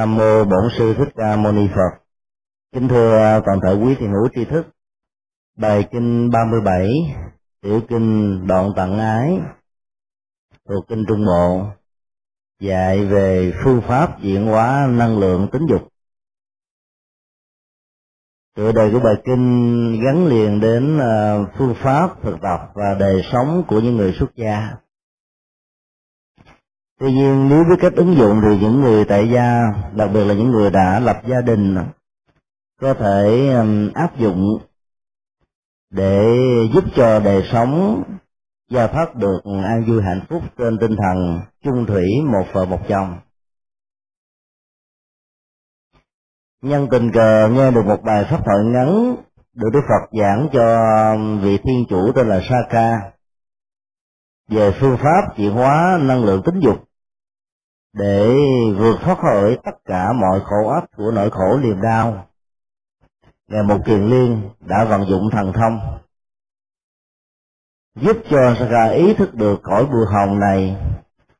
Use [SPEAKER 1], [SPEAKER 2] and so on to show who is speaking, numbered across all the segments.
[SPEAKER 1] nam mô bổn sư thích ca mâu ni phật. Kính thưa toàn thể quý thiền hữu tri thức, bài kinh 37 tiểu kinh đoạn tặng ái, thuộc kinh trung bộ, dạy về phương pháp diễn hóa năng lượng tính dục. Tựa đề của bài kinh gắn liền đến ờ, phương pháp thực tập và đời sống của những người xuất gia tuy nhiên, nếu biết cách ứng dụng thì những người tại gia, đặc biệt là những người đã lập gia đình, có thể áp dụng để giúp cho đời sống gia phát được an vui hạnh phúc trên tinh thần chung thủy một vợ một chồng. Nhân tình cờ, nghe được một bài pháp thoại ngắn được đức phật giảng cho vị thiên chủ tên là Sa Ca. Về phương pháp chuyển hóa năng lượng tính dục để vượt thoát khỏi tất cả mọi khổ ách của nỗi khổ niềm đau. Ngài một kiền liên đã vận dụng thần thông, giúp cho ra ý thức được cõi bùa hồng này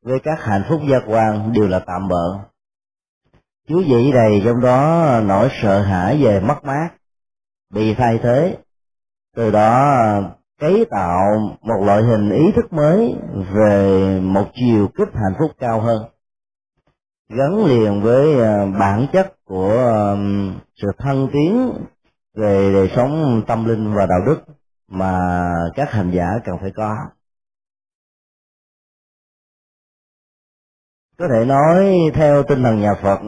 [SPEAKER 1] với các hạnh phúc gia quan đều là tạm bợ. Chú vị đầy trong đó nỗi sợ hãi về mất mát bị thay thế, từ đó cấy tạo một loại hình ý thức mới về một chiều kích hạnh phúc cao hơn gắn liền với à, bản chất của à, sự thân tiến về đời sống tâm linh và đạo đức mà các hành giả cần phải có. Có thể nói theo tinh thần nhà phật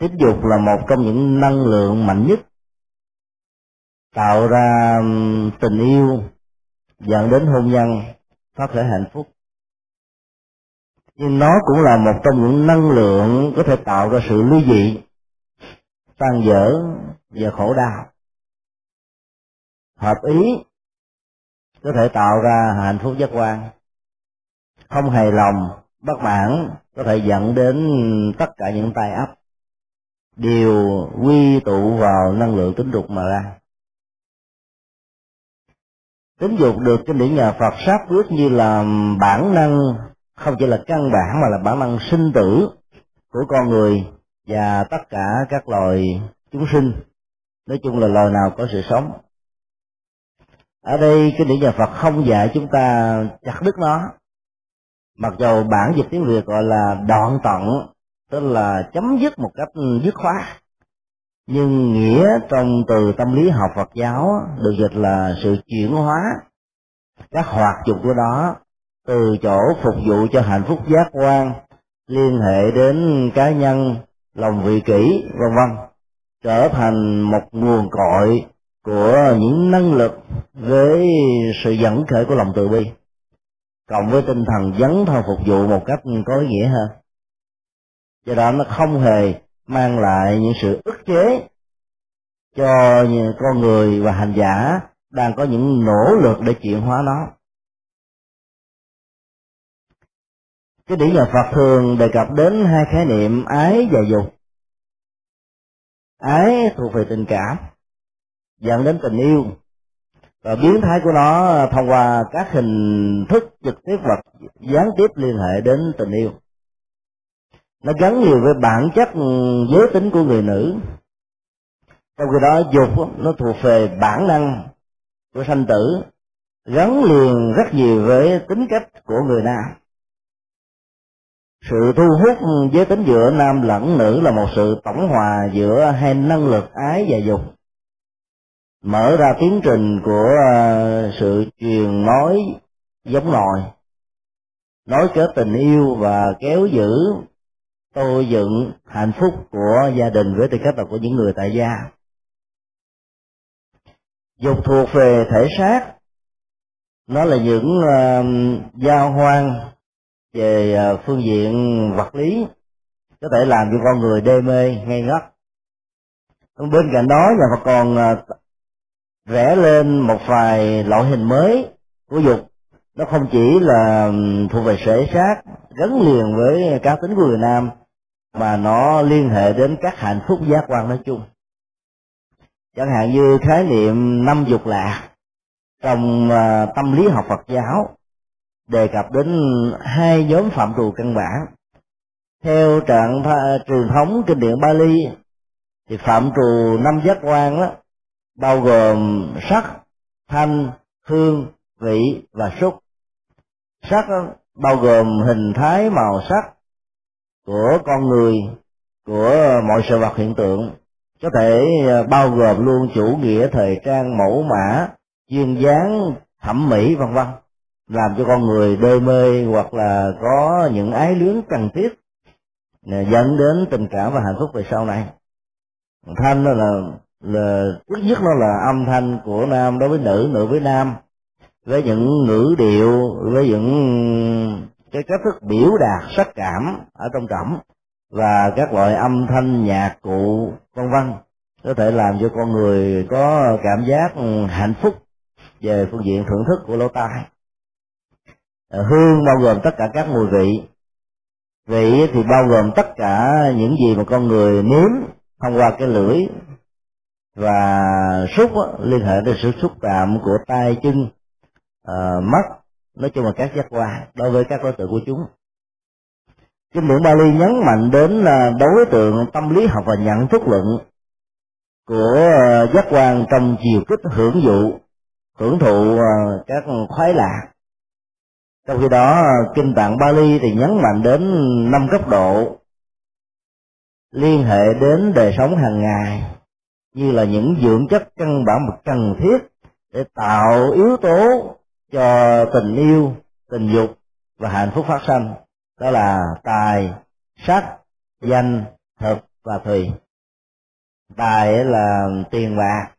[SPEAKER 1] tính dục là một trong những năng lượng mạnh nhất, tạo ra tình yêu dẫn đến hôn nhân có thể hạnh phúc nhưng nó cũng là một trong những năng lượng có thể tạo ra sự ly dị, tan dở và khổ đau. Hợp ý có thể tạo ra hạnh phúc giác quan. Không hài lòng, bất mãn có thể dẫn đến tất cả những tai ấp đều quy tụ vào năng lượng tính dục mà ra. Tính dục được trên điển nhà Phật sát quyết như là bản năng không chỉ là căn bản mà là bản năng sinh tử của con người và tất cả các loài chúng sinh. Nói chung là loài nào có sự sống. Ở đây, cái điển nhà Phật không dạy chúng ta chặt đứt nó. Mặc dầu bản dịch tiếng Việt gọi là đoạn tận, tức là chấm dứt một cách dứt khoát. Nhưng nghĩa trong từ tâm lý học Phật giáo được dịch là sự chuyển hóa, các hoạt dụng của đó từ chỗ phục vụ cho hạnh phúc giác quan, liên hệ đến cá nhân, lòng vị kỷ, vân vân, trở thành một nguồn cội của những năng lực với sự dẫn khởi của lòng từ bi, cộng với tinh thần dấn thân phục vụ một cách có ý nghĩa hơn. Do đó nó không hề mang lại những sự ức chế cho con người và hành giả đang có những nỗ lực để chuyển hóa nó. Cái điển nhà Phật thường đề cập đến hai khái niệm ái và dục. Ái thuộc về tình cảm, dẫn đến tình yêu. Và biến thái của nó thông qua các hình thức trực tiếp hoặc gián tiếp liên hệ đến tình yêu. Nó gắn liền với bản chất ừ, giới tính của người nữ. Trong khi đó, dục nó thuộc về bản năng của sanh tử, gắn liền rất nhiều với tính cách của người nam sự thu hút giới tính giữa nam lẫn nữ là một sự tổng hòa giữa hai năng lực ái và dục. Mở ra tiến trình của ờ, sự truyền nói giống nòi. Nói kết tình yêu và kéo giữ tô dựng hạnh phúc của gia đình với tư cách là của những người tại gia. Dục thuộc về thể xác. Nó là những uh, giao hoang về à, phương diện vật lý, có thể làm cho con người đê mê, ngây ngất. Bên cạnh đó, nhà Phật còn à, vẽ lên một vài loại hình mới của dục. Nó không chỉ là thuộc về sở xác gắn liền với cá tính của người nam, mà nó liên hệ đến các hạnh phúc giác quan nói chung. Chẳng hạn như khái niệm năm dục lạc trong à, tâm lý học Phật giáo đề cập đến hai nhóm phạm trù căn bản. Theo trạng truyền thống kinh điển Bali thì phạm trù năm giác quan đó bao gồm sắc thanh hương vị và xúc. Sắc đó, bao gồm hình thái màu sắc của con người của mọi sự vật hiện tượng. Có thể à, bao gồm luôn chủ nghĩa thời trang mẫu mã duyên dáng thẩm mỹ vân vân làm cho con người đê mê hoặc là có những ái luyến cần thiết à, dẫn đến tình cảm và hạnh phúc về sau này. Thanh đó là là ít nhất nó là âm thanh của nam đối với nữ nữ với nam. Với những ngữ điệu, với những cái cách thức biểu đạt sắc cảm ở trong trẩm và các loại âm thanh, nhạc cụ, vân vân, có thể làm cho con người có cảm giác ừ, hạnh phúc về phương diện thưởng thức của lỗ tai. Ờ, hương bao gồm tất cả các mùi vị. Vị thì bao gồm tất cả những gì mà con người nếm thông qua cái lưỡi. Và xúc liên hệ đến sự xúc chạm của tay chân uh, mắt nói chung là các giác quan đối với các đối tượng của chúng. Kinh điển Bali nhấn mạnh đến là đối tượng tâm lý học và nhận thức luận của ờ, giác quan trong chiều kích hưởng dụ hưởng thụ các khoái lạc trong khi đó, kinh tạng Bali thì nhấn mạnh đến năm cấp độ liên hệ đến đời sống hàng ngày, như là những dưỡng chất căn bản một cần thiết để tạo yếu tố cho tình yêu, tình dục và hạnh phúc phát sinh đó là tài, sắc, danh, thực và thùy. Tài là tiền bạc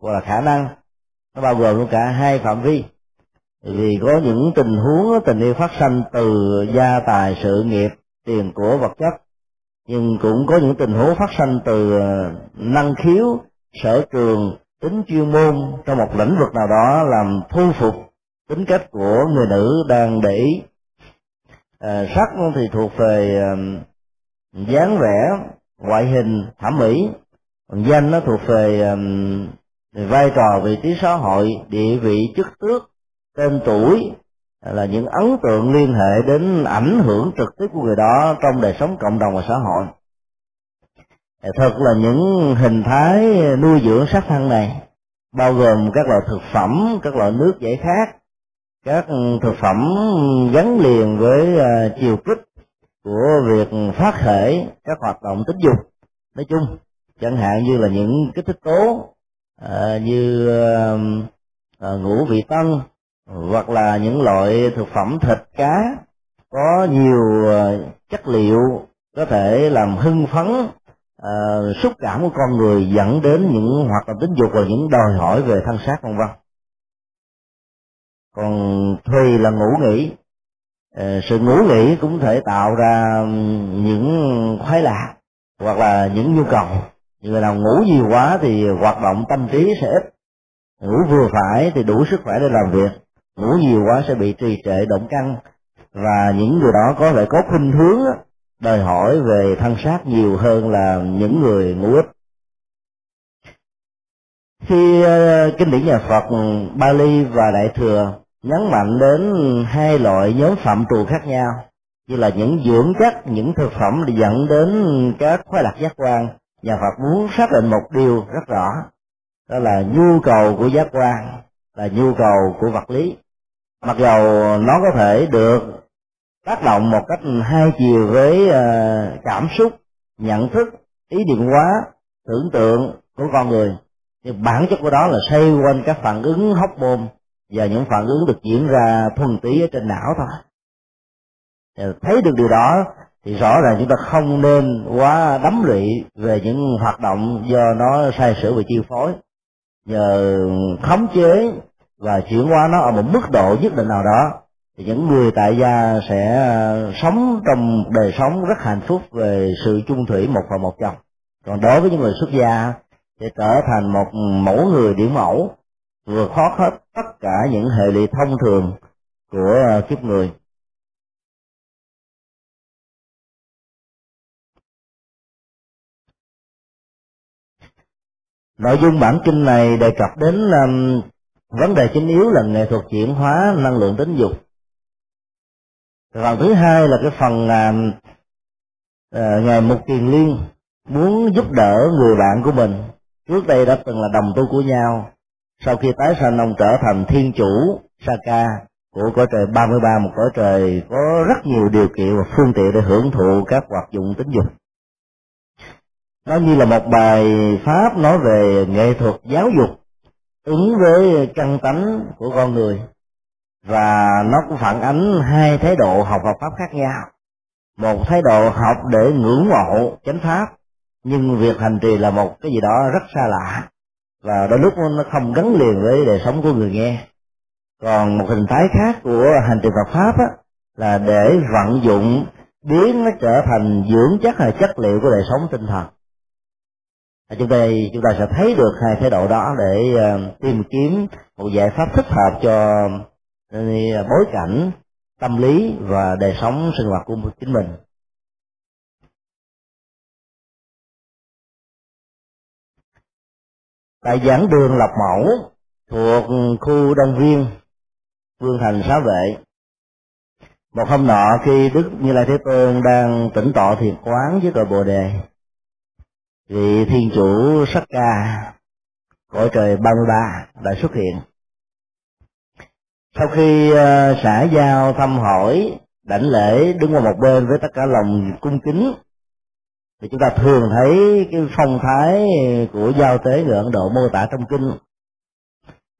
[SPEAKER 1] hoặc là khả năng. Nó bao gồm luôn cả hai phạm vi vì có những tình huống tình yêu phát sinh từ gia tài sự nghiệp tiền của vật chất nhưng cũng có những tình huống phát sinh từ ờ, năng khiếu sở trường tính chuyên môn trong một lĩnh vực nào đó làm thu phục tính cách của người nữ đang để ý. À, sắc thì thuộc về ờ, dáng vẻ ngoại hình thẩm mỹ. Còn danh nó thuộc về um, vai trò vị trí xã hội địa vị chức tước tên tuổi là những ấn tượng liên hệ đến ảnh hưởng trực tiếp của người đó trong đời sống cộng đồng và xã hội. Thật là những hình thái nuôi dưỡng sắc thân này bao gồm các loại thực phẩm các loại nước giải khát các thực phẩm gắn liền với à, chiều kích của việc phát khởi các hoạt động tính dục. Nói chung chẳng hạn như là những kích thích tố à, như à, à ngũ vị tân hoặc là những loại thực phẩm thịt cá có nhiều ờ, chất liệu có thể làm hưng phấn à, xúc cảm của con người dẫn đến những hoạt động tính dục và những đòi hỏi về thân xác vân vân. Còn thùy là ngủ nghỉ. À, sự ngủ nghỉ cũng thể tạo ra những khoái lạc hoặc là những nhu cầu. Người nào ngủ nhiều quá thì hoạt động tâm trí sẽ ít. Ngủ vừa phải thì đủ sức khỏe để làm việc ngủ nhiều quá sẽ bị trì trệ động căng và những người đó có thể có khuynh hướng đòi hỏi về thân xác nhiều hơn là những người ngủ ít. Khi ờ, kinh điển nhà Phật ừ, Bali và Đại thừa nhấn mạnh đến hai loại nhóm phạm trù khác nhau, như là những dưỡng chất, những thực phẩm để dẫn đến các khoái lạc giác quan, nhà Phật muốn xác định một điều rất rõ, đó là nhu cầu của giác quan, là nhu cầu của vật lý mặc dầu nó có thể được tác động một cách hai chiều với ờ, cảm xúc, nhận thức, ý niệm hóa, tưởng tượng của con người nhưng bản chất của đó là xoay quanh các phản ứng hóc môn và những phản ứng được diễn ra thuần túy ở trên não thôi. Thấy được điều đó thì rõ ràng chúng ta không nên quá đắm lụy về những hoạt động do nó sai sửa và chi phối. Nhờ khống chế và chuyển hóa nó ở một mức độ nhất định nào đó, thì những người tại gia sẽ ờ, sống trong đời sống rất hạnh phúc về sự chung thủy một vợ một chồng. Còn đối với những người xuất gia sẽ trở thành một mẫu người điển mẫu, vừa khó hết tất cả những hệ lụy thông thường của kiếp người. Nội dung bản kinh này đề cập đến vấn đề chính yếu là nghệ thuật chuyển hóa năng lượng tính dục. Phần thứ hai là cái phần à, à, ngài mục kiền liên muốn giúp đỡ người bạn của mình. Trước đây đã từng là đồng tu của nhau sau khi tái sanh ông trở thành thiên chủ Saka của cõi trời 33 một cõi trời có rất nhiều điều kiện và phương tiện để hưởng thụ các hoạt dụng tính dục. Nó như là một bài pháp nói về nghệ thuật giáo dục ứng với căn tánh của con người và nó cũng phản ánh hai thái độ học Phật pháp khác nhau. Một thái độ học để ngưỡng mộ chánh pháp nhưng việc hành trì là một cái gì đó rất xa lạ và đôi lúc nó không gắn liền với đời sống của người nghe. Còn một hình thái khác của hành trì Phật pháp á, là để vận dụng biến nó trở thành dưỡng chất hay chất liệu của đời sống tinh thần chúng ta chúng ta sẽ thấy được hai thái độ đó để ờ, tìm kiếm một giải pháp thích hợp cho ờ, bối cảnh tâm lý và đời sống sinh hoạt của chính mình. Tại giảng đường lập mẫu thuộc khu đông viên, vương thành xá vệ, một hôm nọ khi đức như lai thế tôn đang tĩnh tọa thiền quán với cội bồ đề vị thiên chủ sắc ca, cõi trời 33 đã xuất hiện. Sau khi ờ, xã giao thăm hỏi, đảnh lễ đứng qua một bên với tất cả lòng cung kính, thì chúng ta thường thấy cái phong thái của giao tế người Ấn Độ mô tả trong kinh.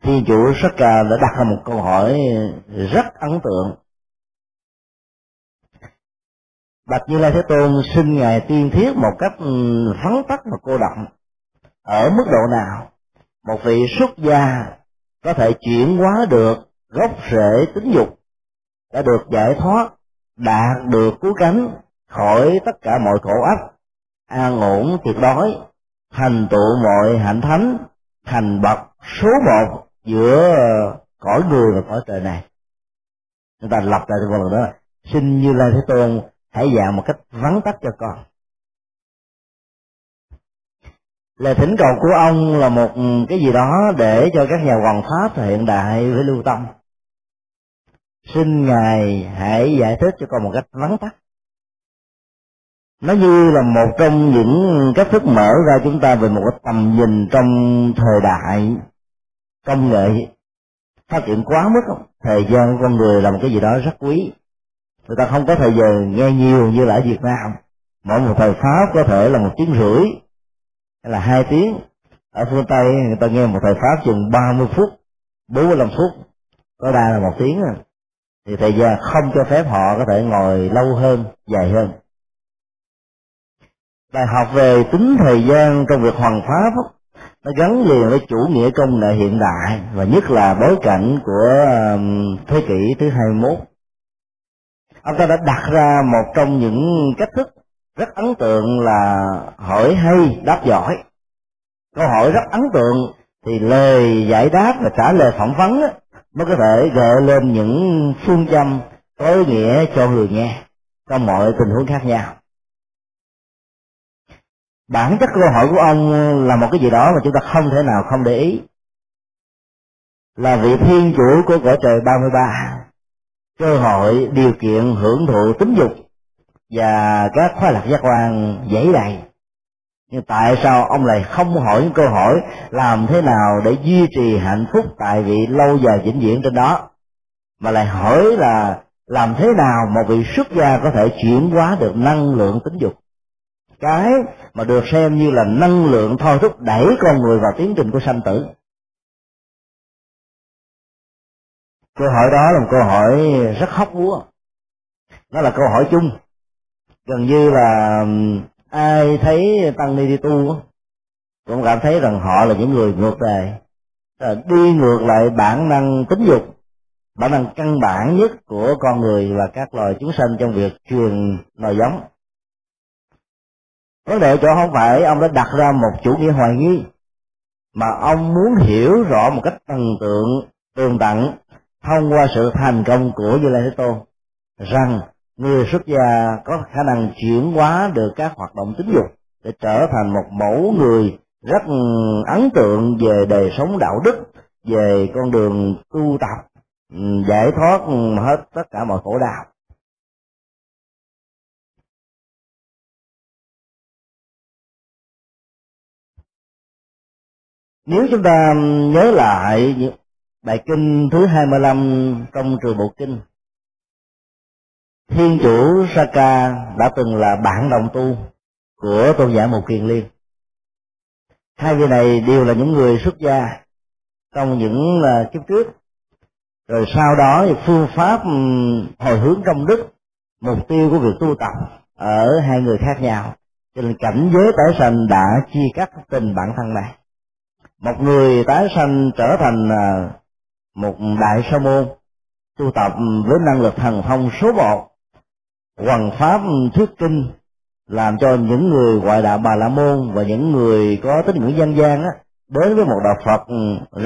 [SPEAKER 1] Thiên chủ sắc ca đã đặt ra một câu hỏi rất ấn tượng bạch như lai thế tôn xin ngài tiên thiết một cách ừ, phấn vắng tắt và cô động ở mức độ nào? Một vị xuất gia có thể chuyển hóa được gốc rễ tính dục, đã được giải thoát, đạt được cứu cánh khỏi tất cả mọi khổ ách an ổn tuyệt đối, thành tựu mọi hạnh thánh, thành bậc số một giữa cõi người và cõi trời này. Chúng ta lập lại một lần nữa. Xin như lai thế tôn hãy dạy một cách vắn tắt cho con. Lời thỉnh cầu của ông là một ừ, cái gì đó để cho các nhà hoàng pháp hiện đại với lưu tâm. Xin ngài hãy giải thích cho con một cách vắn tắt. Nó như là một trong những cách thức mở ra chúng ta về một cái tầm nhìn trong thời đại công nghệ phát triển quá mức không? thời gian của con người là một cái gì đó rất quý người ta không có thời giờ nghe nhiều như là ở Việt Nam. Mỗi một thời pháp có thể là một tiếng rưỡi, hay là hai tiếng. Ở phương Tây, người ta nghe một thời pháp chừng 30 phút 45 phút có đa là một tiếng à. thì thời gian không cho phép họ có thể ngồi lâu hơn, dài hơn. Bài học về tính thời gian trong việc hoàn pháp nó gắn liền với chủ nghĩa công nghệ hiện đại, và nhất là bối cảnh của thế kỷ thứ 21 ông ta đã đặt ra một trong những cách thức rất ấn tượng là hỏi hay đáp giỏi. Câu hỏi rất ấn tượng thì lời giải đáp và trả lời phỏng vấn đó, mới có thể gợi lên những phương châm có ý nghĩa cho người nghe trong mọi tình huống khác nhau. Bản chất câu hỏi của ông là một cái gì đó mà chúng ta không thể nào không để ý. Là vị thiên chủ của cõi trời 33 cơ hội, điều kiện, hưởng thụ tính dục và các khoa lạc giác quan dễ đầy nhưng tại sao ông lại không hỏi những câu hỏi làm thế nào để duy trì hạnh phúc tại vị lâu dài vĩnh viễn trên đó, mà lại hỏi là làm thế nào một vị xuất gia có thể chuyển hóa được năng lượng tính dục? Cái mà được xem như là năng lượng thôi thúc đẩy con người vào tiến trình của sanh tử. Câu hỏi đó là một câu hỏi rất hóc búa. Nó là câu hỏi chung. Gần như là ai thấy tăng ni đi tu cũng cảm thấy rằng họ là những người ngược về ờ, đi ngược lại bản năng tính dục, bản năng căn bản nhất của con người và các loài chúng sanh trong việc truyền nòi giống. Vấn đề chỗ không phải ông đã đặt ra một chủ nghĩa hoài nghi, mà ông muốn hiểu rõ một cách tầng tượng, tường tận thông qua sự thành công của như lai thế tôn, rằng người xuất gia có khả năng chuyển hóa được các hoạt động tính dục để trở thành một mẫu người rất ấn tượng về đời sống đạo đức, về con đường tu tập giải thoát hết tất cả mọi khổ đau. Nếu chúng ta nhớ lại bài kinh thứ 25 trong trường bộ kinh. Thiên chủ Saka đã từng là bạn đồng tu của tôn giả một kiền liên. Hai vị này đều là những người xuất gia trong những là kiếp trước. Rồi sau đó thì phương pháp hồi hướng công đức, mục tiêu của việc tu tập ở hai người khác nhau. Cho nên cảnh giới tái sanh đã chia cắt tình bản thân này. Một người tái sanh trở thành à, một đại sa môn, tu tập với năng lực thần thông số một. Hoằng pháp thuyết kinh, làm cho những người ngoại đạo bà la môn và những người có tín ngưỡng dân gian á, đến với một đạo phật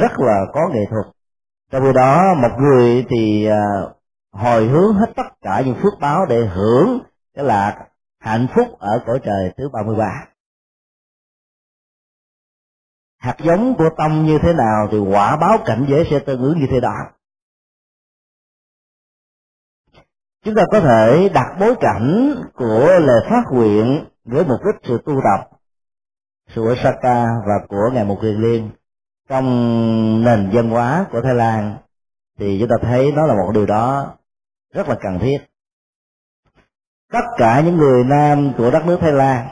[SPEAKER 1] rất là có nghệ thuật. Trong khi đó, một người thì à, hồi hướng hết tất cả những phước báo để hưởng cái lạc hạnh phúc ở cõi trời thứ 33 hạt giống của tâm như thế nào thì quả báo cảnh giới sẽ tương ứng như thế đó. Chúng ta có thể đặt bối cảnh của lời phát nguyện với mục đích sự tu tập, sự Osaka và của ngài Mục Kiền Liên trong nền văn hóa của Thái Lan, thì chúng ta thấy nó là một điều đó rất là cần thiết. Tất cả những người nam của đất nước Thái Lan,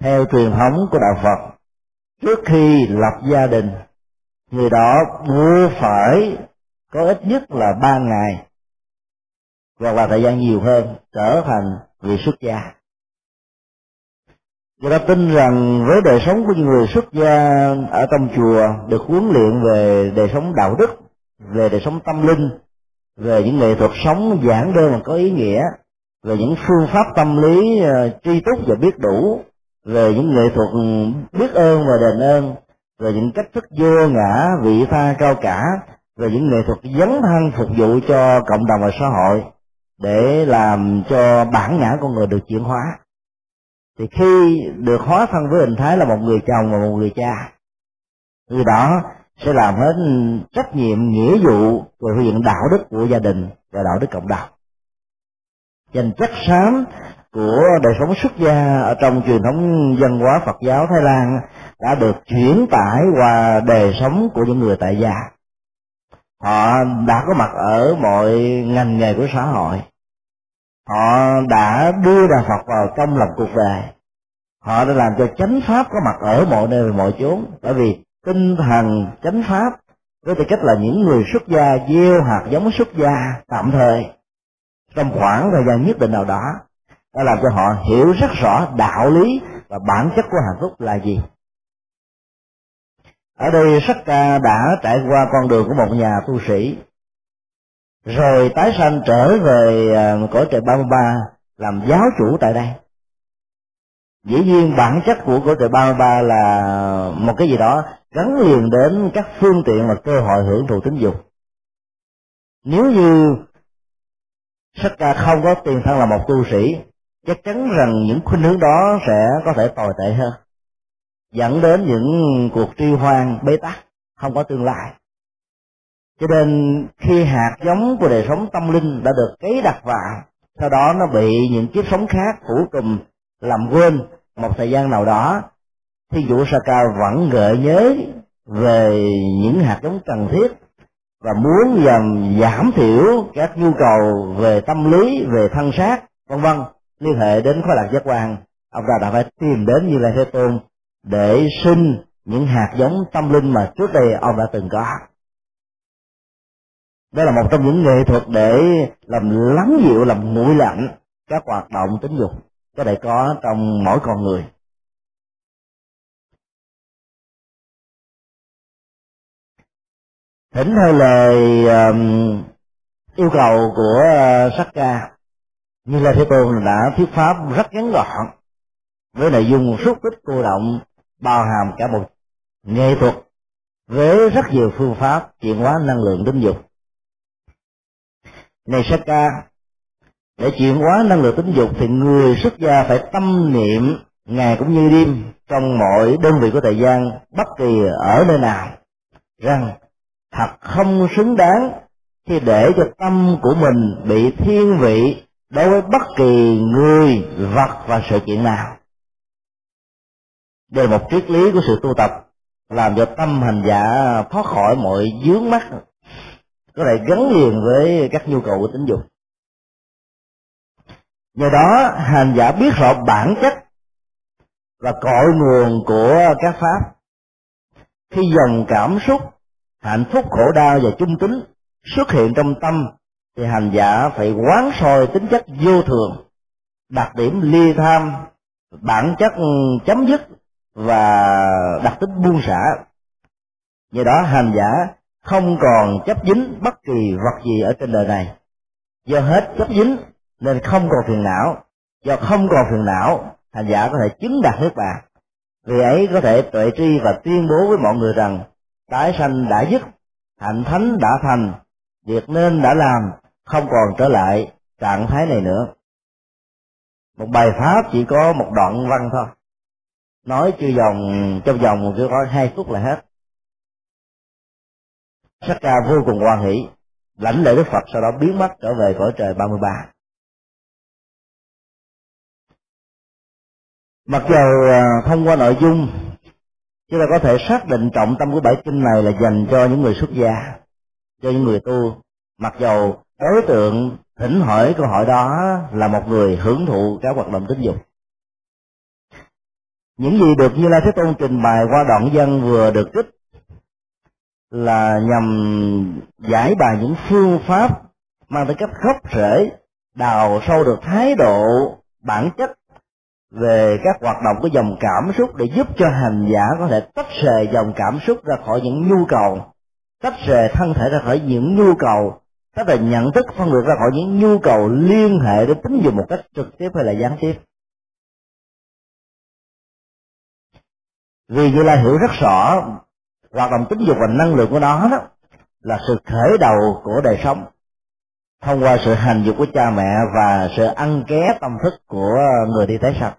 [SPEAKER 1] theo truyền thống của đạo Phật trước khi lập gia đình người đó buộc phải có ít nhất là ba ngày hoặc là thời gian nhiều hơn trở thành vị xuất gia. Người ta tin rằng với đời sống của những người xuất gia ở trong chùa được huấn luyện về đời sống đạo đức về đời sống tâm linh về những nghệ thuật sống giản đơn mà có ý nghĩa về những phương pháp tâm lý uh, tri túc và biết đủ về những nghệ thuật biết ơn và đền ơn, về những cách thức vô ngã, vị tha cao cả, về những nghệ thuật dấn thân phục vụ cho cộng đồng và xã hội để làm cho bản ngã con người được chuyển hóa. Thì khi được hóa thân với hình thái là một người chồng và một người cha, người đó sẽ làm hết trách nhiệm, nghĩa vụ về phương diện đạo đức của gia đình và đạo đức cộng đồng. Dành chất xám của đời sống xuất gia ở trong truyền thống văn hóa Phật giáo Thái Lan đã được chuyển tải qua đời sống của những người tại gia. Họ đã có mặt ở mọi ngành nghề của xã hội. Họ đã đưa đạo Phật vào trong lòng cuộc đời. Họ đã làm cho chánh pháp có mặt ở mọi nơi và mọi chốn. Bởi vì tinh thần chánh pháp với tư cách là những người xuất gia, gieo hạt giống xuất gia tạm thời, trong khoảng thời gian nhất định nào đó đã làm cho họ hiểu rất rõ đạo lý và bản chất của hạnh phúc là gì. Ở đây sắc ca đã trải qua con đường của một nhà tu sĩ. Rồi tái sanh trở về à, cõi trời 33 làm giáo chủ tại đây. Dĩ nhiên bản chất của cõi trời 33 là một cái gì đó gắn liền đến các phương tiện và cơ hội hưởng thụ tính dục nếu như sắc ca không có tiền thân là một tu sĩ chắc chắn rằng những khuynh hướng đó sẽ có thể tồi tệ hơn, dẫn đến những cuộc tri hoang bế tắc không có tương lai. Cho nên khi hạt giống của đời sống tâm linh đã được cấy đặt vào, sau đó nó bị những kiếp sống khác phủ trùm, làm quên một thời gian nào đó thì vũ sa ca vẫn gợi nhớ về những hạt giống cần thiết và muốn dần giảm thiểu các nhu cầu về tâm lý, về thân xác, vân vân liên hệ đến khối lạc giác quan. Ông ta đã phải tìm đến như lai thế tôn để sinh những hạt giống tâm linh mà trước đây ông đã từng có. Đó là một trong những nghệ thuật để làm lắng dịu làm nguội lạnh các hoạt động tính dục có thể có trong mỗi con người. Thỉnh theo lời um, yêu cầu của uh, sắc ca như là thế tôn đã thuyết pháp rất ngắn gọn, với nội dung xúc tích cô động, bao hàm cả một nghệ thuật, với rất nhiều phương pháp chuyển hóa năng lượng tính dục. Này Saka để chuyển hóa năng lượng tính dục thì người xuất gia phải tâm niệm ngày cũng như đêm trong mọi đơn vị của thời gian, bất kỳ ở nơi nào, rằng thật không xứng đáng khi để cho tâm của mình bị thiên vị đối với bất kỳ người, vật và sự kiện nào đây là một triết lý của sự tu tập, làm cho tâm hành giả thoát khỏi mọi dướng mắt, có thể gắn liền với các nhu cầu của tính dục nhờ đó, hành giả biết rõ bản chất và cội nguồn của các pháp. Khi dòng cảm xúc, hạnh phúc, khổ đau và trung tính xuất hiện trong tâm thì hành giả phải quán soi tính chất vô thường, đặc điểm ly tham, bản chất chấm dứt và đặc tính buông xả. Do đó hành giả không còn chấp dính bất kỳ vật gì ở trên đời này. Do hết chấp dính nên không còn phiền não. Do không còn phiền não, hành giả có thể chứng đạt nước bàn. Vì ấy có thể tuệ tri và tuyên bố với mọi người rằng, tái sanh đã dứt, hạnh thánh đã thành, việc nên đã làm không còn trở lại trạng thái này nữa. Một bài pháp chỉ có một đoạn văn thôi. Nói chưa vòng trong vòng chỉ có hai phút là hết. Sắc ca vô cùng hoan hỷ, lãnh lễ đức phật, sau đó biến mất trở về cõi trời 33 mặc dù à, thông qua nội dung, chúng ta có thể xác định trọng tâm của bài kinh này là dành cho những người xuất gia, cho những người tu. Mặc dầu đối tượng thỉnh hỏi câu hỏi đó là một người hưởng thụ các hoạt động tính dục. Những gì được như lai thế tôn trình bày qua đoạn văn vừa được trích là nhằm giải bài những phương pháp mang tới cách gốc rễ, đào sâu được thái độ, bản chất về các hoạt động của dòng cảm xúc để giúp cho hành giả có thể tách rời dòng cảm xúc ra khỏi những nhu cầu, tách rời thân thể ra khỏi những nhu cầu các là nhận thức phân biệt ra khỏi những nhu cầu liên hệ đến tính dụng một cách trực tiếp hay là gián tiếp? Vì như là hiểu rất rõ, hoạt động tính dục và năng lượng của nó đó là sự khởi đầu của đời sống. Thông qua sự hành dục của cha mẹ và sự ăn ké tâm thức của người đi tái sanh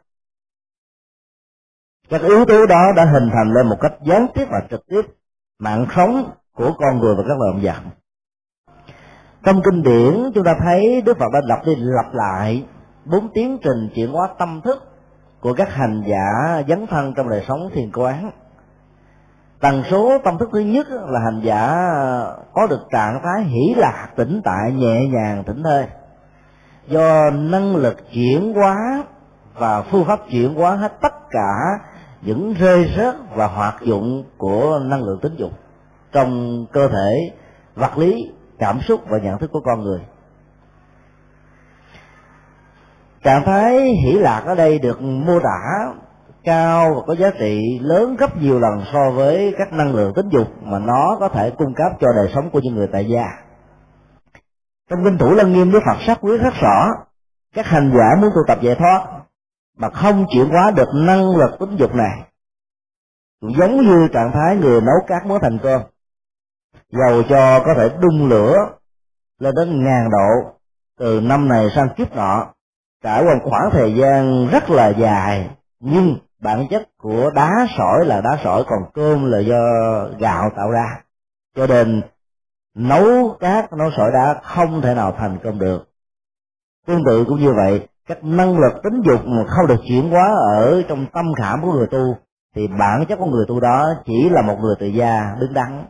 [SPEAKER 1] các yếu tố đó đã hình thành lên một cách gián tiếp và trực tiếp mạng sống của con người và các loài động vật trong kinh điển, chúng ta thấy đức phật đã lặp đi lặp lại bốn tiến trình chuyển hóa tâm thức của các hành giả dấn thân trong đời sống thiền quán tần số tâm thức thứ nhất là hành giả có được trạng thái hỷ lạc tĩnh tại, nhẹ nhàng, tỉnh thơi. Do năng lực chuyển hóa và phương pháp chuyển hóa hết tất cả những rơi rớt và hoạt dụng của năng lượng tính dục trong cơ thể, vật lý cảm xúc và nhận thức của con người. Trạng thái hỷ lạc ở đây được mô tả cao và có giá trị lớn gấp nhiều lần so với các năng lượng tính dục mà nó có thể cung cấp cho đời sống của những người tại gia. Trong kinh thủ lăng nghiêm đức phật sắc quyết rất rõ, các hành giả muốn tu tập giải thoát mà không chuyển hóa được năng lực tính dục này, cũng giống như trạng thái người nấu cát mới thành cơm dầu cho có thể đun lửa lên đến ngàn độ từ năm này sang kiếp nọ, trải qua một khoảng thời gian rất là dài, nhưng bản chất của đá sỏi là đá sỏi còn cơm là do gạo tạo ra. Cho nên, nấu cát nấu sỏi đá không thể nào thành công được. Tương tự cũng như vậy, các năng lực tính dục mà không được chuyển hóa ở trong tâm khảm của người tu, thì bản chất của người tu đó chỉ là một người tự gia đứng đắn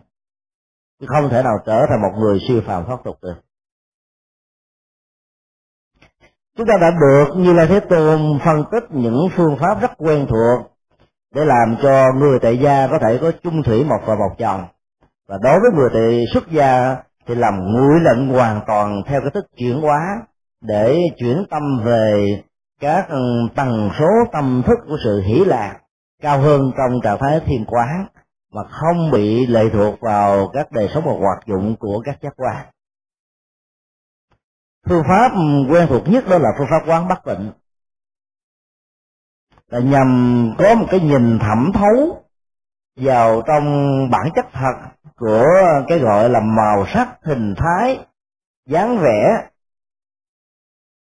[SPEAKER 1] không thể nào trở thành một người siêu phàm thoát tục được. Chúng ta đã được như là thế tôn phân tích những phương pháp rất quen thuộc để làm cho người tại gia có thể có chung thủy một và một chồng. Và đối với người tại xuất gia thì làm nguội lệnh hoàn toàn theo cái thức chuyển hóa để chuyển tâm về các ừ, tầng số tâm thức của sự hỷ lạc cao hơn trong trạng thái thiền quán mà không bị lệ thuộc vào các đời sống và hoạt dụng của các giác quan. Phương pháp quen thuộc nhất đó là phương pháp quán bất bệnh là nhằm có một cái nhìn thẩm thấu vào trong bản chất thật của cái gọi là màu sắc, hình thái, dáng vẻ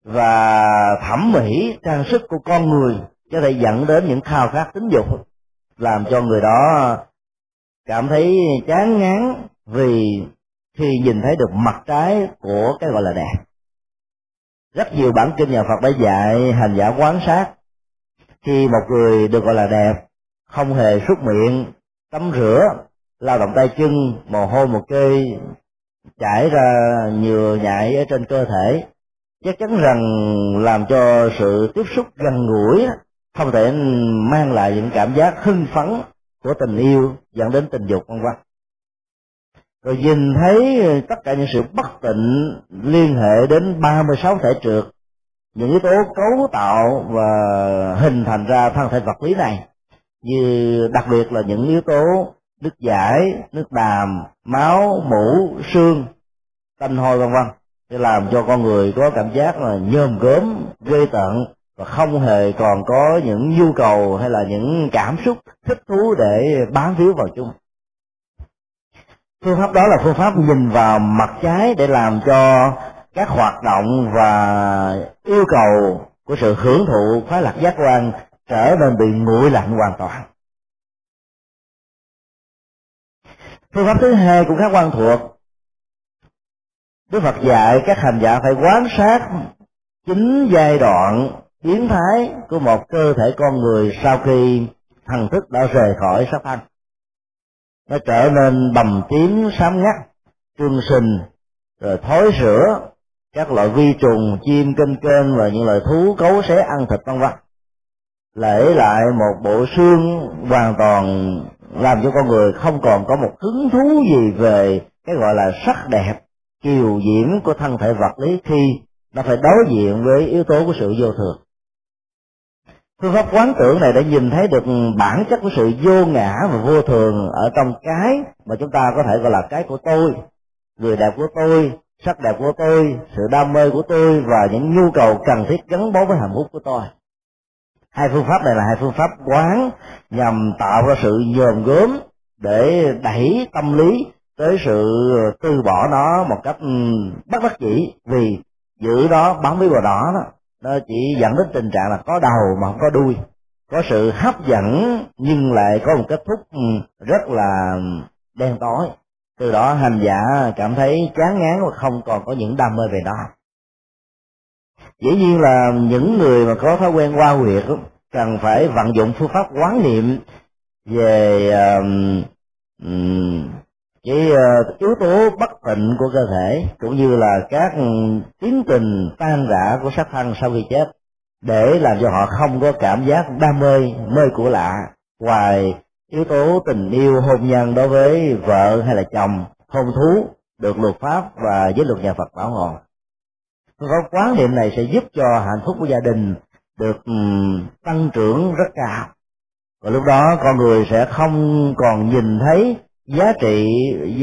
[SPEAKER 1] và thẩm mỹ, trang sức của con người, có thể dẫn đến những khao khát tính dục, làm cho người đó cảm thấy chán ngán vì khi nhìn thấy được mặt trái của cái gọi là đẹp rất nhiều bản kinh nhà Phật đã dạy hành giả quán sát. Khi một người được gọi là đẹp không hề xúc miệng, tắm rửa, lao động tay chân, mồ hôi một kê, chảy ra nhựa nhại ở trên cơ thể, chắc chắn rằng làm cho sự tiếp xúc gần gũi không thể mang lại những cảm giác hưng phấn của tình yêu dẫn đến tình dục, vân vân. Rồi nhìn thấy tất cả những sự bất tịnh liên hệ đến 36 thể trượt, những yếu tố cấu tạo và hình thành ra thân thể vật lý này, như đặc biệt là những yếu tố nước giải, nước đàm, máu mũ xương, tanh hôi, vân vân. Để làm cho con người có cảm giác là nhơm gớm, ghê tận và không hề còn có những nhu cầu hay là những cảm xúc thích thú để bám víu vào chung phương pháp đó là phương pháp nhìn vào mặt trái để làm cho các hoạt động và yêu cầu của sự hưởng thụ khoái lạc giác quan trở nên bị nguội lạnh hoàn toàn. Phương pháp thứ hai cũng khá quan thuộc. Đức phật dạy các hành giả phải quán sát chính giai đoạn biến thái của một cơ thể con người sau khi thần thức đã rời khỏi sắc thân nó trở nên bầm tím, xám ngắt trương sình, rồi thối rữa các loại vi trùng, chim kênh kênh và những loại thú cấu xé ăn thịt, vân vân. Lễ lại một bộ xương hoàn toàn làm cho con người không còn có một hứng thú gì về cái gọi là sắc đẹp, kiều diễm của thân thể vật lý khi nó phải đối diện với yếu tố của sự vô thường phương pháp quán tưởng này đã nhìn thấy được bản chất của sự vô ngã và vô thường ở trong cái mà chúng ta có thể gọi là cái của tôi. Người đẹp của tôi, sắc đẹp của tôi, sự đam mê của tôi và những nhu cầu cần thiết gắn bó với hạnh phúc của tôi. Hai phương pháp này là hai phương pháp quán nhằm tạo ra sự nhòm gớm để đẩy tâm lý tới sự từ bỏ nó một cách ừ, bất đắc dĩ vì giữ đó bám với vào đó đó nó chỉ dẫn đến tình trạng là có đầu mà không có đuôi có sự hấp dẫn nhưng lại có một kết thúc ừ, rất là đen tối từ đó hành giả cảm thấy chán ngán và không còn có những đam mê về đó. dĩ nhiên là những người mà có thói quen qua huyệt cần phải vận dụng phương pháp quán niệm về um, um, cái uh, yếu tố bất tịnh của cơ thể cũng như là các ừ, tiến tình tan rã của sát thân sau khi chết để làm cho họ không có cảm giác đam mê mê của lạ. Ngoài yếu tố tình yêu hôn nhân đối với vợ hay là chồng hôn thú được luật pháp và giới luật nhà Phật bảo hộ có quán niệm này sẽ giúp cho hạnh phúc của gia đình được ừ, tăng trưởng rất cao. Và lúc đó con người sẽ không còn nhìn thấy giá trị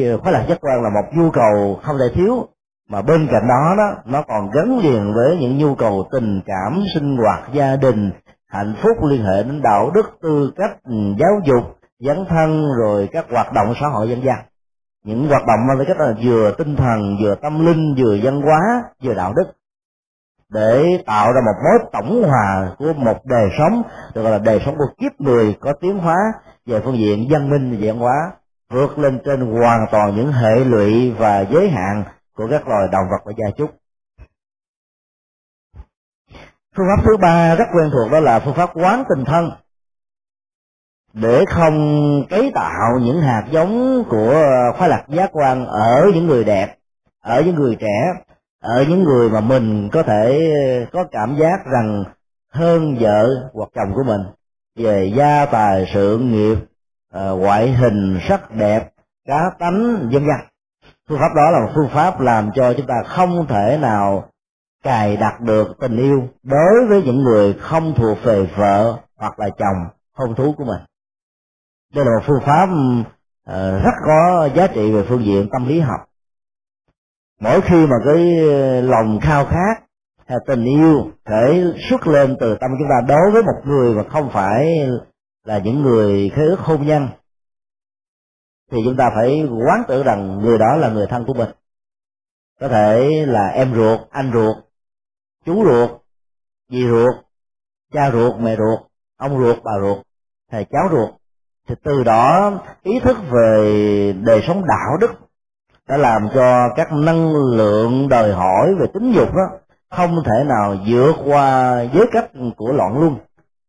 [SPEAKER 1] ờ, khoái lạc giác quan là một nhu cầu không thể thiếu. Mà bên cạnh đó đó nó còn gắn liền với những nhu cầu tình cảm sinh hoạt gia đình hạnh phúc liên hệ đến đạo đức tư cách ừ, giáo dục dấn thân rồi các hoạt động xã hội dân gian, những hoạt động mang tính cách là vừa tinh thần vừa tâm linh vừa văn hóa vừa đạo đức. Để tạo ra một mối tổng hòa của một đời sống được gọi là đời sống của kiếp người có tiến hóa về phương diện văn minh và văn hóa vượt lên trên hoàn toàn những hệ lụy và giới hạn của các loài động vật và gia súc. Phương pháp thứ ba rất quen thuộc đó là phương pháp quán tình thân. Để không cấy tạo những hạt giống của khoái lạc giác quan ở những người đẹp, ở những người trẻ, ở những người mà mình có thể có cảm giác rằng hơn vợ hoặc chồng của mình về gia tài sự nghiệp uh, ngoại hình sắc đẹp cá tánh vân vân phương pháp đó là một phương pháp làm cho chúng ta không thể nào cài đặt được tình yêu đối với những người không thuộc về vợ hoặc là chồng hôn thú của mình. Đây là một phương pháp uh, rất có giá trị về phương diện tâm lý học. Mỗi khi mà cái lòng khao khát hay tình yêu thể xuất lên từ tâm chúng ta đối với một người mà không phải là những người khế ước hôn nhân, thì chúng ta phải quán tưởng rằng người đó là người thân của mình. Có thể là em ruột, anh ruột, chú ruột, dì ruột, cha ruột, mẹ ruột, ông ruột, bà ruột, thầy cháu ruột. Thì từ đó, ý thức về đời sống đạo đức đã làm cho các năng lượng đòi hỏi về tính dục đó không thể nào vượt qua giới cách của loạn luân,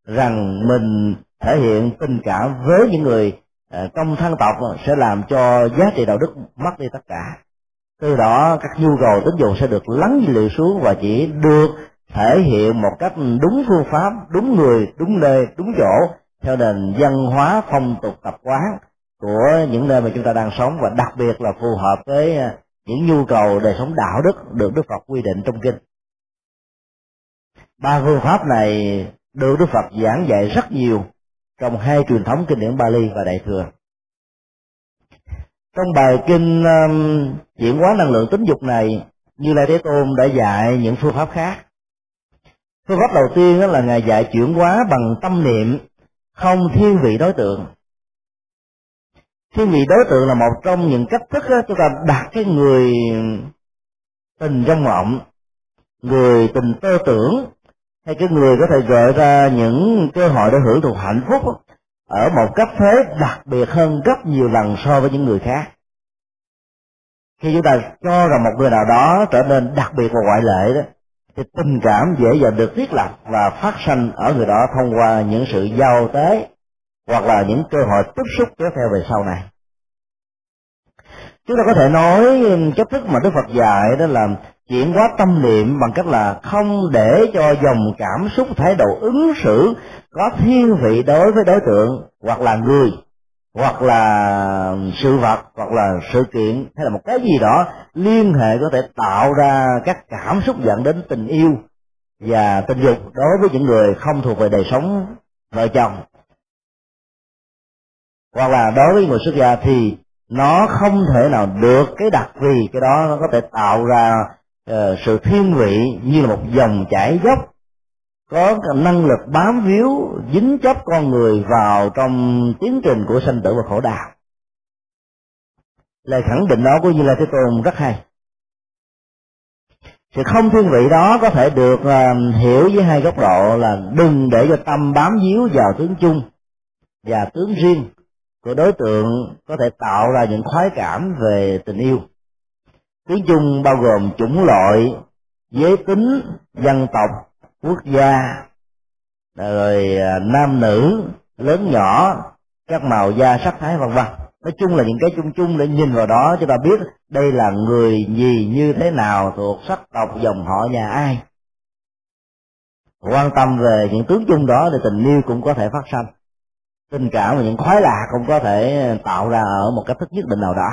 [SPEAKER 1] rằng mình thể hiện tình cảm với những người à, trong thân tộc sẽ làm cho giá trị đạo đức mất đi tất cả từ đó, các nhu cầu tín dụng sẽ được lắng dịu xuống và chỉ được thể hiện một cách đúng phương pháp, đúng người, đúng nơi, đúng chỗ, theo nền văn hóa phong tục tập quán của những nơi mà chúng ta đang sống và đặc biệt là phù hợp với à, những nhu cầu đời sống đạo đức được Đức Phật quy định trong kinh. Ba phương pháp này được Đức Phật giảng dạy rất nhiều trong hai truyền thống kinh điển Bali và Đại thừa. Trong bài kinh um, chuyển hóa năng lượng tính dục này, Như Lai Thế Tôn đã dạy những phương pháp khác. Phương pháp đầu tiên đó là Ngài dạy chuyển hóa bằng tâm niệm, không thiên vị đối tượng thiên vị đối tượng là một trong những cách thức đó, chúng ta đặt cái người tình trong mộng người tình tơ tưởng hay cái người có thể gợi ra những cơ hội để hưởng thụ hạnh phúc ở một cấp thế đặc biệt hơn rất nhiều lần so với những người khác. Khi chúng ta cho rằng một người nào đó trở nên đặc biệt và ngoại lệ đó, thì tình cảm dễ dàng được thiết lập và phát sinh ở người đó thông qua những sự giao tế hoặc là những cơ hội tiếp xúc kéo theo về sau này. Chúng ta có thể nói ừ, cách thức mà đức phật dạy đó là chuyển hóa tâm niệm bằng cách là không để cho dòng cảm xúc, thái độ ứng xử có thiên vị đối với đối tượng, hoặc là người, hoặc là sự vật, hoặc là sự kiện, hay là một cái gì đó liên hệ có thể tạo ra các cảm xúc dẫn đến tình yêu và tình dục đối với những người không thuộc về đời sống vợ chồng. Hoặc là đối với người xuất gia thì nó không thể nào được cái đặc vì cái đó nó có thể tạo ra uh, sự thiên vị như là một dòng chảy dốc có năng lực bám víu dính chấp con người vào trong tiến trình của sanh tử và khổ đau. Lời khẳng định đó của như là thế tôn rất hay. Sự không thiên vị đó có thể được uh, hiểu với hai góc độ là đừng để cho tâm bám víu vào tướng chung và tướng riêng của đối tượng có thể tạo ra những khoái cảm về tình yêu tiếng chung bao gồm chủng loại, giới tính, dân tộc, quốc gia, rồi à, nam nữ, lớn nhỏ, các màu da, sắc thái, vân vân. Nói chung là những cái chung chung để nhìn vào đó chúng ta biết đây là người gì, như thế nào, thuộc sắc tộc, dòng họ, nhà ai. Quan tâm về những tướng chung đó thì tình yêu cũng có thể phát sinh tình cảm và những khoái lạc cũng có thể à, tạo ra ở một cách thức nhất định nào đó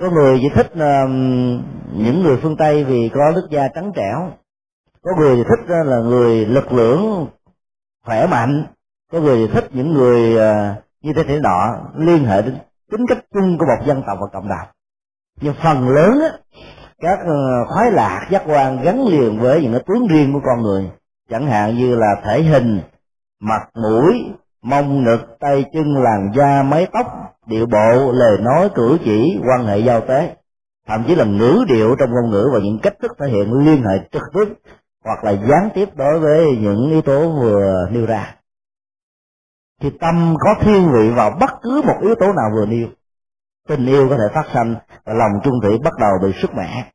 [SPEAKER 1] có người chỉ thích uh, những người phương tây vì có nước da trắng trẻo. Có người thì thích uh, là người lực lưỡng khỏe mạnh. Có người thì thích những người uh, như thế thế nọ liên hệ đến tính cách chung của một dân tộc và cộng đồng. Nhưng phần lớn á, các khoái lạc giác quan gắn liền với những cái tướng riêng của con người. Chẳng hạn như là thể hình mặt mũi mông ngực, tay chân, làn da, mái tóc điệu bộ, lời nói, cử chỉ, quan hệ giao tế. Thậm chí là ngữ điệu trong ngôn ngữ và những cách thức thể hiện liên hệ trực tiếp hoặc là gián tiếp đối với những yếu tố vừa nêu ra. Thì tâm có thiên vị vào bất cứ một yếu tố nào vừa nêu. Tình yêu có thể phát sinh và lòng trung thủy bắt đầu bị sức mẻ.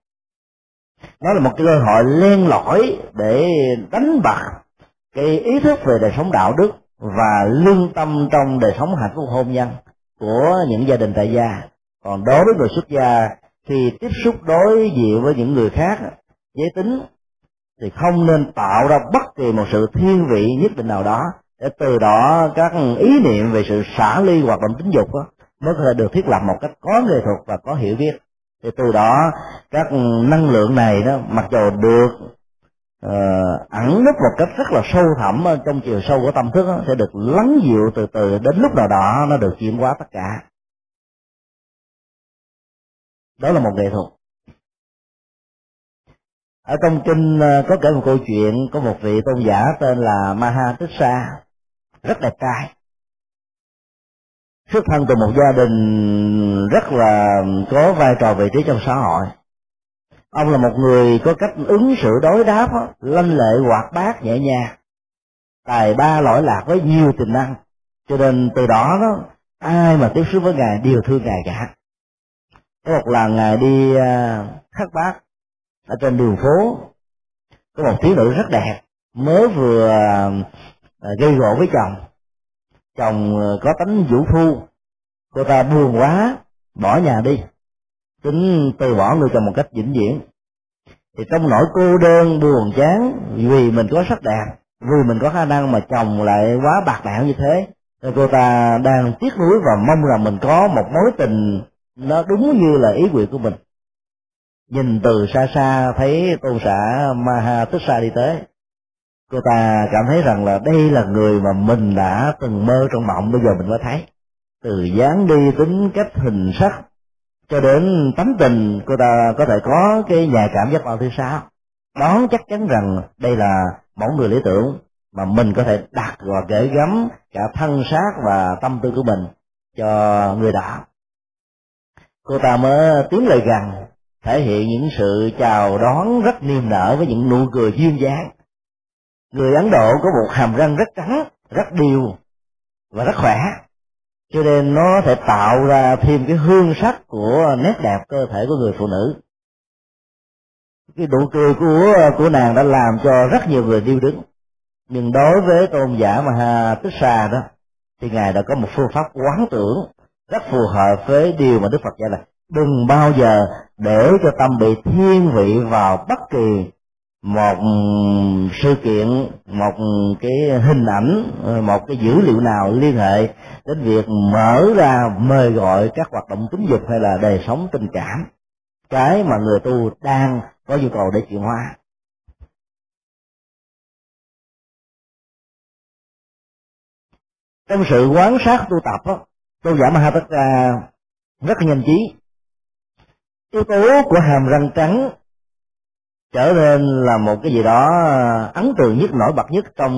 [SPEAKER 1] Đó là một cái cơ hội len lỏi để đánh bật cái ý thức về đời sống đạo đức và lương tâm trong đời sống hạnh phúc hôn nhân của những gia đình tại gia. Còn đối với người xuất gia khi tiếp xúc đối diện với những người khác giới tính thì không nên tạo ra bất kỳ một sự thiên vị nhất định nào đó để từ đó các ý niệm về sự xả ly hoạt động tính dục đó, mới có thể được thiết lập một cách có nghệ thuật và có hiểu biết. Thì từ đó các năng lượng này đó mặc dù được Ờ, uh, ẩn núp một cách rất là sâu thẳm trong chiều sâu của tâm thức đó, sẽ được lắng dịu từ từ đến lúc nào đó nó được chuyển hóa tất cả. Đó là một nghệ thuật. Ở trong kinh ờ, có kể một câu chuyện có một vị tôn giả tên là Maha Tích Sa rất đẹp trai. Xuất thân từ một gia đình rất là có vai trò vị trí trong xã hội ông là một người có cách ứng xử đối đáp đó, lanh lệ hoạt bát nhẹ nhàng tài ba lỗi lạc với nhiều tiềm năng. Cho nên từ đó đó ai mà tiếp xúc với ngài đều thương ngài cả. Có một lần ngài đi à, khắc bát ở trên đường phố có một thiếu nữ rất đẹp mới vừa à, gây gỗ với chồng. Chồng à, có tánh vũ phu cô ta buồn quá bỏ nhà đi tính từ bỏ người chồng một cách vĩnh viễn. Thì trong nỗi cô đơn, buồn, chán, vì mình có sắc đẹp, vì mình có khả năng mà chồng lại quá bạc đạo như thế, thì cô ta đang tiếc nuối và mong rằng mình có một mối tình nó đúng như là ý nguyện của mình. Nhìn từ xa xa, thấy tôn xã maha tích xa đi tới cô ta cảm thấy rằng là đây là người mà mình đã từng mơ trong mộng, bây giờ mình mới thấy. Từ dáng đi, tính cách, hình sắc cho đến tánh tình, cô ta có thể có cái nhà cảm giác bao thứ sáu. Đó chắc chắn rằng đây là mẫu người lý tưởng mà mình có thể đặt và gửi gắm cả thân xác và tâm tư của mình cho người đó cô ta mới tiến lời gần, thể hiện những sự chào đón rất niềm nở với những nụ cười duyên dáng. Người ấn độ có một hàm răng rất trắng, rất đều và rất khỏe cho nên nó thể tạo ra thêm cái hương sắc của nét đẹp cơ thể của người phụ nữ. Cái nụ cười của của nàng đã làm cho rất nhiều người điêu đứng. Nhưng đối với tôn giả mà ha tích xà đó, thì ngài đã có một phương pháp quán tưởng rất phù hợp với điều mà đức phật dạy là đừng bao giờ để cho tâm bị thiên vị vào bất kỳ một sự kiện một cái hình ảnh một cái dữ liệu nào liên hệ đến việc mở ra mời gọi các hoạt động tính dục hay là đời sống tình cảm. Cái mà người tu đang có nhu cầu để chuyển hóa. Trong sự quán sát tu tập đó, tu giả Mahatma rất nhanh trí yếu tố của hàm răng trắng trở nên là một cái gì đó à, ấn tượng nhất, nổi bật nhất trong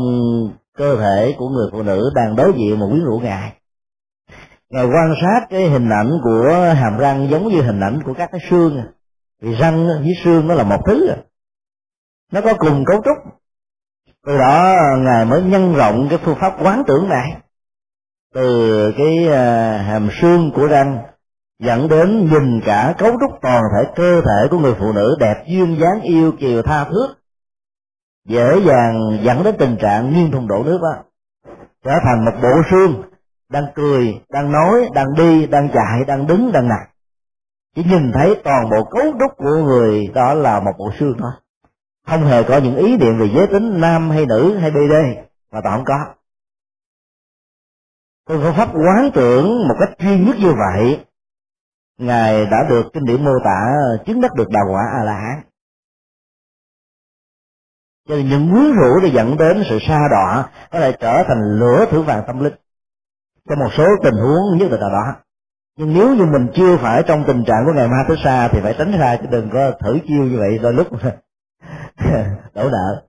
[SPEAKER 1] cơ thể của người phụ nữ đang đối diện một quyến rũ ngài ngài quan sát cái hình ảnh của hàm răng giống như hình ảnh của các cái xương à. vì răng với xương nó là một thứ à. nó có cùng cấu trúc. Từ đó ngài mới nhân rộng cái phương pháp quán tưởng này. Từ cái hàm xương của răng dẫn đến nhìn cả cấu trúc toàn thể cơ thể của người phụ nữ đẹp duyên dáng yêu kiều tha thước, dễ dàng dẫn đến tình trạng nghiêng thùng đổ nước đó, trở thành một bộ xương đang cười, đang nói, đang đi, đang chạy, đang đứng, đang nằm. Chỉ nhìn thấy toàn bộ cấu trúc của người đó là một bộ xương thôi. Không hề có những ý niệm về giới tính nam hay nữ hay bd mà tao không có. Phương pháp quán tưởng một cách duy nhất như vậy ngài đã được kinh điển mô tả ờ, chứng đắc được đạo quả a la hán cho nên những quyến rũ để dẫn đến sự sa đọa, có thể trở thành lửa thử vàng tâm linh trong một số tình huống nhất định nào đó. Nhưng nếu như mình chưa phải trong tình trạng của ngày ma thứ sa thì phải tránh ra, chứ đừng có thử chiêu như vậy, đôi lúc đổ nợ.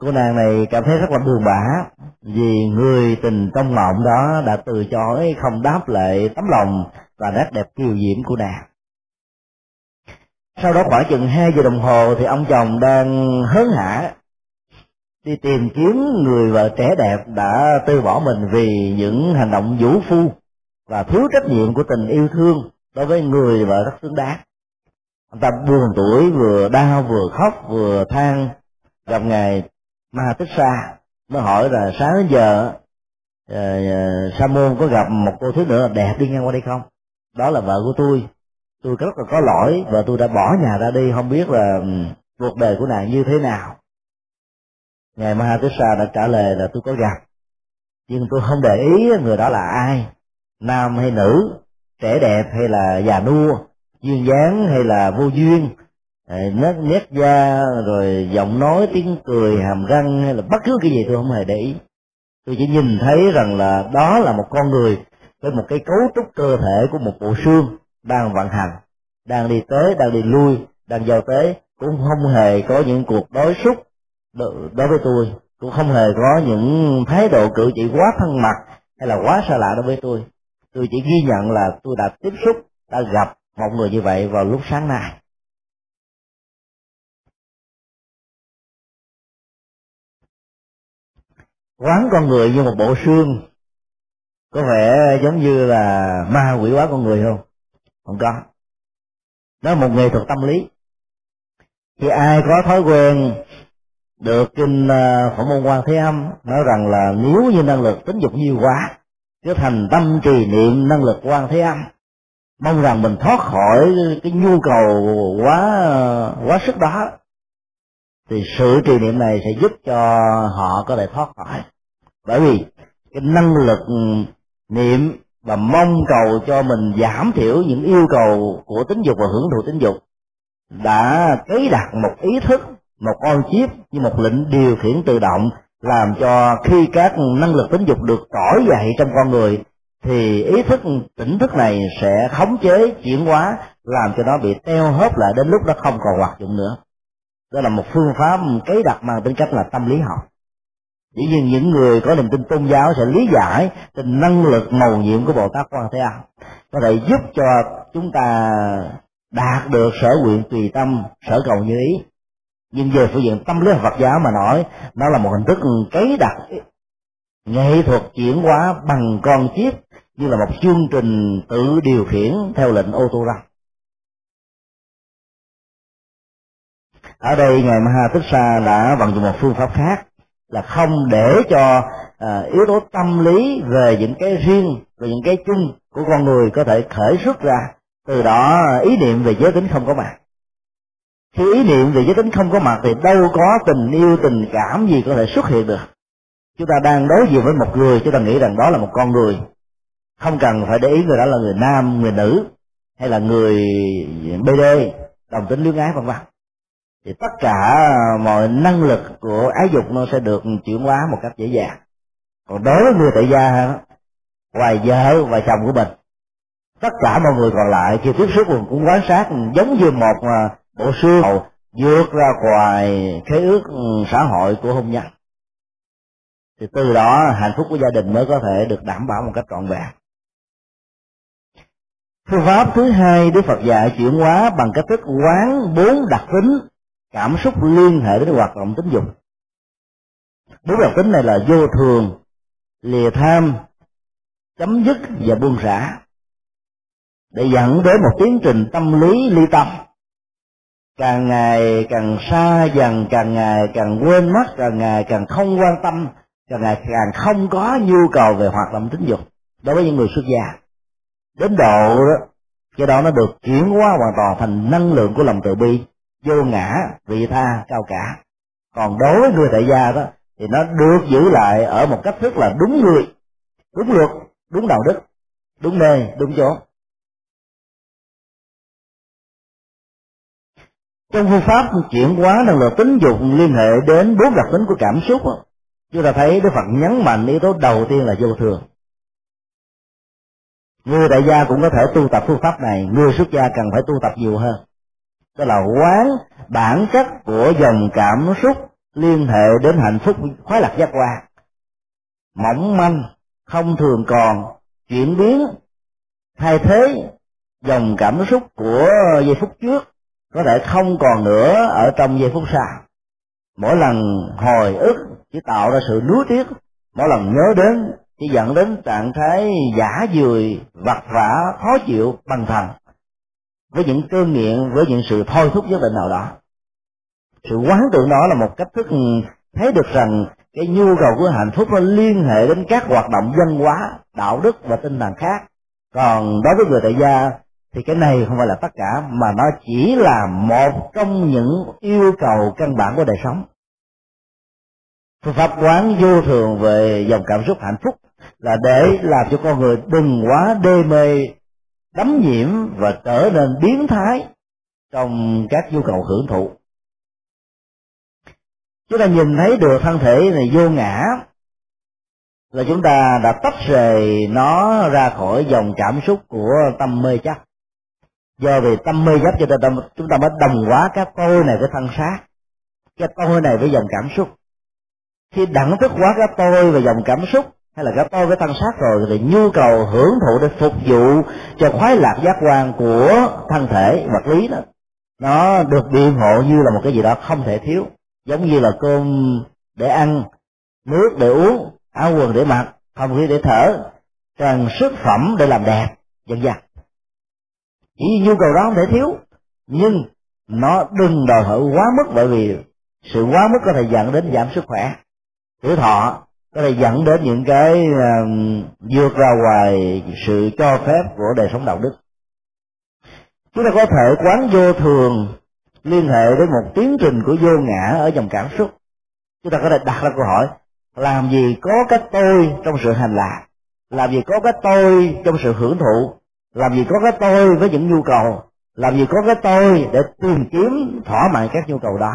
[SPEAKER 1] Cô nàng này cảm thấy rất là buồn bã vì người tình trong mộng đó đã từ chối không đáp lại tấm lòng và nét đẹp kiều diễm của nàng. Sau đó khoảng chừng hai giờ đồng hồ thì ông chồng đang hớn hả đi tìm kiếm người vợ trẻ đẹp đã từ bỏ mình vì những hành động vũ phu và thiếu trách nhiệm của tình yêu thương đối với người vợ rất xứng đáng. Anh ta buồn tuổi, vừa đau, vừa khóc, vừa than, gặp ngài ma tích xa nó hỏi là sáng đến giờ ờ, ờ, sa môn có gặp một cô thiếu nữa đẹp đi ngang qua đây không? Đó là vợ của tôi. Tôi rất là có lỗi và tôi đã bỏ nhà ra đi, không biết là ừ, cuộc đời của nàng như thế nào. Ngài Mahatissa đã trả lời là tôi có gặp, nhưng tôi không để ý người đó là ai, nam hay nữ, trẻ đẹp hay là già nua, duyên dáng hay là vô duyên nét nét da rồi giọng nói, tiếng cười hàm răng hay là bất cứ cái gì tôi không hề để ý. Tôi chỉ nhìn thấy rằng là đó là một con người với một cái cấu trúc cơ thể của một bộ xương đang vận hành, đang đi tới, đang đi lui, đang giao tế. Cũng không hề có những cuộc đối xúc đối với tôi. Cũng không hề có những thái độ cử chỉ quá thân mật hay là quá xa lạ đối với tôi. Tôi chỉ ghi nhận là tôi đã tiếp xúc, đã gặp một người như vậy vào lúc sáng nay. Quán con người như một bộ xương. Có vẻ giống như là ma quỷ hóa con người không? Không có. Đó là một nghệ thuật tâm lý. Khi ai có thói quen được kinh à, phổ môn quan thế âm nói rằng là nếu như năng lực tính dục nhiều quá, trở thành tâm trì niệm năng lực quan thế âm, mong rằng mình thoát khỏi cái nhu cầu quá à, quá sức đó thì sự trì niệm này sẽ giúp cho họ có thể thoát khỏi. Bởi vì cái năng lực niệm và mong cầu cho mình giảm thiểu những yêu cầu của tính dục và hưởng thụ tính dục đã cấy đặt một ý thức, một con chip như một lệnh điều khiển tự động làm cho khi các năng lực tính dục được trỗi dậy trong con người thì ý thức, tỉnh thức này sẽ khống chế, chuyển hóa, làm cho nó bị teo hớp lại đến lúc nó không còn hoạt dụng nữa đó là một phương pháp cấy đặt mang tính cách là tâm lý học. Dĩ nhiên những người có niềm tin tôn giáo sẽ lý giải tình năng lực màu nhiệm của bồ tát quan thế âm. Có thể giúp cho chúng ta đạt được sở nguyện tùy tâm, sở cầu như ý. Nhưng về phương diện tâm lý Phật giáo mà nói, nó là một hình thức cấy đặt nghệ thuật chuyển hóa bằng con chip như là một chương trình tự điều khiển theo lệnh ô tô răng ở đây ngài Maha Tích Sa đã vận dụng một phương pháp khác là không để cho à, yếu tố tâm lý về những cái riêng về những cái chung của con người có thể khởi xuất ra. Từ đó ý niệm về giới tính không có mặt. Khi ý niệm về giới tính không có mặt thì đâu có tình yêu tình cảm gì có thể xuất hiện được. Chúng ta đang đối diện với một người chúng ta nghĩ rằng đó là một con người. Không cần phải để ý người đó là người nam người nữ hay là người bd đồng tính luyến ái vân vân thì tất cả mọi năng lực của ái dục nó sẽ được chuyển hóa một cách dễ dàng. Còn đối với người tại gia ngoài vợ và chồng của mình, tất cả mọi người còn lại khi tiếp xúc cũng quan sát, giống như một à, bộ xương vượt ra ngoài khế ước ừ, xã hội của hôn nhân. Thì từ đó hạnh phúc của gia đình mới có thể được đảm bảo một cách trọn vẹn. Phương pháp thứ hai đức phật dạy chuyển hóa bằng cách thức quán bốn đặc tính cảm xúc liên hệ đến hoạt động tính dục. Bốn đặc tính này là vô thường, lìa tham, chấm dứt và buông xả để dẫn đến một tiến trình tâm lý ly tâm. Càng ngày càng xa dần, càng ngày càng quên mất, càng ngày càng không quan tâm, càng ngày càng không có nhu cầu về hoạt động tính dục đối với những người xuất gia. Đến độ đó, cái đó nó được chuyển hóa hoàn toàn thành năng lượng của lòng từ bi vô ngã vị tha cao cả. Còn đối với người tại gia đó, thì nó được giữ lại ở một cách rất là đúng người, đúng luật, đúng đạo đức, đúng nơi, đúng chỗ. Trong phương pháp chuyển hóa năng lượng tính dục liên hệ đến bốn đặc tính của cảm xúc chúng ta thấy đức phật nhấn mạnh yếu tố đầu tiên là vô thường. Người đại gia cũng có thể tu tập phương pháp này, người xuất gia cần phải tu tập nhiều hơn đó là quán, bản chất của dòng cảm xúc liên hệ đến hạnh phúc khoái lạc giác quan. Mỏng manh, không thường còn, chuyển biến. Thay thế dòng cảm xúc của giây phút trước, có thể không còn nữa ở trong giây phút sau. Mỗi lần hồi ức chỉ tạo ra sự nuối tiếc, mỗi lần nhớ đến chỉ dẫn đến trạng thái giả dười vật vả, khó chịu, bằng thần với những cơn nghiện với những sự thôi thúc nhất định nào đó. Sự quán tưởng đó là một cách thức thấy được rằng cái nhu cầu của hạnh phúc nó liên hệ đến các hoạt động văn hóa, đạo đức và tinh thần khác. Còn đối với người tại gia thì cái này không phải là tất cả, mà nó chỉ là một trong những yêu cầu căn bản của đời sống. Phương pháp quán vô thường về dòng cảm xúc hạnh phúc là để làm cho con người đừng quá đê mê đắm nhiễm và trở nên biến thái trong các nhu cầu hưởng thụ. Chúng ta nhìn thấy được thân thể này vô ngã là chúng ta đã tách rời nó ra khỏi dòng cảm xúc của tâm mê chấp. Do vì tâm mê chấp cho nên chúng ta mới đồng hóa các tôi này với thân xác, cái tôi này với dòng cảm xúc. Khi đẳng thức hóa cái tôi và dòng cảm xúc hay là cái tôi cái thân xác rồi thì nhu cầu hưởng thụ để phục vụ cho khoái lạc giác quan của thân thể, vật lý đó, nó được biện hộ như là một cái gì đó không thể thiếu. Giống như là cơm để ăn, nước để uống, áo quần để mặc, không khí để thở trang sức phẩm để làm đẹp, vân vân. Chỉ nhu cầu đó không thể thiếu, nhưng nó đừng đòi hỏi quá mức bởi vì sự quá mức có thể dẫn đến giảm sức khỏe. Tuổi thọ có thể dẫn đến những cái vượt ra ngoài sự cho phép của đời sống đạo đức. Chúng ta có thể quán vô thường, liên hệ với một tiến trình của vô ngã ở dòng cảm xúc. Chúng ta có thể đặt ra câu hỏi, làm gì có cái tôi trong sự hành lạc làm gì có cái tôi trong sự hưởng thụ? Làm gì có cái tôi với những nhu cầu? Làm gì có cái tôi để tìm kiếm thỏa mãn các nhu cầu đó?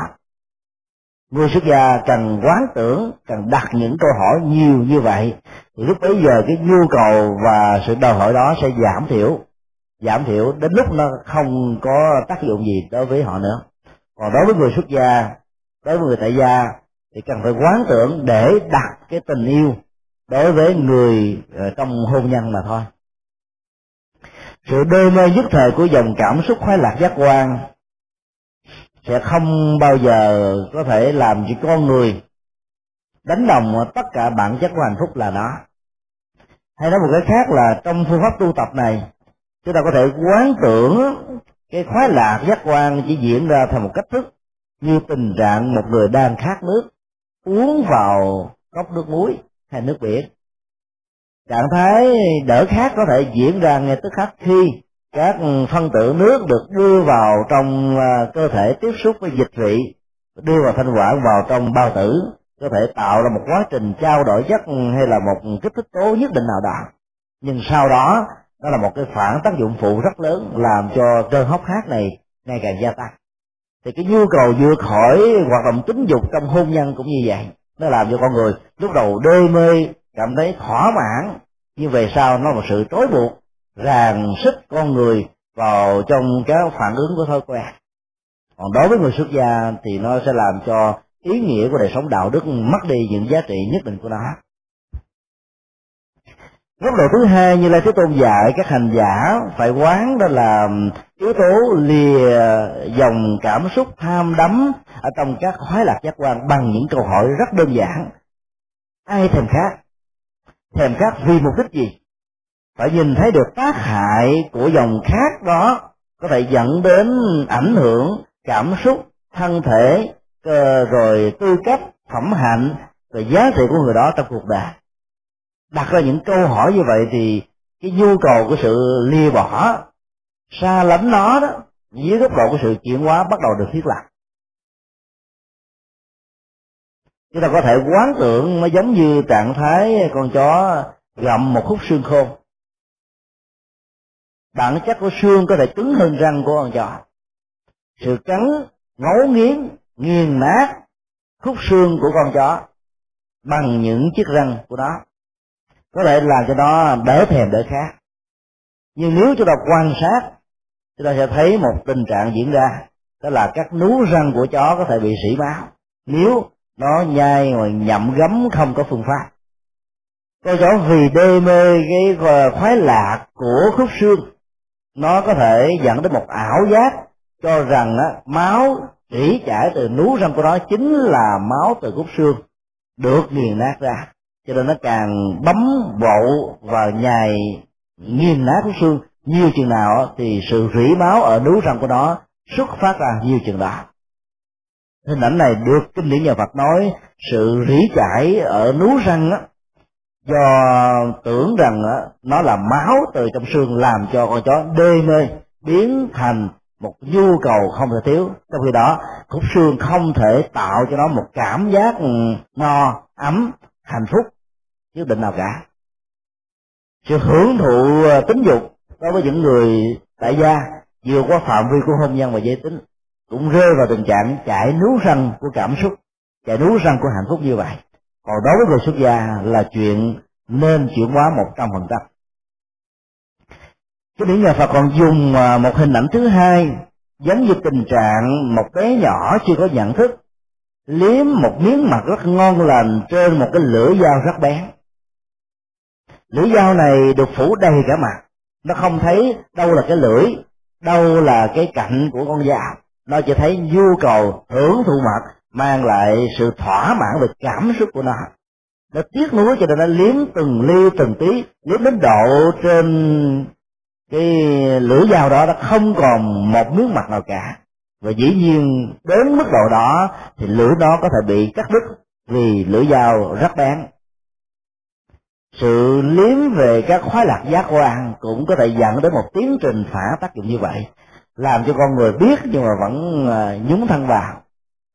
[SPEAKER 1] Người xuất gia cần quán tưởng cần đặt những câu hỏi nhiều như vậy thì lúc bấy giờ cái nhu cầu và sự đòi hỏi đó sẽ giảm thiểu. Giảm thiểu đến lúc nó không có tác dụng gì đối với họ nữa. Còn đối với người xuất gia, đối với người tại gia thì cần phải quán tưởng để đặt cái tình yêu đối với người ờ, trong hôn nhân mà thôi. Sự đê mê nhất thời của dòng cảm xúc khoái lạc giác quan sẽ không bao giờ có thể làm cho con người đánh đồng tất cả bản chất của hạnh phúc là nó. Hay nói một cái khác là trong phương pháp tu tập này, chúng ta có thể quán tưởng cái khoái lạc giác quan chỉ diễn ra theo một cách thức như tình trạng một người đang khát nước, uống vào cốc nước muối hay nước biển. Trạng thái đỡ khát có thể diễn ra ngay tức khắc khi các phân tử nước được đưa vào trong à, cơ thể tiếp xúc với dịch vị, đưa vào thanh quản vào trong bao tử, có thể tạo ra một quá trình trao đổi chất hay là một kích thích tố nhất định nào đó. Nhưng sau đó đó là một cái phản tác dụng phụ rất lớn làm cho cơn hốc hác này ngày càng gia tăng. Thì cái nhu cầu vượt khỏi hoạt động tính dục trong hôn nhân cũng như vậy. Nó làm cho con người lúc đầu đê mê, cảm thấy thỏa mãn. Nhưng về sau nó là một sự trói buộc ràng sức con người vào trong cái phản ứng của thói quen. Còn đối với người xuất gia thì nó sẽ làm cho ý nghĩa của đời sống đạo đức mất đi những giá trị nhất định của nó. Góc độ thứ hai như là thế tôn dạy, các hành giả phải quán đó là yếu tố lìa dòng cảm xúc, tham đắm ở trong các khoái lạc giác quan bằng những câu hỏi rất đơn giản. Ai thèm khát? Thèm khát vì mục đích gì? Phải nhìn thấy được tác hại của dòng khác đó, có thể dẫn đến ảnh hưởng, cảm xúc, thân thể rồi tư cách, phẩm hạnh, rồi giá trị của người đó trong cuộc đời. Đặt ra những câu hỏi như vậy thì cái nhu cầu của sự lìa bỏ, xa lánh nó đó, dưới góc độ của sự chuyển hóa bắt đầu được thiết lập. Chúng ta có thể quán tưởng nó giống như trạng thái con chó gặm một khúc xương khô bản chất của xương có thể cứng hơn răng của con chó. Sự cắn, ngấu nghiến, nghiền nát khúc xương của con chó bằng những chiếc răng của nó. Có thể làm cho nó đỡ thèm đỡ khát. Nhưng nếu chúng ta quan sát, chúng ta sẽ thấy một tình trạng diễn ra. Đó là các nú răng của chó có thể bị sỉ máu nếu nó nhai hoặc nhậm gấm không có phương pháp. Con chó vì đê mê cái khoái lạc của khúc xương nó có thể dẫn đến một ảo giác cho rằng á, máu rỉ chảy từ nú răng của nó chính là máu từ khúc xương được nghiền nát ra. Cho nên nó càng bấm bộ và nhài nghiền nát khúc xương nhiều chừng nào thì sự rỉ máu ở nú răng của nó xuất phát ra nhiều chừng đó. Hình ảnh này được kinh điển nhà Phật nói sự rỉ chảy ở nú răng á do tưởng rằng nó là máu từ trong xương làm cho con chó đê mê, biến thành một nhu cầu không thể thiếu. Trong khi đó, khúc xương không thể tạo cho nó một cảm giác ừ, no, ấm, hạnh phúc nhất định nào cả. Sự hưởng thụ ờ, tính dục đối với những người tại gia vừa qua phạm vi của hôn nhân và giới tính cũng rơi vào tình trạng chảy nú răng của cảm xúc, chảy nú răng của hạnh phúc như vậy còn đối với người xuất gia là chuyện nên chuyển hóa một trăm phần trăm. Cái điển nhà Phật còn dùng à, một hình ảnh thứ hai, giống như tình trạng một bé nhỏ chưa có nhận thức, liếm một miếng mặt rất ngon lành trên một cái lưỡi dao rất bén lưỡi dao này được phủ đầy cả mặt, nó không thấy đâu là cái lưỡi, đâu là cái cạnh của con dao nó chỉ thấy nhu cầu hưởng thụ mặt mang lại sự thỏa mãn về cảm xúc của nó. Nó tiếc nuối cho nên nó liếm từng ly, từng tí, liếm đến độ trên cái lưỡi dao đó, nó không còn một miếng mặt nào cả. Và dĩ nhiên, đến mức độ đó, thì lưỡi đó có thể bị cắt đứt vì lưỡi dao rất bén sự liếm về các khoái lạc giác quan cũng có thể dẫn đến một tiến trình phản tác dụng như vậy, làm cho con người biết nhưng mà vẫn à, nhúng thân vào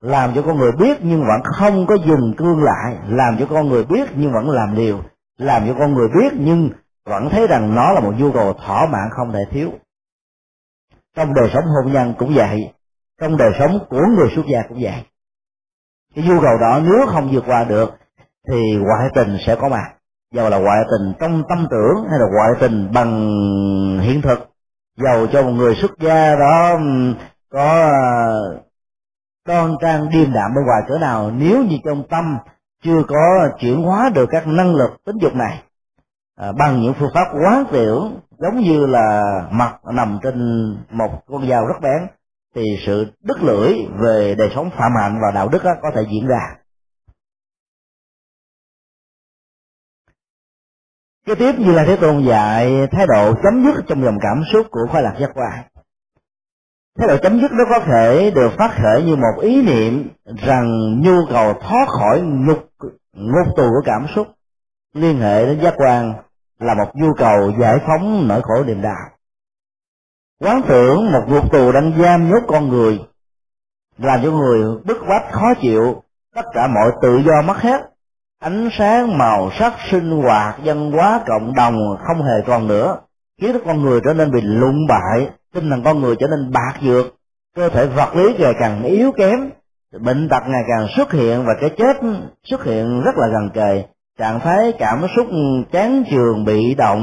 [SPEAKER 1] làm cho con người biết nhưng vẫn không có dừng cương lại. Làm cho con người biết nhưng vẫn làm điều, làm cho con người biết nhưng vẫn thấy rằng nó là một nhu cầu thỏa mãn không thể thiếu. Trong đời sống hôn nhân cũng vậy. Trong đời sống của người xuất gia cũng vậy. Cái nhu cầu đó nếu không vượt qua được thì ngoại tình sẽ có mặt. Dầu là ngoại tình trong tâm tưởng hay là ngoại tình bằng hiện thực. Dầu cho một người xuất gia đó có đoan trang điềm đạm bên ngoài cỡ nào nếu như trong tâm chưa có chuyển hóa được các năng lực tính dục này à, bằng những phương pháp quán tiểu giống như là mặt nằm trên một con dao rất bén thì sự đứt lưỡi về đời sống phạm hạnh và đạo đức đó, có thể diễn ra. Kế tiếp như là thế tôn dạy thái độ chấm dứt trong dòng cảm xúc của khoái lạc giác quan thế loại chấm dứt đó có thể được phát khởi như một ý niệm rằng nhu cầu thoát khỏi ngục ngục tù của cảm xúc. Liên hệ đến giác quan là một nhu cầu giải phóng nỗi khổ niềm đau. Quán tưởng một ngục tù đang giam nhốt con người làm cho người bức bách, khó chịu, tất cả mọi tự do mất hết. Ánh sáng màu sắc sinh hoạt, văn hóa cộng đồng không hề còn nữa, khiến cho con người trở nên bị lụng bại tinh thần con người trở nên bạc nhược, cơ thể vật lý ngày càng yếu kém, bệnh tật ngày càng xuất hiện và cái chết xuất hiện rất là gần kề. Trạng thái cảm xúc chán trường bị động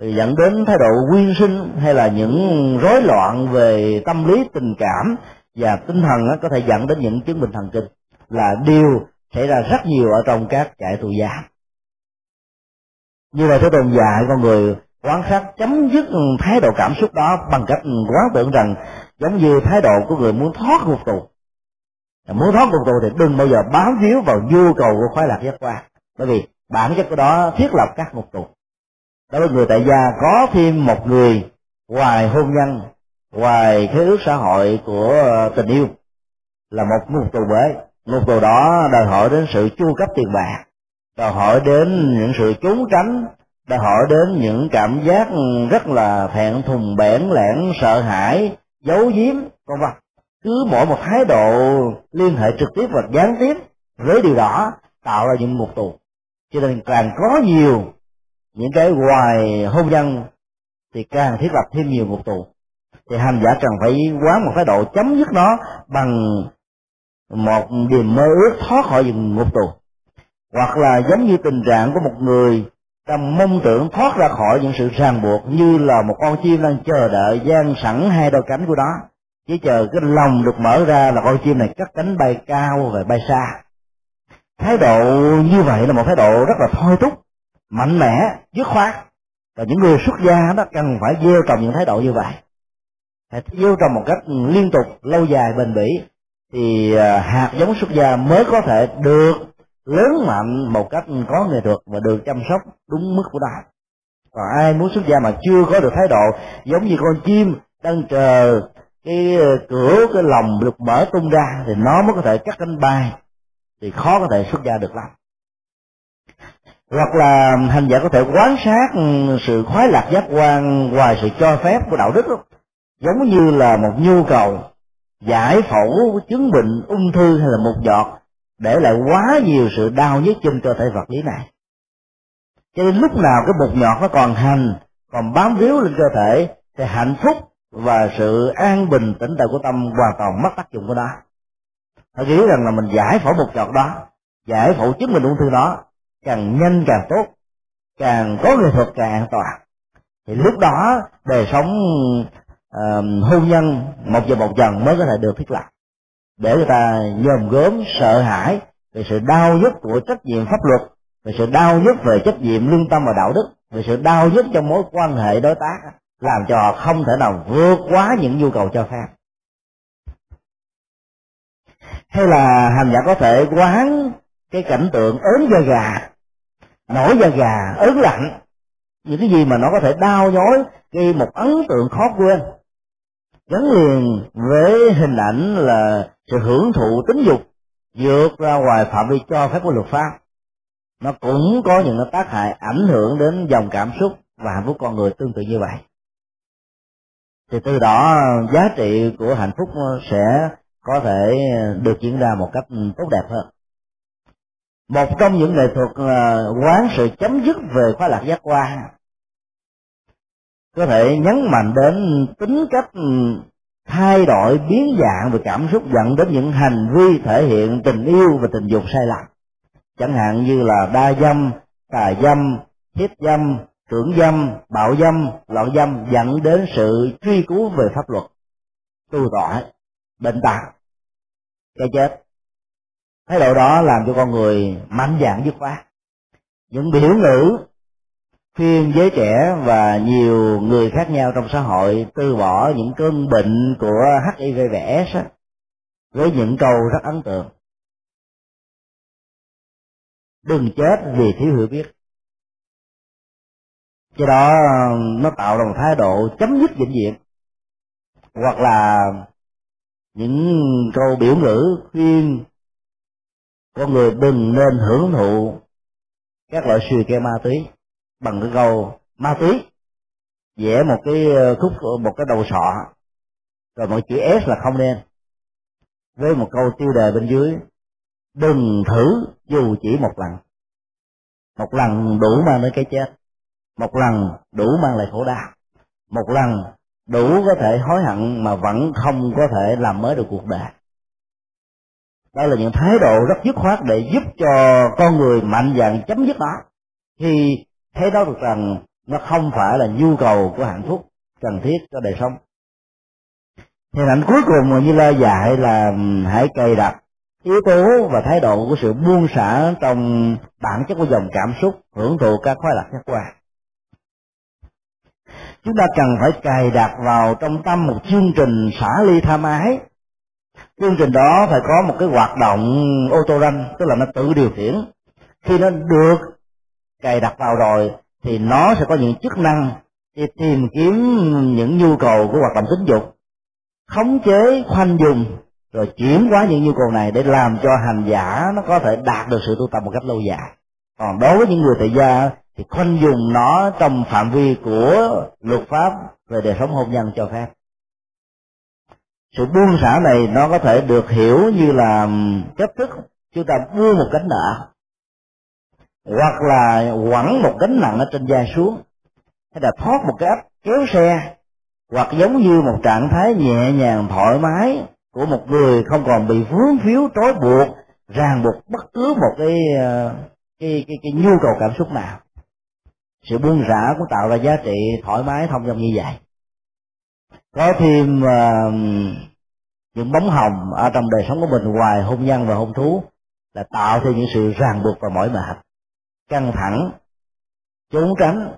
[SPEAKER 1] thì dẫn đến thái độ quyên sinh hay là những rối loạn về tâm lý, tình cảm và tinh thần có thể dẫn đến những chứng bệnh thần kinh là điều xảy ra rất nhiều ở trong các trại tù giam. Như vậy thế tồn dạy con người quan sát chấm dứt thái độ cảm xúc đó bằng cách quán tưởng rằng giống như thái độ của người muốn thoát ngục tù muốn thoát ngục tù thì đừng bao giờ bám víu vào nhu cầu của khoái lạc giác quan, bởi vì bản chất của đó thiết lập các ngục tù đối với người tại gia có thêm một người ngoài hôn nhân ngoài khế ước xã hội của tình yêu, là một ngục tù mới. ngục tù đó đòi hỏi đến sự chu cấp tiền bạc, đòi hỏi đến những sự trốn tránh đã hỏi đến những cảm giác rất là thẹn thùng, bẽn lẽn, sợ hãi, giấu giếm, vân vân. Cứ mỗi một thái độ liên hệ trực tiếp và gián tiếp với điều đó tạo ra những ngục tù. Cho nên càng có nhiều những cái hoài hôn nhân thì càng thiết lập thêm nhiều ngục tù. Thì hành giả cần phải quán một thái độ chấm dứt nó bằng một niềm mơ ước thoát khỏi những ngục tù. Hoặc là giống như tình trạng của một người ta mong tưởng thoát ra khỏi những sự ràng buộc như là một con chim đang chờ đợi gian sẵn hai đôi cánh của nó, chỉ chờ cái lòng được mở ra là con chim này cất cánh bay cao và bay xa. Thái độ như vậy là một thái độ rất là thôi thúc, mạnh mẽ, dứt khoát. Và những người xuất gia đó cần phải gieo trồng những thái độ như vậy. Phải gieo trồng một cách liên tục, lâu dài, bền bỉ, thì à, hạt giống xuất gia mới có thể được lớn mạnh một cách có nghệ thuật và được chăm sóc đúng mức của nó còn ai muốn xuất gia mà chưa có được thái độ, giống như con chim đang chờ cái ờ, cửa, cái lòng được mở tung ra thì nó mới có thể cắt cánh bay, thì khó có thể xuất gia được lắm. Hoặc là hành giả có thể quán sát ừ, sự khoái lạc giác quan ngoài sự cho phép của đạo đức giống như là một nhu cầu giải phẫu, chứng bệnh, ung thư hay là một giọt để lại quá nhiều sự đau nhức trên cơ thể vật lý này. Cho nên lúc nào cái bột nhọt nó còn hành còn bám víu lên cơ thể thì hạnh phúc và sự an bình tĩnh tại của tâm hoàn toàn mất tác dụng của nó. Họ nghĩ rằng là mình giải phẫu bột nhọt đó giải phẫu chứng minh ung thư đó càng nhanh càng tốt càng có nghệ thuật càng an toàn. Thì lúc đó đời sống uh, hôn nhân một giờ một dần mới có thể được thiết lập để người ta nhòm gớm, sợ hãi về sự đau nhức của trách nhiệm pháp luật, về sự đau nhức về trách nhiệm lương tâm và đạo đức, về sự đau nhức trong mối quan hệ đối tác, làm cho họ không thể nào vượt quá những nhu cầu cho phép. Hay là hành giả có thể quán cái cảnh tượng ớn da gà, nổi da gà, ớn lạnh, những cái gì mà nó có thể đau nhói, gây một ấn tượng khó quên. Gắn liền với hình ảnh là sự hưởng thụ tính dục, vượt ra ngoài phạm vi cho phép của luật pháp. Nó cũng có những tác hại ảnh hưởng đến dòng cảm xúc và hạnh phúc con người tương tự như vậy. Thì từ đó, giá trị của hạnh phúc sẽ có thể được diễn ra một cách tốt đẹp hơn. Một trong những nghệ thuật à, quán sự chấm dứt về khóa lạc giác quan có thể nhấn mạnh đến tính cách thay đổi biến dạng về cảm xúc dẫn đến những hành vi thể hiện tình yêu và tình dục sai lầm. Chẳng hạn như là đa dâm, tà dâm, hiếp dâm, cưỡng dâm, bạo dâm, loạn dâm dẫn đến sự truy cứu về pháp luật. Tu tội bệnh tật. Cái chết. Thái độ đó làm cho con người mạnh dạn dứt khoát. Những biểu ngữ khuyên giới trẻ và nhiều người khác nhau trong xã hội từ bỏ những cơn bệnh của HIV và S với những câu rất ấn tượng. Đừng chết vì thiếu hiểu biết. Do đó nó tạo ra một thái độ chấm dứt vĩnh viễn, hoặc là những câu biểu ngữ khuyên con người đừng nên hưởng thụ các loại suy kê ma túy bằng cái câu ma túy, vẽ một cái ờ, khúc một cái đầu sọ. Rồi một chữ s là không nên với một câu tiêu đề bên dưới, đừng thử dù chỉ một lần. Một lần đủ mang đến cái chết, một lần đủ mang lại khổ đau, một lần đủ có thể hối hận mà vẫn không có thể làm mới được cuộc đời. Đó là những thái độ rất dứt khoát để giúp cho con người mạnh dạn chấm dứt đó khi thấy đó được rằng nó không phải là nhu cầu của hạnh phúc cần thiết cho đời sống. Hình ảnh cuối cùng mà như la dạy là hãy cày đặt yếu tố và thái độ của sự buông xả trong bản chất của dòng cảm xúc hưởng thụ các khoái lạc giác quan chúng ta cần phải cài đặt vào trong tâm một chương trình xả ly tham ái. Chương trình đó phải có một cái hoạt động ô tô ranh tức là nó tự điều khiển. Khi nó được cài đặt vào rồi thì nó sẽ có những chức năng để tìm kiếm những nhu cầu của hoạt động tính dục khống chế, khoanh dùng rồi chuyển hóa những nhu cầu này để làm cho hành giả nó có thể đạt được sự tu tập một cách lâu dài. Còn đối với những người tại gia thì khoanh dùng nó trong phạm vi của luật pháp về đời sống hôn nhân cho phép. Sự buông xả này nó có thể được hiểu như là cách thức chúng ta buông một cánh nợ hoặc là quẳng một gánh nặng ở trên vai xuống hay là thoát một cái ấp kéo xe hoặc giống như một trạng thái nhẹ nhàng thoải mái của một người không còn bị vướng phiếu trói buộc ràng buộc bất cứ một cái ờ, cái cái, cái nhu cầu cảm xúc nào. Sự buông rã cũng tạo ra giá trị thoải mái thông dong như vậy. Có thêm uh, những bóng hồng ở trong đời sống của mình ngoài hôn nhân và hôn thú là tạo thêm những sự ràng buộc và mỏi mệt căng thẳng, trốn tránh.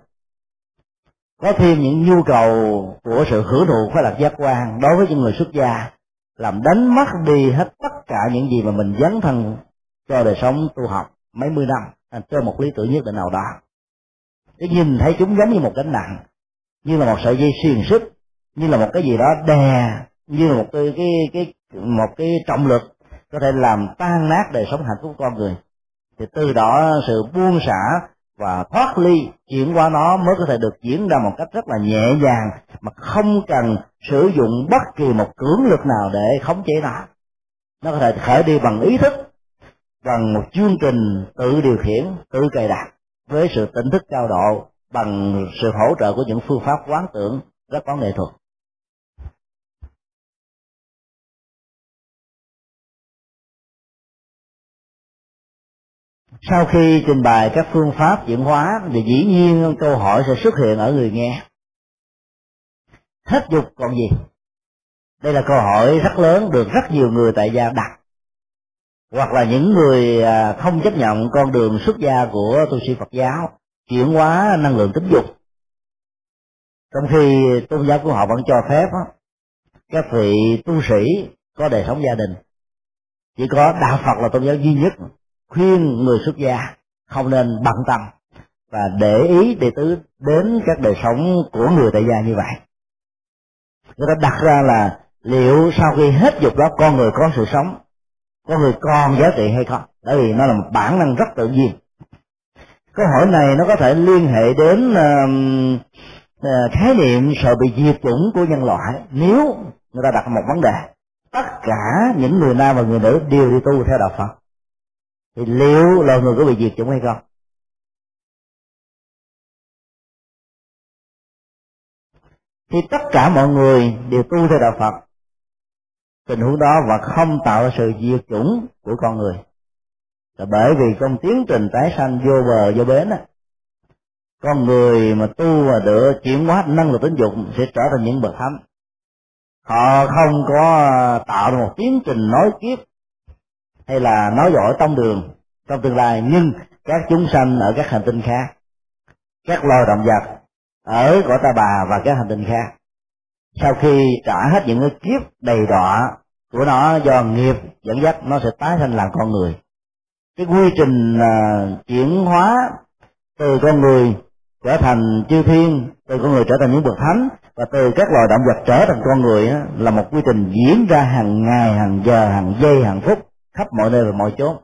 [SPEAKER 1] Có thêm những nhu cầu của sự hưởng thụ khoái lạc giác quan đối với những người xuất gia, làm đánh mất đi hết tất cả những gì mà mình dấn thân cho đời sống tu học mấy mươi năm cho một lý tưởng nhất định nào đó. Để nhìn thấy chúng giống như một gánh nặng, như là một sợi dây xiềng xích, như là một cái gì đó đè, như là một cái cái cái, một cái trọng lực có thể làm tan nát đời sống hạnh phúc con người thì từ đó sự buông xả và thoát ly chuyển qua nó mới có thể được diễn ra một cách rất là nhẹ nhàng, mà không cần sử dụng bất kỳ một cưỡng lực nào để khống chế nó. Nó có thể khởi đi bằng ý thức, bằng một chương trình tự điều khiển, tự cài đặt với sự tỉnh thức cao độ bằng sự hỗ trợ của những phương pháp quán tưởng rất có nghệ thuật. Sau khi trình bày các phương pháp chuyển hóa thì dĩ nhiên câu hỏi sẽ xuất hiện ở người nghe. Hết dục còn gì? Đây là câu hỏi rất lớn, được rất nhiều người tại gia đặt. Hoặc là những người à, không chấp nhận con đường xuất gia của tu sĩ Phật giáo, chuyển hóa năng lượng tính dục. Trong khi tôn giáo của họ vẫn cho phép các vị tu sĩ có đời sống gia đình. Chỉ có đạo Phật là tôn giáo duy nhất khuyên người xuất gia không nên bận tâm và để ý đệ tứ đến các đời sống của người tại gia như vậy. Người ta đặt ra là liệu sau khi hết dục đó con người có sự sống có người còn giá trị hay không? Bởi vì nó là một bản năng rất tự nhiên. Câu hỏi này nó có thể liên hệ đến uh, uh, khái niệm sợ bị diệt chủng của nhân loại nếu người ta đặt một vấn đề. Tất cả những người nam và người nữ đều đi tu theo đạo phật thì liệu loài người có bị diệt chủng hay không? Thì tất cả mọi người đều tu theo đạo phật. Tình huống đó và không tạo ra sự diệt chủng của con người. Là bởi vì trong tiến trình tái sanh vô bờ, vô bến á, con người mà tu và được chuyển hóa năng lực tính dục sẽ trở thành những bậc thánh. Họ không có tạo ra một tiến trình nói kiếp hay là nói giỏi tông đường trong tương lai nhưng các chúng sanh ở các hành tinh khác các loài động vật ở cõi ta bà và các hành tinh khác sau khi trả hết những cái kiếp đầy đọa của nó do nghiệp dẫn dắt nó sẽ tái sanh làm con người. Cái quy trình uh, chuyển hóa từ con người trở thành chư thiên từ con người trở thành những bậc thánh và từ các loài động vật trở thành con người đó, là một quy trình diễn ra hàng ngày hàng giờ hàng giây hàng phút khắp mọi nơi và mọi chốn.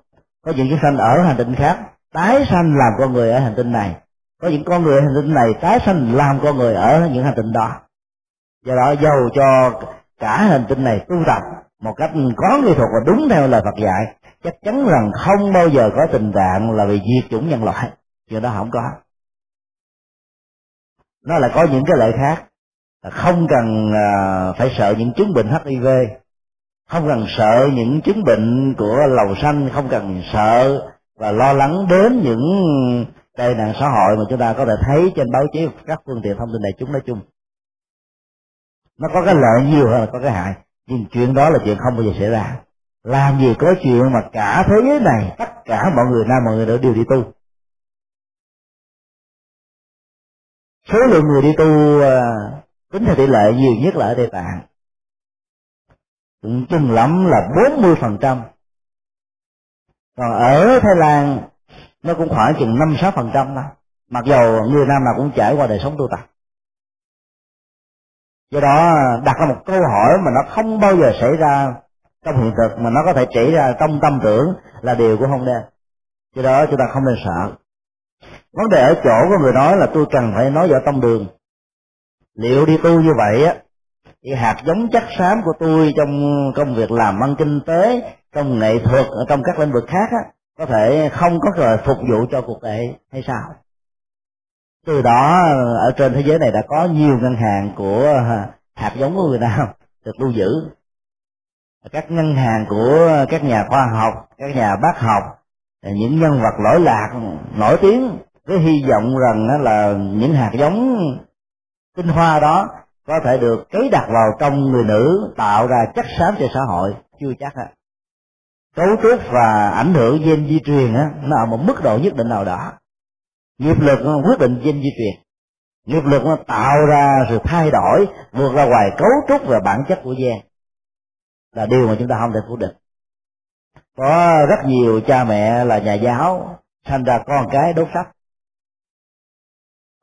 [SPEAKER 1] Có những chúng sanh ở hành tinh khác, tái sanh làm con người ở hành tinh này. Có những con người ở hành tinh này tái sanh làm con người ở những hành tinh đó. Do đó dầu cho cả hành tinh này tu tập một cách có nghệ thuật và đúng theo lời Phật dạy, chắc chắn rằng không bao giờ có tình trạng là bị diệt chủng nhân loại. Chuyện đó không có. Nó là có những cái lợi khác. Không cần à, phải sợ những chứng bệnh hiv không cần sợ những chứng bệnh của lầu xanh không cần sợ và lo lắng đến những tai nạn xã hội mà chúng ta có thể thấy trên báo chí các phương tiện thông tin đại chúng nói chung. Nó có cái lợi nhiều hơn là có cái hại, nhưng chuyện đó là chuyện không bao giờ xảy ra. Làm gì có chuyện mà cả thế giới này, tất cả mọi người nam, mọi người nữ đều đi tu. Số lượng người đi tu à, tính theo tỷ lệ nhiều nhất là ở Tây Tạng cũng chừng lắm là bốn mươi phần trăm. Còn ở Thái Lan, nó cũng khoảng chừng năm sáu phần trăm thôi. Mặc dù người nam nào cũng trải qua đời sống tu tập. Do đó, đặt ra một câu hỏi mà nó không bao giờ xảy ra trong hiện thực, mà nó có thể chỉ ra trong tâm tưởng là điều của không nên. Do đó, chúng ta không nên sợ. Vấn đề ở chỗ của người nói là tôi cần phải nói vào tâm đường. Liệu đi tu như vậy á thì hạt giống chắc xám của tôi trong công việc làm ăn kinh tế, trong nghệ thuật ở trong các lĩnh vực khác á, có thể không có rồi phục vụ cho cuộc đời hay sao? Từ đó, ở trên thế giới này đã có nhiều ngân hàng của à, hạt giống của người nào được lưu giữ. Các ngân hàng của các nhà khoa học, các nhà bác học, những nhân vật lỗi lạc, nổi tiếng với hy vọng rằng là những hạt giống tinh hoa đó có thể được cấy đặt vào trong người nữ, tạo ra chất xám cho xã hội. Chưa chắc á. Cấu trúc và ảnh hưởng gen di truyền á, nó ở một mức độ nhất định nào đó. Nghiệp lực nó quyết định gen di truyền. Nghiệp lực nó tạo ra sự thay đổi, vượt ra ngoài cấu trúc và bản chất của gen. Là điều mà chúng ta không thể phủ định. Có rất nhiều cha mẹ là nhà giáo thành ra con cái đốt sách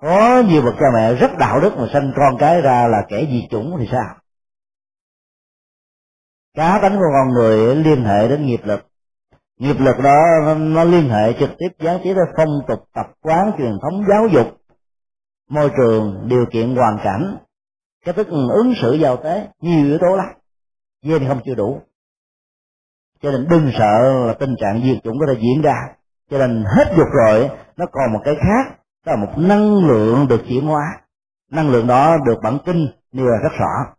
[SPEAKER 1] có nhiều bậc cha mẹ rất đạo đức mà sanh con cái ra là kẻ di chủng thì sao? Cá tánh của con người liên hệ đến nghiệp lực. Nghiệp lực đó, nó liên hệ trực tiếp gián tiếp đến phong tục, tập quán, truyền thống, giáo dục, môi trường, điều kiện, hoàn cảnh. Cái thức ứng xử giao tế, nhiều yếu tố lắm. Gen không chưa đủ. Cho nên đừng sợ là tình trạng diệt chủng có thể diễn ra. Cho nên hết dục rồi, nó còn một cái khác đó là một năng lượng được chuyển hóa. Năng lượng đó được bản kinh nêu ra rất rõ.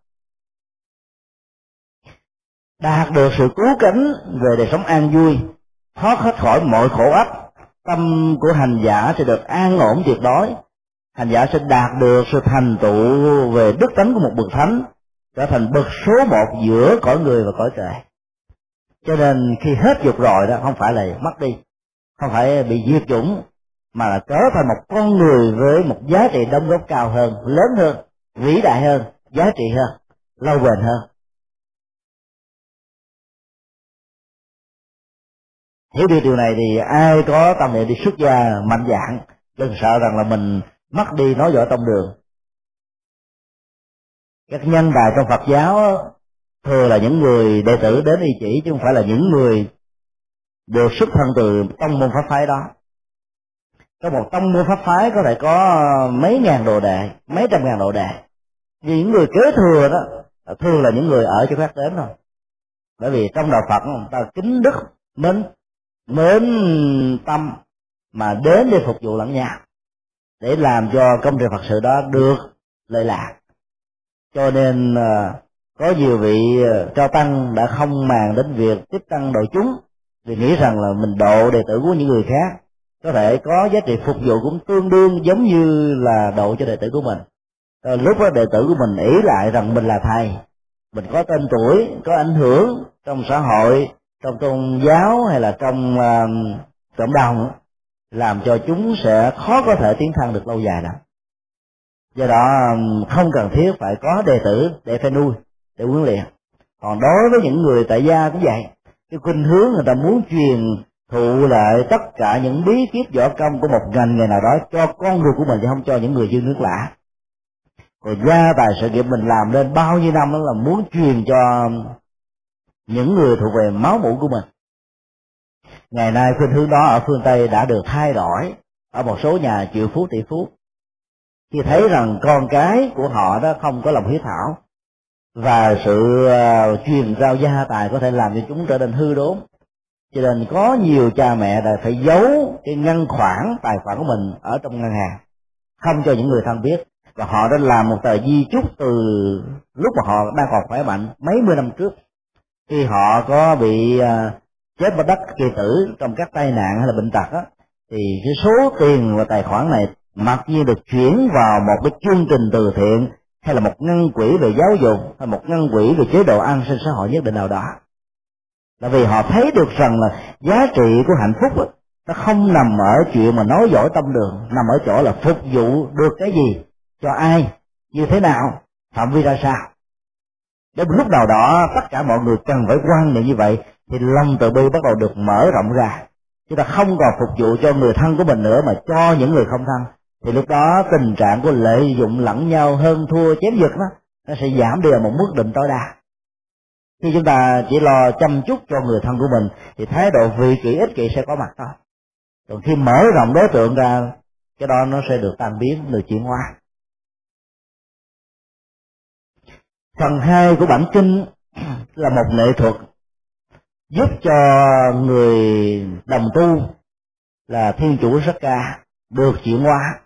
[SPEAKER 1] Đạt được sự cứu cánh về đời sống an vui, thoát hết khỏi mọi khổ ách tâm của hành giả sẽ được an ổn tuyệt đối. Hành giả sẽ đạt được sự thành tựu về đức tánh của một bậc thánh, trở thành bậc số một giữa cõi người và cõi trời. Cho nên khi hết dục rồi đó, không phải là mất đi, không phải bị diệt chủng mà là trở thành một con người với một giá trị đóng góp cao hơn, lớn hơn, vĩ đại hơn, giá trị hơn, lâu bền hơn. Hiểu được điều này thì ai có tâm niệm đi xuất gia mạnh dạng đừng sợ rằng là mình mất đi nói giỏi tông đường. Các nhân tài trong phật giáo thường là những người đệ tử đến y chỉ, chứ không phải là những người được xuất thân từ tông môn pháp phái đó có một tông môn pháp phái có thể có ờ, mấy ngàn đồ đệ mấy trăm ngàn đồ đệ vì những người kế thừa đó thường là những người ở cho khác đến thôi. Bởi vì trong đạo phật, người ta kính đức, mến mến tâm mà đến để phục vụ lẫn nhau, để làm cho công trình phật sự đó được lợi lạc. Cho nên ờ, có nhiều vị ờ, cao tăng đã không màng đến việc tiếp tăng đội chúng, vì nghĩ rằng là mình độ đệ tử của những người khác có thể có giá trị phục vụ cũng tương đương giống như là độ cho đệ tử của mình. Rồi lúc đó đệ tử của mình ý lại rằng mình là thầy. Mình có tên tuổi có ảnh hưởng trong xã hội trong tôn giáo hay là trong uh, cộng đồng làm cho chúng sẽ khó có thể tiến thân được lâu dài đó do đó ờ, không cần thiết phải có đệ tử để phải nuôi để huấn luyện. Còn đối với những người tại gia cũng vậy cái khuynh hướng người ta muốn truyền thụ lại tất cả những bí kíp võ công của một ngành nghề nào đó cho con người của mình chứ không cho những người dư nước lạ. Rồi gia tài sự nghiệp mình làm lên bao nhiêu năm đó là muốn truyền cho những người thuộc về máu mủ của mình. Ngày nay khuynh hướng đó ở phương tây đã được thay đổi ở một số nhà triệu phú tỷ phú. Khi thấy rằng con cái của họ đó không có lòng hiếu thảo và sự uh, truyền giao gia tài có thể làm cho chúng trở nên hư đốn cho nên có nhiều cha mẹ đã phải giấu cái ngân khoản tài khoản của mình ở trong ngân hàng, không cho những người thân biết. Và họ đã làm một tờ di chúc từ lúc mà họ đang còn khỏe mạnh mấy mươi năm trước. Khi họ có bị à, chết bất đất kỳ tử trong các tai nạn hay là bệnh tật á, thì cái số tiền và tài khoản này mặc nhiên được chuyển vào một cái chương trình từ thiện hay là một ngân quỹ về giáo dục hay một ngân quỹ về chế độ an sinh xã hội nhất định nào đó là vì họ thấy được rằng là giá trị của hạnh phúc đó, nó không nằm ở chuyện mà nói giỏi tâm đường nằm ở chỗ là phục vụ được cái gì cho ai như thế nào phạm vi ra sao. Đến lúc nào đó tất cả mọi người cần phải quan niệm như vậy thì lòng từ bi bắt đầu được mở rộng ra. Chúng ta không còn phục vụ cho người thân của mình nữa mà cho những người không thân. Thì lúc đó tình trạng của lợi dụng lẫn nhau hơn thua chém giật đó nó sẽ giảm đi ở một mức định tối đa khi chúng ta chỉ lo chăm chút cho người thân của mình, thì thái độ vị kỷ ích kỷ sẽ có mặt thôi còn khi mở rộng đối tượng ra, cái đó nó sẽ được tan biến, được chuyển hóa. Phần hai của bản kinh là một nghệ thuật giúp cho người đồng tu là thiên chủ rất ca được chuyển hóa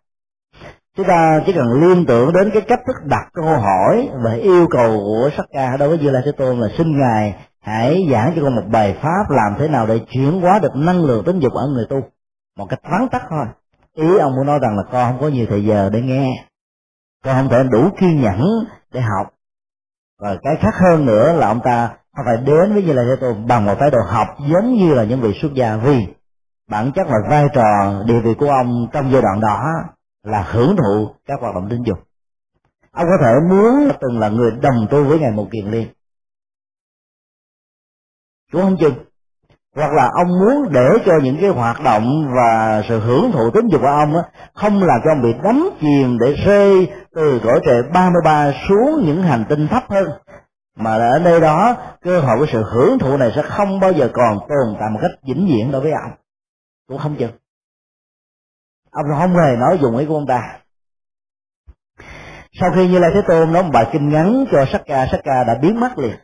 [SPEAKER 1] chúng ta chỉ cần liên tưởng đến cái cách thức đặt câu hỏi và yêu cầu của sắc ca đối với như lai thế tôn là xin ngài hãy giảng cho con một bài pháp làm thế nào để chuyển hóa được năng lượng tính dục ở người tu. Một cách vắn tắt thôi. Ý ông muốn nói rằng là con không có nhiều thời giờ để nghe. Con không thể đủ kiên nhẫn để học. Và cái khác hơn nữa là ông ta phải đến với như là thế tôn bằng một thái độ học giống như là những vị xuất gia vì bản chất và vai trò, địa vị của ông trong giai đoạn đó là hưởng thụ các hoạt động tình dục ông có thể muốn từng là người đồng tu với ngài một kiền liên. Chúa không chừng. Hoặc là ông muốn để cho những cái hoạt động và sự hưởng thụ tính dục của ông á, không làm cho ông bị đắm chìm để rơi từ cõi trời 33 xuống những hành tinh thấp hơn. Mà ở nơi đó cơ hội của sự hưởng thụ này sẽ không bao giờ còn tồn tại một cách vĩnh viễn đối với ông. Cũng không chừng ông không hề nói dùng ý của ông ta. Sau khi như lai thế tôn nói một bài kinh ngắn cho sắc ca sắc ca đã biến mất liền.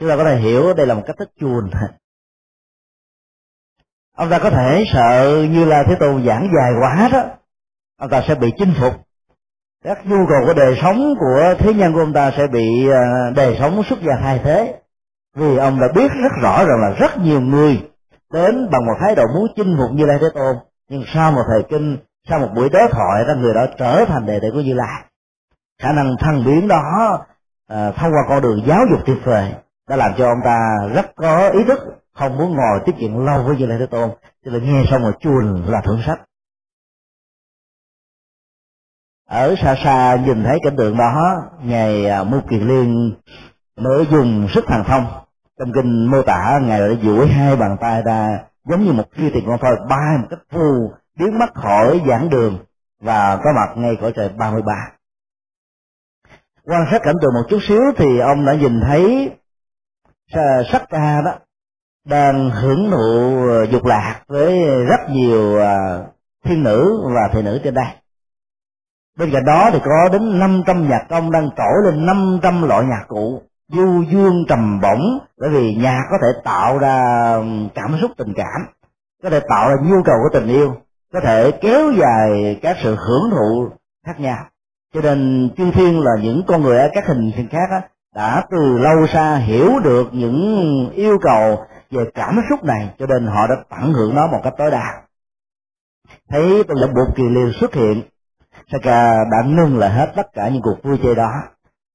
[SPEAKER 1] Chúng ta có thể hiểu đây là một cách thức chuồn. Ông ta có thể sợ như là thế tôn giảng dài quá đó, ông ta sẽ bị chinh phục. Các nhu cầu của đời sống của thế nhân của ông ta sẽ bị ờ, đời sống xuất gia thay thế. Vì ông đã biết rất rõ rằng là rất nhiều người đến bằng một thái độ muốn chinh phục như lai thế tôn nhưng sau một thời kinh sau một buổi đối thoại đó người đó trở thành đệ tử của như lai khả năng thăng biến đó à, thông qua con đường giáo dục tuyệt vời đã làm cho ông ta rất có ý thức không muốn ngồi tiếp chuyện lâu với như lai thế tôn. Cho nên nghe xong rồi chuồn là thưởng sách. Ở xa xa nhìn thấy cảnh tượng đó ngài à, mưu mu kiền liên mới dùng sức thần thông trong kinh mô tả ngài đã duỗi hai bàn tay ra giống như một kia tiền con thôi bay một cách phù, biến mất khỏi giảng đường và có mặt ngay cõi trời 33 quan sát cảnh tượng một chút xíu thì ông đã nhìn thấy à, sắc ca đó đang hưởng thụ à, dục lạc với rất nhiều à, thiên nữ và thị nữ trên đây. Bên cạnh đó thì có đến 500 nhạc công đang trỗi lên 500 loại nhạc cụ du dương trầm bổng bởi vì nhạc có thể tạo ra cảm xúc tình cảm có thể tạo ra nhu cầu của tình yêu có thể kéo dài các sự hưởng thụ khác nhau. Cho nên chư thiên là những con người ở các hình sinh khác đó, đã từ lâu xa hiểu được những yêu cầu về cảm xúc này cho nên họ đã tận hưởng nó một cách tối đa. Thấy tôi là bộ kỳ liêu xuất hiện Saka đã ngưng lại hết tất cả những cuộc vui chơi đó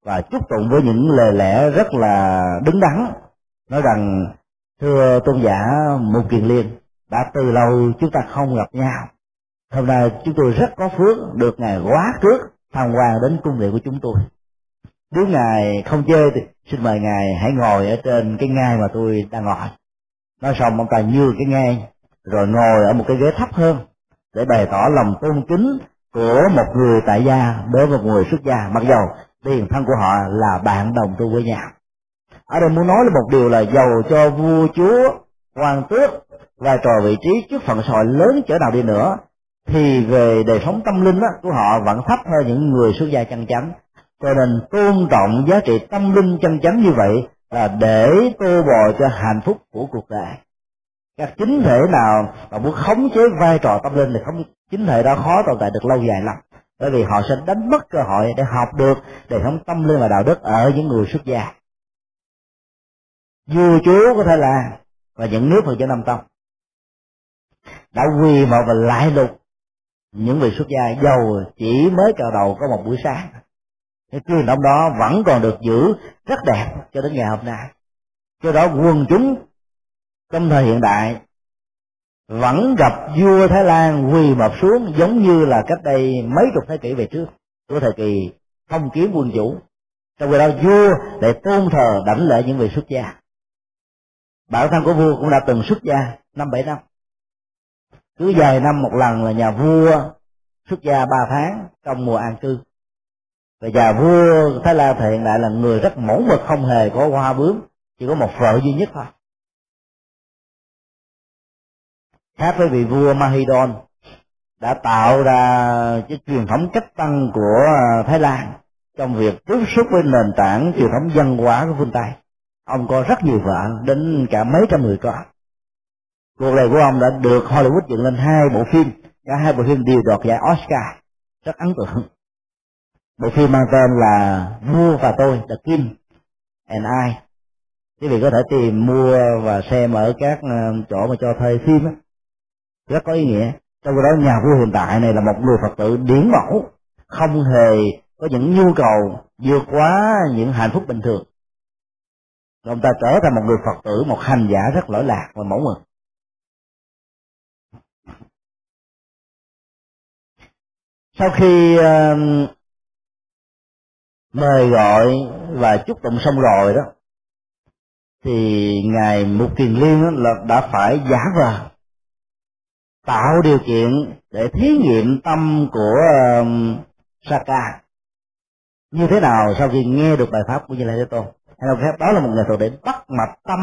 [SPEAKER 1] và chúc tụng với những lời lẽ rất là đứng đắn. Nói rằng, thưa tôn giả một kiền liên, đã từ lâu chúng ta không gặp nhau. Hôm nay chúng tôi rất có phước được ngài quá trước tham quan đến cung điện của chúng tôi. Nếu ngài không chơi thì xin mời ngài hãy ngồi ở trên cái ngai mà tôi đang ngồi. Nói xong ông ta nhường cái ngai, rồi ngồi ở một cái ghế thấp hơn để bày tỏ lòng tôn kính của một người tại gia đối với một người xuất gia. Mặc dầu tiền thân của họ là bạn đồng tu với nhau. Ở đây muốn nói là một điều là giàu cho vua chúa, quan tước, vai trò vị trí trước phận sòi lớn cỡ nào đi nữa, thì về đời sống tâm linh của họ vẫn thấp hơn những người xuất gia chân chánh. Cho nên tôn trọng giá trị tâm linh chân chánh như vậy là để tô bò cho hạnh phúc của cuộc đời. Các chính thể nào mà muốn khống chế vai trò tâm linh thì không, chính thể đó khó tồn tại được lâu dài lắm bởi vì họ sẽ đánh mất cơ hội để học được đời sống tâm linh và đạo đức ở những người xuất gia. Vua chúa có thể là, và những nước phật giáo nam tông, đã quy vào và lại lục những vị xuất gia giàu chỉ mới chào đầu có một buổi sáng. Cái truyền thống đó vẫn còn được giữ rất đẹp cho đến ngày hôm nay. Do đó quần chúng trong thời hiện đại vẫn gặp vua Thái Lan quỳ mập xuống giống như là cách đây mấy chục thế kỷ về trước của thời kỳ phong kiến quân chủ. Trong khi đó, vua để tôn thờ đảnh lễ những vị xuất gia. Bản thân của vua cũng đã từng xuất gia năm bảy năm. Cứ vài năm một lần là nhà vua xuất gia ba tháng trong mùa an cư. Và nhà vua thái lan thời hiện đại là người rất mẫu mực không hề có hoa bướm, chỉ có một vợ duy nhất thôi. Khác với vị vua Mahidol đã tạo ra cái truyền thống cách tăng của à, Thái Lan trong việc tiếp xúc với nền tảng truyền thống văn hóa của phương Tây. Ông có rất nhiều vợ, đến cả mấy trăm người con. Cuộc đời của ông đã được Hollywood dựng lên hai bộ phim, cả hai bộ phim đều đoạt giải Oscar, rất ấn tượng. Bộ phim mang tên là Vua và tôi, The King and I. Quý vị có thể tìm mua và xem ở các à, chỗ mà cho thuê phim á rất có ý nghĩa. Trong đó nhà vua hiện tại này là một người phật tử điển mẫu không hề có những nhu cầu vượt quá những hạnh phúc bình thường. Ông ta trở thành một người phật tử một hành giả rất lỗi lạc và mẫu mực. Sau khi uh, mời gọi và chúc tụng xong rồi đó thì ngài mục kiền liên là đã phải giả vờ tạo điều kiện để thí nghiệm tâm của uh, Saka. Như thế nào sau khi nghe được bài pháp của như lai thế tôn? Hay là phép đó là một nghệ thuật để bắt mạch tâm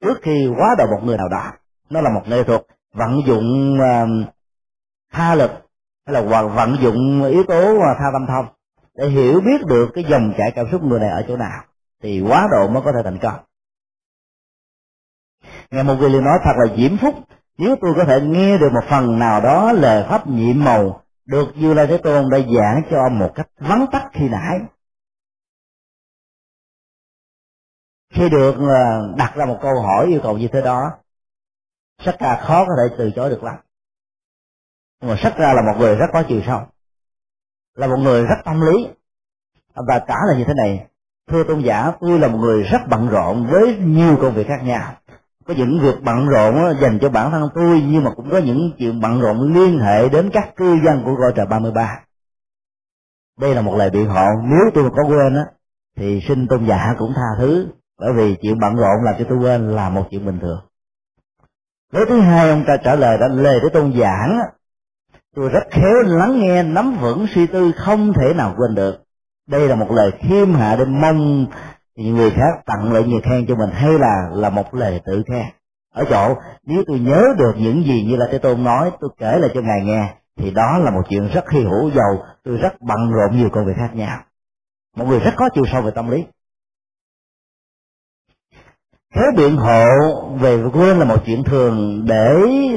[SPEAKER 1] trước khi quá độ một người nào đó? Nó là một nghệ thuật vận dụng uh, tha lực hay là hoặc vận dụng yếu tố uh, tha tâm thông để hiểu biết được cái dòng chảy cảm xúc người này ở chỗ nào thì quá độ mới có thể thành công. Nghe một người liền nói thật là diễm phúc nếu tôi có thể nghe được một phần nào đó lời pháp nhiệm màu, được như lai thế tôn đã giảng cho ông một cách vắn tắt khi nãy. Khi được ờ, đặt ra một câu hỏi yêu cầu như thế đó, sắc ca khó có thể từ chối được lắm. Nhưng mà sắc ra là một người rất có chiều sâu, là một người rất tâm lý. Và cả trả lời như thế này, thưa tôn giả, tôi là một người rất bận rộn với nhiều công việc khác nhau có những việc bận rộn dành cho bản thân tôi, nhưng mà cũng có những chuyện bận rộn liên hệ đến các cư dân của cõi trời 33 đây là một lời biện hộ. Nếu tôi có quên á, thì xin tôn giả cũng tha thứ, bởi vì chuyện bận rộn làm cho tôi quên là một chuyện bình thường. Đối thứ hai, ông ta trả lời đã lời để tôn giảng tôi rất khéo lắng nghe, nắm vững suy tư không thể nào quên được. Đây là một lời khiêm hạ để mong người khác tặng lại nhiều khen cho mình hay là là một lời tự khen? Ở chỗ, nếu tôi nhớ được những gì như là thế tôn nói, tôi kể lại cho ngài nghe, thì đó là một chuyện rất hy hữu, giàu, tôi rất bận rộn nhiều công việc khác nhau. Một người rất có chiều sâu về tâm lý. Thế biện hộ về quên là một chuyện thường để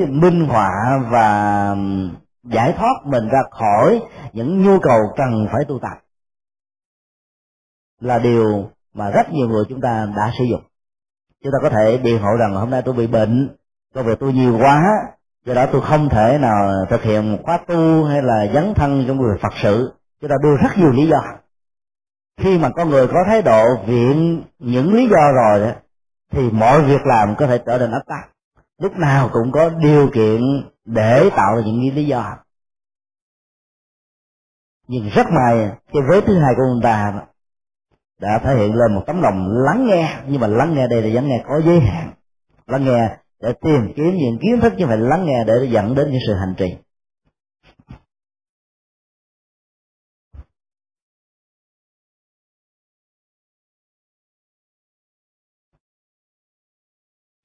[SPEAKER 1] minh họa và giải thoát mình ra khỏi những nhu cầu cần phải tu tập. Là điều mà rất nhiều người chúng ta đã sử dụng. Chúng ta có thể biện hộ rằng hôm nay tôi bị bệnh công việc tôi nhiều quá do đó tôi không thể nào thực hiện khóa tu hay là dấn thân trong người phật sự. Chúng ta đưa rất nhiều lý do. Khi mà con người có thái độ viện những lý do rồi đó, thì mọi việc làm có thể trở nên ấp tắc. Lúc nào cũng có điều kiện để tạo ra những lý do. Nhưng rất may cái vế thứ hai của ông ta đã thể hiện lên một tấm lòng lắng nghe. Nhưng mà lắng nghe đây là lắng nghe có giới hạn. Lắng nghe để tìm kiếm những kiến thức, nhưng phải lắng nghe để dẫn đến những sự hành trì.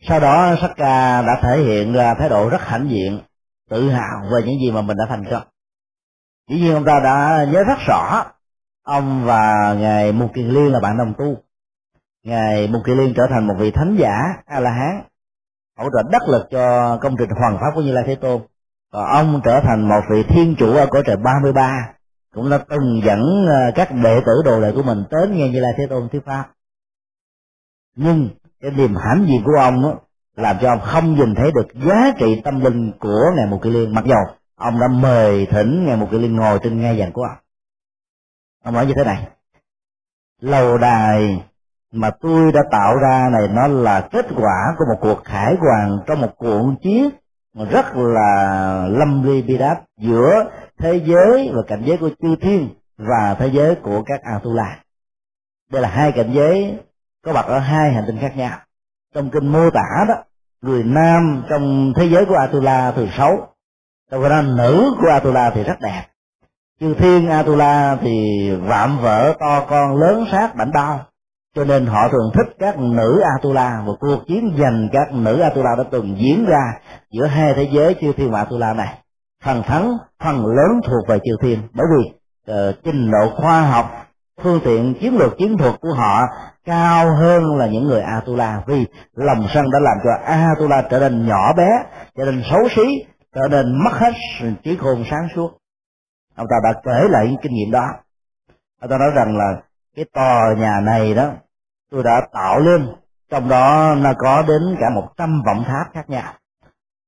[SPEAKER 1] Sau đó Sakka đã thể hiện ra thái độ rất hãnh diện, tự hào về những gì mà mình đã thành công. Dĩ nhiên ông ta đã nhớ rất rõ ông và ngài mục kiền liên là bạn đồng tu. Ngài mục kiền liên trở thành một vị thánh giả a la hán hỗ trợ đắc lực cho công trình hoàn pháp của như lai thế tôn. Và ông trở thành một vị thiên chủ ở cõi trời 33 cũng đã từng dẫn ờ, các đệ tử đồ đệ của mình đến nghe như lai thế tôn thuyết pháp. Nhưng cái niềm hãnh diện của ông đó, làm cho ông không nhìn thấy được giá trị tâm linh của ngài mục Kiền liên mặc dầu ông đã mời thỉnh ngài mục Kiền liên ngồi trên ngai vàng của ông ông nói như thế này. Lầu đài mà tôi đã tạo ra này, nó là kết quả của một cuộc khải hoàn trong một cuộn chiến rất là lâm ly bi đáp giữa thế giới và cảnh giới của chư thiên và thế giới của các atula. Đây là hai cảnh giới có mặt ở hai hành tinh khác nhau. Trong kinh mô tả đó, người nam trong thế giới của atula thường xấu trong khi đó nữ của atula thì rất đẹp chư thiên atula thì vạm vỡ to con lớn sát bảnh bao. Cho nên họ thường thích các nữ atula và cuộc chiến giành các nữ atula đã từng diễn ra giữa hai thế giới chư thiên và atula này. Phần thắng phần lớn thuộc về chư thiên bởi vì uh, trình độ khoa học phương tiện chiến lược chiến thuật của họ cao hơn là những người Atula vì lòng sân đã làm cho Atula trở nên nhỏ bé trở nên xấu xí trở nên mất hết trí khôn sáng suốt ông ta đã kể lại những kinh nghiệm đó. Ông ta nói rằng là cái tòa nhà này đó tôi đã tạo lên trong đó nó có đến cả một trăm vọng tháp khác nhau.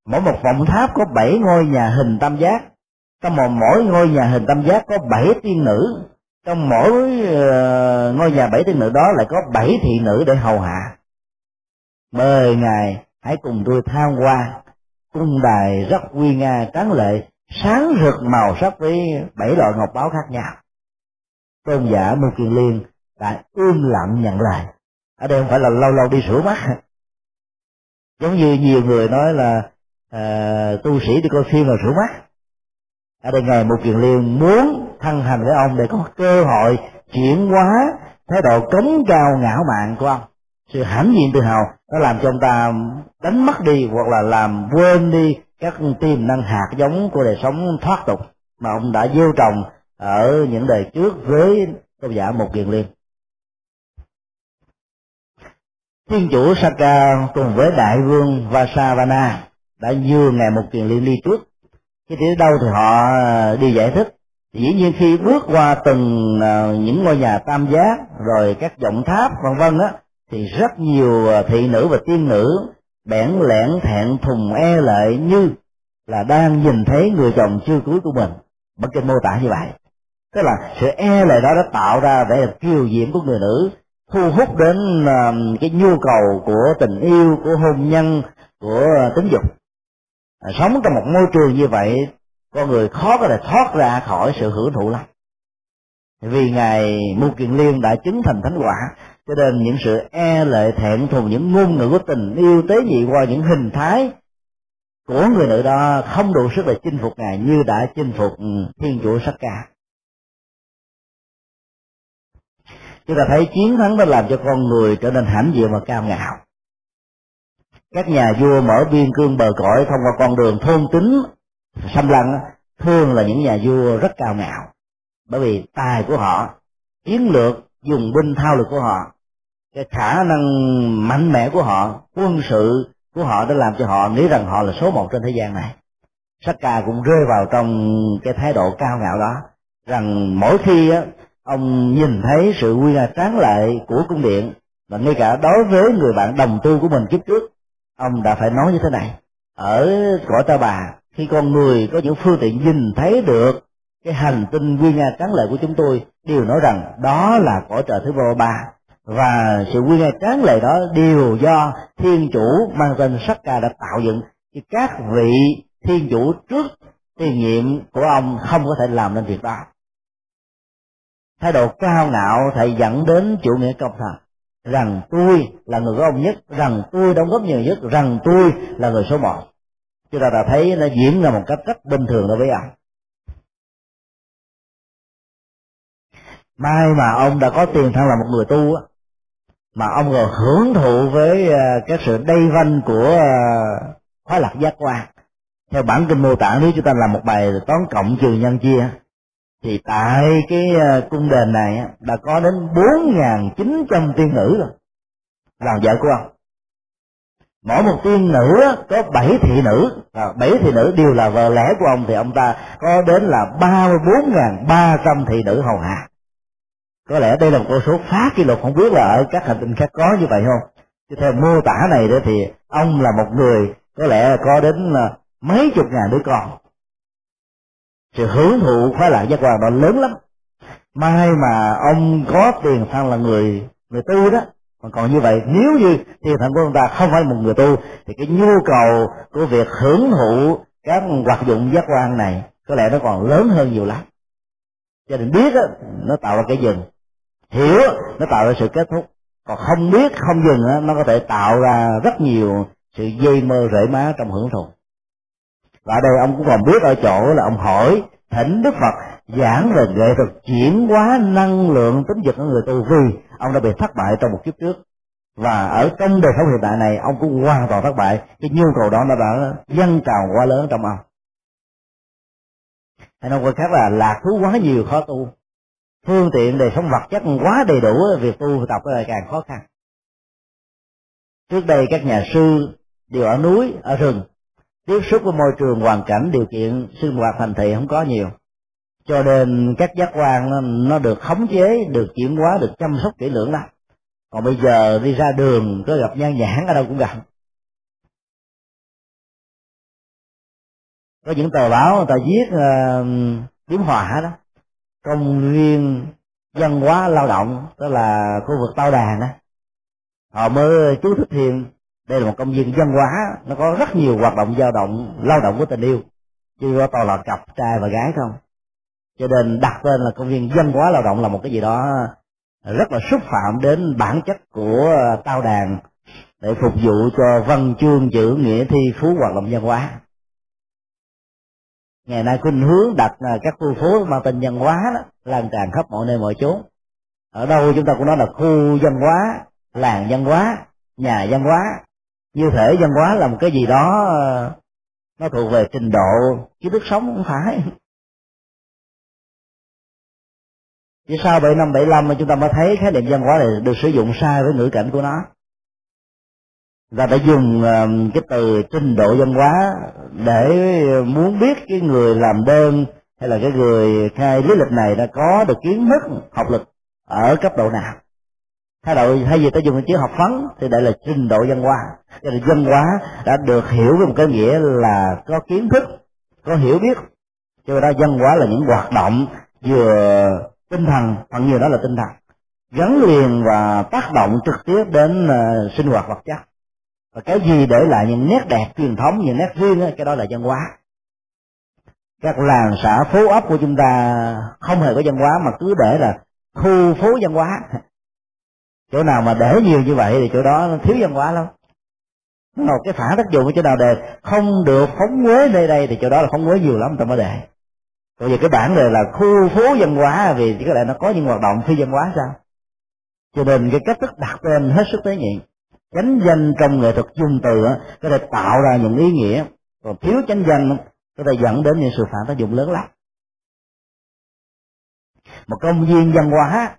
[SPEAKER 1] Mỗi một vọng tháp có bảy ngôi nhà hình tam giác trong một mỗi ngôi nhà hình tam giác có bảy tiên nữ trong mỗi uh, ngôi nhà bảy tiên nữ đó lại có bảy thị nữ để hầu hạ. Mời ngài hãy cùng tôi tham quan cung đài rất uy nga tráng lệ sáng rực màu sắc với bảy loại ngọc báo khác nhau. Tôn giả mưu kiền liên đã im lặng nhận lời ở đây không phải là lâu lâu đi sửa mắt. Giống như nhiều người nói là à, tu sĩ đi coi phim là sửa mắt. Ở đây ngài một kiền liên muốn thân hành với ông để có cơ hội chuyển hóa thái độ cống cao ngạo mạn của ông. Sự hãnh diện tự hào nó làm cho ông ta đánh mất đi hoặc là làm quên đi các tiềm năng hạt giống của đời sống thoát tục mà ông đã gieo trồng ở những đời trước với tôn giả một kiền liên. Thiên chủ Saka cùng với đại vương Vasavana đã dưa ngày một kiền liên đi trước. Khi đến đâu thì họ ờ, đi giải thích. Dĩ nhiên khi bước qua từng ờ, những ngôi nhà tam giác rồi các giọng tháp, vân vân á, thì rất nhiều ờ, thị nữ và tiên nữ bẽn lẽn thẹn thùng e lệ như là đang nhìn thấy người chồng chưa cưới của mình. Bất kinh mô tả như vậy. Tức là sự e lệ đó đã tạo ra vẻ đẹp kiều diễm của người nữ thu hút đến uh, cái nhu cầu của tình yêu của hôn nhân của uh, tính dục. À, sống trong một môi trường như vậy con người khó có thể thoát ra khỏi sự hưởng thụ lắm. Vì ngài mu kiền liên đã chứng thành thánh quả cho nên những sự e lệ thẹn thùng, những ngôn ngữ của tình yêu tế nhị qua những hình thái của người nữ đó không đủ sức để chinh phục ngài như đã chinh phục ừ, thiên chủ sắc ca. Chúng ta thấy chiến thắng đã làm cho con người trở nên hãnh diện và cao ngạo. Các nhà vua mở biên cương bờ cõi thông qua con đường thôn tính xâm lăng thường là những nhà vua rất cao ngạo. Bởi vì tài của họ, chiến lược, dùng binh thao lược của họ cái khả năng mạnh mẽ của họ quân sự của họ đã làm cho họ nghĩ rằng họ là số một trên thế gian này. Sắc ca cũng rơi vào trong cái thái độ cao ngạo đó rằng mỗi khi á, ông nhìn thấy sự quy nga tráng lệ của cung điện và ngay cả đối với người bạn đồng tu của mình kiếp trước ông đã phải nói như thế này ở cõi ta bà khi con người có những phương tiện nhìn thấy được cái hành tinh quy nga tráng lệ của chúng tôi đều nói rằng đó là cõi trời thứ ba và sự quy ngay tráng lệ đó đều do thiên chủ mang tên sắc ca đã tạo dựng. Thì các vị thiên chủ trước tiền nhiệm của ông không có thể làm nên việc đó. Thái độ cao ngạo thầy dẫn đến chủ nghĩa công thần rằng tôi là người có ông nhất, rằng tôi đóng góp nhiều nhất, rằng tôi là người số một. Chúng ta đã thấy nó diễn ra một cách rất bình thường đối với ông. Mai mà ông đã có tiền thân là một người tu á mà ông còn hưởng thụ với uh, sự đầy vanh của uh, khóa lạc giác quan. Theo bản kinh mô tả nếu chúng ta làm một bài toán cộng trừ nhân chia thì tại cái uh, cung đền này đã có đến bốn chín trăm tiên nữ rồi làm vợ của ông. Mỗi một tiên nữ có bảy thị nữ và bảy thị nữ đều là vợ lẽ của ông thì ông ta có đến là ba mươi bốn ba trăm thị nữ hầu hạ có lẽ đây là một con số phá kỷ lục không biết là ở các hành tinh khác có như vậy không? Chứ theo mô tả này đó thì ông là một người có lẽ có đến là mấy chục ngàn đứa con. Sự hưởng thụ khoái lạc giác quan đó lớn lắm. Mai mà ông có tiền thân là người người tu đó. Còn còn như vậy nếu như tiền thân của ông ta không phải một người tu thì cái nhu cầu của việc hưởng thụ các hoạt dụng giác quan này có lẽ nó còn lớn hơn nhiều lắm. Cho nên biết đó, nó tạo ra cái dừng hiểu nó tạo ra sự kết thúc. Còn không biết, không dừng á, nó có thể tạo ra rất nhiều sự dây mơ rễ má trong hưởng thụ. Và ở đây ông cũng còn biết ở chỗ là ông hỏi thỉnh đức phật giảng về nghệ thuật chuyển hóa năng lượng tính dục của người tu vì ông đã bị thất bại trong một kiếp trước. Và ở trong đời sống hiện tại này, ông cũng hoàn toàn thất bại. Cái nhu cầu đó nó đã dâng trào quá lớn trong ông. Hay nói cách khác là lạc thú quá nhiều khó tu phương tiện đời sống vật chất quá đầy đủ việc tu tập càng khó khăn. Trước đây các nhà sư đều ở núi ở rừng. Tiếp xúc với môi trường hoàn cảnh điều kiện sinh hoạt thành thị không có nhiều. Cho nên các giác quan nó, nó được khống chế được chuyển hóa được chăm sóc kỹ lưỡng lắm còn bây giờ đi ra đường có gặp nhan nhãn ở đâu cũng gặp. Có những tờ báo người ta viết ờ, uh, điểm hòa đó công viên văn hóa lao động, tức là khu vực tao đàn đó họ mới chú thích thiền đây là một công viên văn hóa, nó có rất nhiều hoạt động dao động, lao động của tình yêu, chứ có toàn là cặp trai và gái không. Cho nên đặt tên là công viên văn hóa lao động là một cái gì đó rất là xúc phạm đến bản chất của tao đàn để phục vụ cho văn chương chữ nghĩa thi phú hoạt động văn hóa ngày nay khuynh hướng đặt à, các khu phố mang tên văn hóa đó, lan tràn khắp mọi nơi, mọi chốn. Ở đâu chúng ta cũng nói là khu văn hóa, làng văn hóa, nhà văn hóa. Như thể văn hóa là một cái gì đó à, nó thuộc về trình độ kiến thức sống không phải. Chỉ sau bảy năm bảy năm chúng ta mới thấy khái niệm văn hóa này được sử dụng sai với ngữ cảnh của nó và đã dùng ờ, cái từ trình độ văn hóa để muốn biết cái người làm đơn hay là cái người khai lý lịch này đã có được kiến thức học lực ở cấp độ nào. Thay đổi thay vì ta dùng chữ học phấn thì đây là trình độ văn hóa. Cho nên văn hóa đã được hiểu với một cái nghĩa là có kiến thức có hiểu biết. Cho nên đó văn hóa là những hoạt động vừa tinh thần phần nhiều đó là tinh thần gắn liền và tác động trực tiếp đến uh, sinh hoạt vật chất và cái gì để lại những nét đẹp truyền thống những nét riêng đó, cái đó là văn hóa. Các làng xã phố ấp của chúng ta không hề có văn hóa mà cứ để là khu phố văn hóa. Chỗ nào mà để nhiều như vậy thì chỗ đó thiếu văn hóa lắm. Một cái phản tác dụng ở chỗ nào đề không được phóng quế nơi đây thì chỗ đó là phóng quế nhiều lắm ta mới đề bây giờ cái bản đề là khu phố văn hóa vì có lẽ nó có những hoạt động phi văn hóa sao? Cho nên cái cách thức đặt tên hết sức tế nhị chánh danh trong nghệ thuật dùng từ á, có thể tạo ra những ý nghĩa. Còn thiếu chánh danh có thể dẫn đến những sự phản tác dụng lớn lắm. Một công viên văn hóa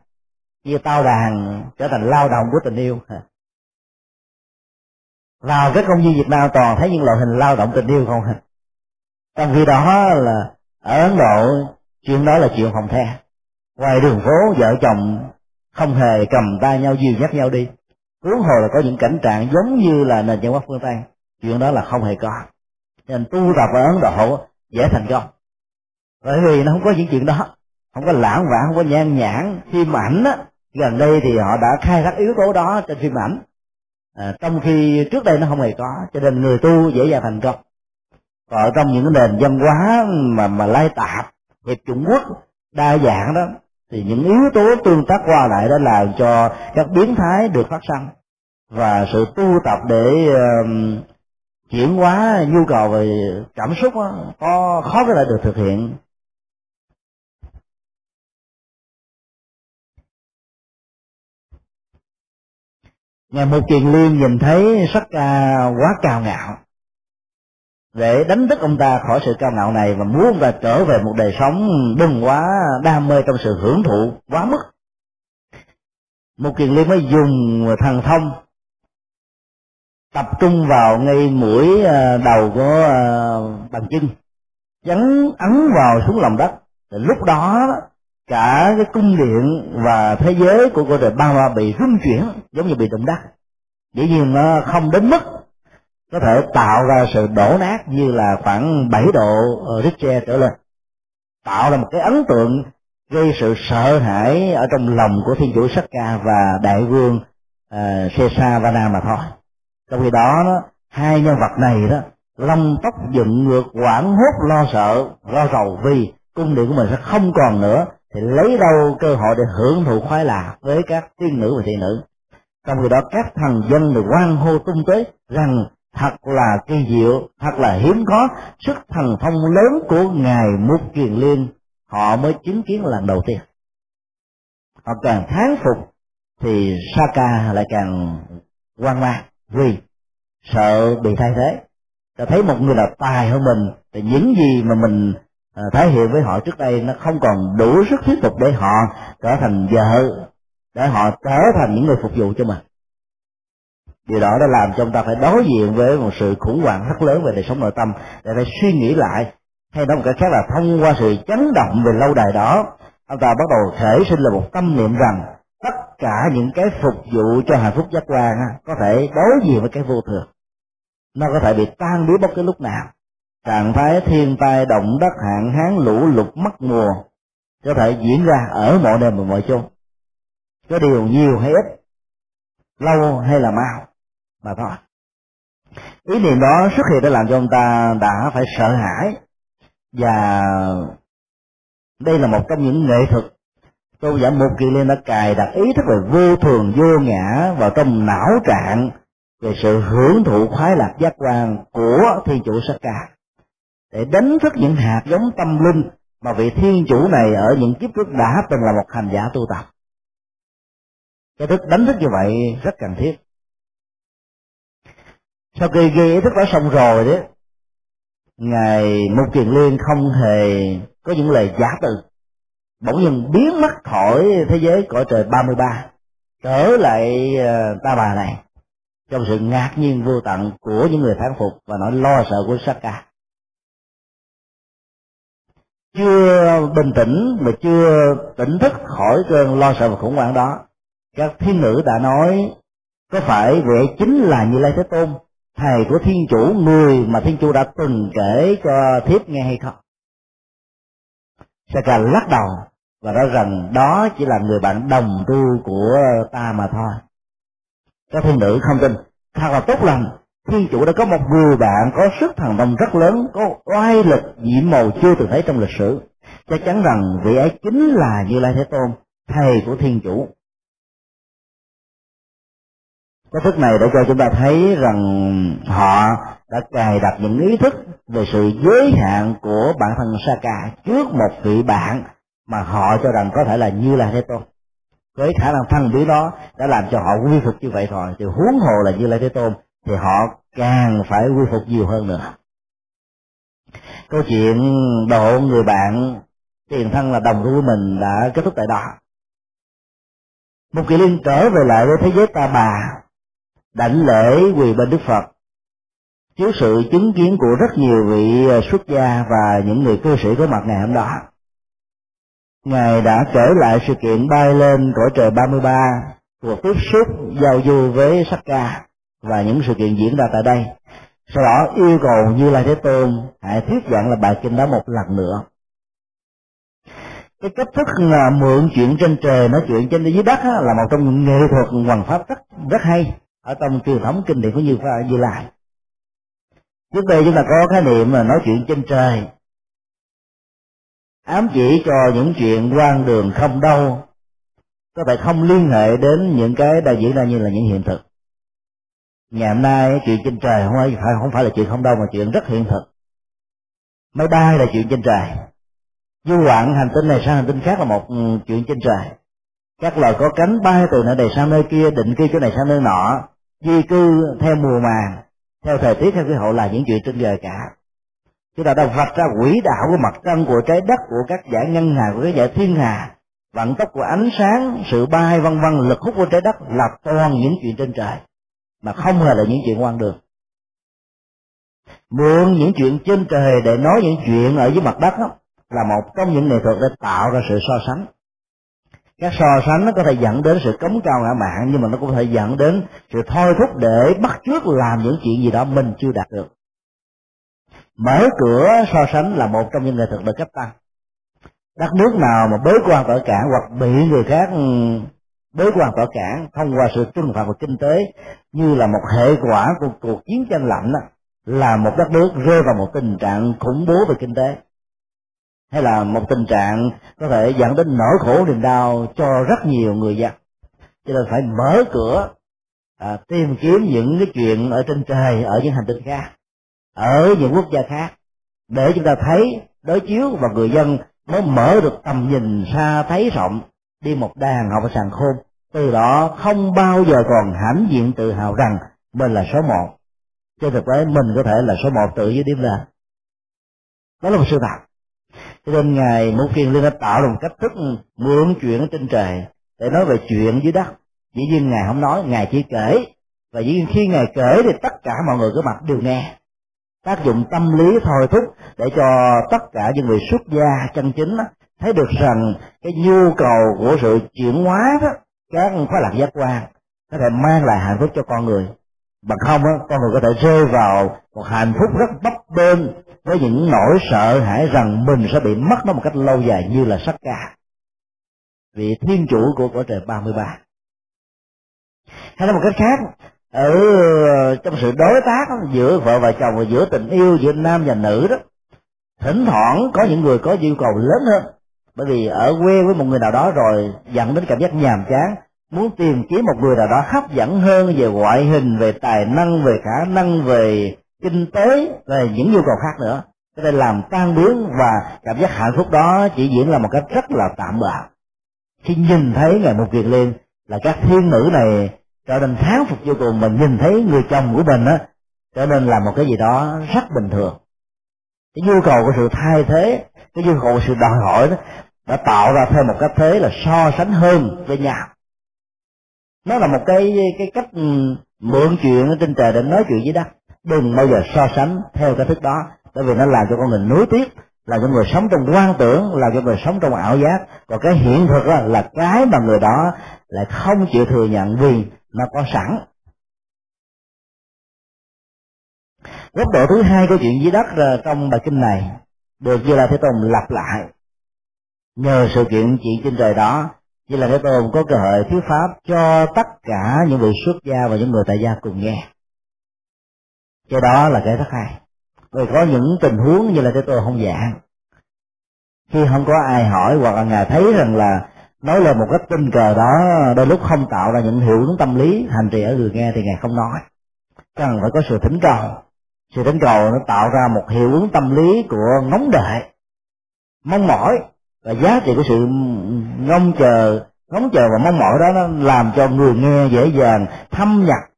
[SPEAKER 1] như tao đàn trở thành lao động của tình yêu. Vào cái công viên Việt Nam toàn thấy những loại hình lao động tình yêu không? Trong khi đó là ở Ấn Độ, chuyện đó là chuyện phòng the. Ngoài đường phố, vợ chồng không hề cầm tay nhau, dìu dắt nhau đi huống hồ là có những cảnh trạng giống như là nền văn hóa phương tây. Chuyện đó là không hề có. Nên tu tập ở ấn độ dễ thành công. Bởi vì nó không có những chuyện đó. Không có lãng vãng không có nhan nhãn. Phim ảnh á gần đây thì họ đã khai thác yếu tố đó trên phim ảnh. À, trong khi trước đây nó không hề có cho nên người tu dễ dàng thành công. Còn ở trong những cái nền văn hóa mà mà lai tạp hiệp chủng quốc đa dạng đó thì những yếu tố tương tác qua lại đã làm cho các biến thái được phát sinh và sự tu tập để uh, chuyển hóa nhu cầu về cảm xúc đó, có khó có thể được thực hiện. Ngày một kiền liên nhìn thấy sắc ca quá cao ngạo để đánh thức ông ta khỏi sự cao ngạo này và muốn ông ta trở về một đời sống đừng quá đam mê trong sự hưởng thụ quá mức. Một kiền liên mới dùng thần thông tập trung vào ngay mũi ờ, đầu của ờ, bàn chân chắn ấn vào xuống lòng đất. Lúc đó, cả cái cung điện và thế giới của cô trời ba ba bị rung chuyển, giống như bị động đất. Dĩ nhiên nó không đến mức có thể tạo ra sự đổ nát như là khoảng 7 độ Richter trở lên. Tạo ra một cái ấn tượng gây sự sợ hãi ở trong lòng của thiên chủ sắc ca và đại vương ờ, uh, Caesar Vana mà thôi. Trong khi đó, đó hai nhân vật này đó lông tóc dựng ngược quảng hốt lo sợ lo rầu vì cung điện của mình sẽ không còn nữa thì lấy đâu cơ hội để hưởng thụ khoái lạc với các tiên nữ và thị nữ. Trong khi đó các thần dân được quan hô tung tế rằng thật là kỳ diệu thật là hiếm có sức thần thông lớn của ngài mục kiền liên họ mới chứng kiến lần đầu tiên. Họ càng thán phục thì Saka lại càng hoang mang vì sợ bị thay thế. Ta thấy một người là tài hơn mình thì những gì mà mình à, thể hiện với họ trước đây nó không còn đủ sức thuyết phục để họ trở thành vợ để họ trở thành những người phục vụ cho mình điều đó đã làm cho ông ta phải đối diện với một sự khủng hoảng rất lớn về đời sống nội tâm. Để phải suy nghĩ lại, hay nói một cách khác là thông qua sự chấn động về lâu đài đó, ông ta bắt đầu thể sinh là một tâm niệm rằng tất cả những cái phục vụ cho hạnh phúc giác quan có thể đối diện với cái vô thường. Nó có thể bị tan biến bất cứ lúc nào. Trạng thái thiên tai, động đất, hạn hán, lũ lụt, mất mùa, có thể diễn ra ở mọi nơi và mọi chỗ có điều nhiều hay ít, lâu hay là mau mà thôi. Ý niệm đó xuất hiện đã làm cho ông ta đã phải sợ hãi. Và đây là một trong những nghệ thuật tôn giả một kỳ liên đã cài đặt ý thức về vô thường, vô ngã vào trong não trạng về sự hưởng thụ khoái lạc giác quan của thiên chủ sắc ca. Để đánh thức những hạt giống tâm linh mà vị thiên chủ này ở những kiếp trước đã từng là một hành giả tu tập. Cái thức đánh thức như vậy rất cần thiết sau khi ghi ý thức đó xong rồi đấy. Ngài mục kiền liên không hề có những lời giả từ. Bỗng nhiên biến mất khỏi thế giới cõi trời 33 trở lại ờ, ta bà này. Trong sự ngạc nhiên vô tận của những người thán phục và nỗi lo sợ của Saka. Chưa bình tĩnh mà chưa tỉnh thức khỏi cơn lo sợ và khủng hoảng đó, các thiên nữ đã nói, có phải vậy chính là như lai thế tôn? Thầy của thiên chủ, người mà thiên chủ đã từng kể cho thiếp nghe hay không? Saka lắc đầu và nói rằng đó chỉ là người bạn đồng tu của ta mà thôi. Các thiên nữ không tin. Thật là tốt lành. Thiên chủ đã có một người bạn có sức thần thông rất lớn, có oai lực nhiệm màu chưa từng thấy trong lịch sử. Chắc chắn rằng vị ấy chính là như lai thế tôn, thầy của thiên chủ cái thức này để cho chúng ta thấy rằng họ đã cài đặt những ý thức về sự giới hạn của bản thân Saka trước một vị bạn mà họ cho rằng có thể là như là thế tôn. Với khả năng thân biến đó đã làm cho họ quy phục như vậy rồi, thì huống hồ là như lai thế tôn, thì họ càng phải quy phục nhiều hơn nữa. Câu chuyện độ người bạn tiền thân là đồng của mình đã kết thúc tại đó. Một kỳ liên trở về lại với thế giới ta bà đảnh lễ quỳ bên đức phật. Trước sự chứng kiến của rất nhiều vị à, xuất gia và những người cư sĩ có mặt ngày hôm đó. Ngài đã kể lại sự kiện bay lên cõi trời 33 cuộc tiếp xúc, giao du với sắc ca và những sự kiện diễn ra tại đây. Sau đó, yêu cầu như lai thế tôn hãy thuyết giảng là bài kinh đó một lần nữa. Cái cách thức là mượn chuyện trên trời nói chuyện trên dưới đất là một trong những nghệ thuật hoàn pháp rất rất hay ở trong truyền thống kinh điển của như như lai trước đây chúng ta có khái niệm là nói chuyện trên trời. Ám chỉ cho những chuyện quan đường không đâu. Có thể không liên hệ đến những cái đang diễn ra như là những hiện thực. Ngày hôm nay chuyện trên trời không phải không phải là chuyện không đâu, mà chuyện rất hiện thực. Máy bay là chuyện trên trời. Du ngoạn hành tinh này sang hành tinh khác là một ừ, chuyện trên trời. Các loài có cánh bay từ nơi này sang nơi kia, định cư chỗ này sang nơi nọ di cư theo mùa màng theo thời tiết theo khí hậu là những chuyện trên trời cả. Chúng ta đã vạch ra quỹ đạo của mặt trăng của trái đất của các giải ngân hà của các giải thiên hà. Vận tốc của ánh sáng sự bay vân vân lực hút của trái đất là toàn những chuyện trên trời mà không hề là những chuyện quan đường. Mượn những chuyện trên trời để nói những chuyện ở dưới mặt đất đó, là một trong những nghệ thuật để tạo ra sự so sánh các so sánh nó có thể dẫn đến sự cống cao ngã mạng nhưng mà nó cũng có thể dẫn đến sự thôi thúc để bắt chước làm những chuyện gì đó mình chưa đạt được. Mở cửa so sánh là một trong những nghệ thuật được cấp tăng. Đất nước nào mà bế quan tỏa cản hoặc bị người khác ừ, bế quan tỏa cản thông qua sự trừng phạt về kinh tế như là một hệ quả của cuộc chiến tranh lạnh đó, là một đất nước rơi vào một tình trạng khủng bố về kinh tế hay là một tình trạng có thể dẫn đến nỗi khổ niềm đau cho rất nhiều người dân. Cho nên phải mở cửa à, tìm kiếm những cái chuyện ở trên trời ở những hành tinh khác ở những quốc gia khác để chúng ta thấy đối chiếu và người dân mới mở được tầm nhìn xa thấy rộng đi một đàn học sàn khôn. Từ đó không bao giờ còn hãnh diện tự hào rằng mình là số một. Trên thực tế mình có thể là số một tự dưới điểm lên đó là một sự thật cho nên ngài muốn kiên liên đã tạo ra một cách thức mượn chuyện ở trên trời để nói về chuyện dưới đất. Dĩ nhiên ngài không nói ngài chỉ kể. Và dĩ nhiên khi ngài kể thì tất cả mọi người có mặt đều nghe. Tác dụng tâm lý thôi thúc để cho tất cả những người xuất gia chân chính đó, thấy được rằng cái nhu cầu của sự chuyển hóa đó, các khóa lạc giác quan có thể mang lại hạnh phúc cho con người. Bằng không đó, con người có thể rơi vào một hạnh phúc rất bấp bênh với những nỗi sợ hãi rằng mình sẽ bị mất nó một cách lâu dài như là sắc ca vị thiên chủ của cõi trời 33 hay là một cách khác, ở ờ, trong sự đối tác giữa vợ và chồng và giữa tình yêu giữa nam và nữ đó, thỉnh thoảng có những người có nhu cầu lớn hơn. Bởi vì ở quê với một người nào đó rồi, dẫn đến cảm giác nhàm chán, muốn tìm kiếm một người nào đó hấp dẫn hơn về ngoại hình, về tài năng, về khả năng, về kinh tế và những nhu cầu khác nữa. Cho nên làm tan biến và cảm giác hạnh phúc đó chỉ diễn là một cách rất là tạm bợ. Khi nhìn thấy ngày một việc liên là các thiên nữ này trở nên thán phục vô cùng mình nhìn thấy người chồng của mình á, trở nên là một cái gì đó rất bình thường. Cái nhu cầu của sự thay thế, cái nhu cầu của sự đòi hỏi đó đã tạo ra thêm một cách thế là so sánh hơn với nhau. Nó là một cái cái cách mượn chuyện ở trên trời để nói chuyện với đất đừng bao giờ so sánh theo cái thức đó, bởi vì nó làm cho con người nuối tiếc là cho người sống trong quan tưởng, là cho người sống trong ảo giác. Còn cái hiện thực là cái mà người đó lại không chịu thừa nhận vì nó có sẵn. Góc độ thứ hai câu chuyện dưới đất ờ, trong bài kinh này, được như là thế tôn lặp lại. Nhờ sự kiện chuyện trên trời đó như là thế tôn có cơ hội thuyết pháp cho tất cả những vị xuất gia và những người tại gia cùng nghe cái đó là cái rất hay. Vì có những tình huống như là cái tôi không dạng khi không có ai hỏi hoặc là ngài thấy rằng là nói lên một cách tình cờ đó, đôi lúc không tạo ra những hiệu ứng tâm lý, hành trì ở người nghe thì ngài không nói. Cần phải có sự thỉnh cầu. Sự thỉnh cầu nó tạo ra một hiệu ứng tâm lý của ngóng đợi, mong mỏi. Và giá trị của sự ngóng chờ ngóng chờ và mong mỏi đó nó làm cho người nghe dễ dàng thâm nhập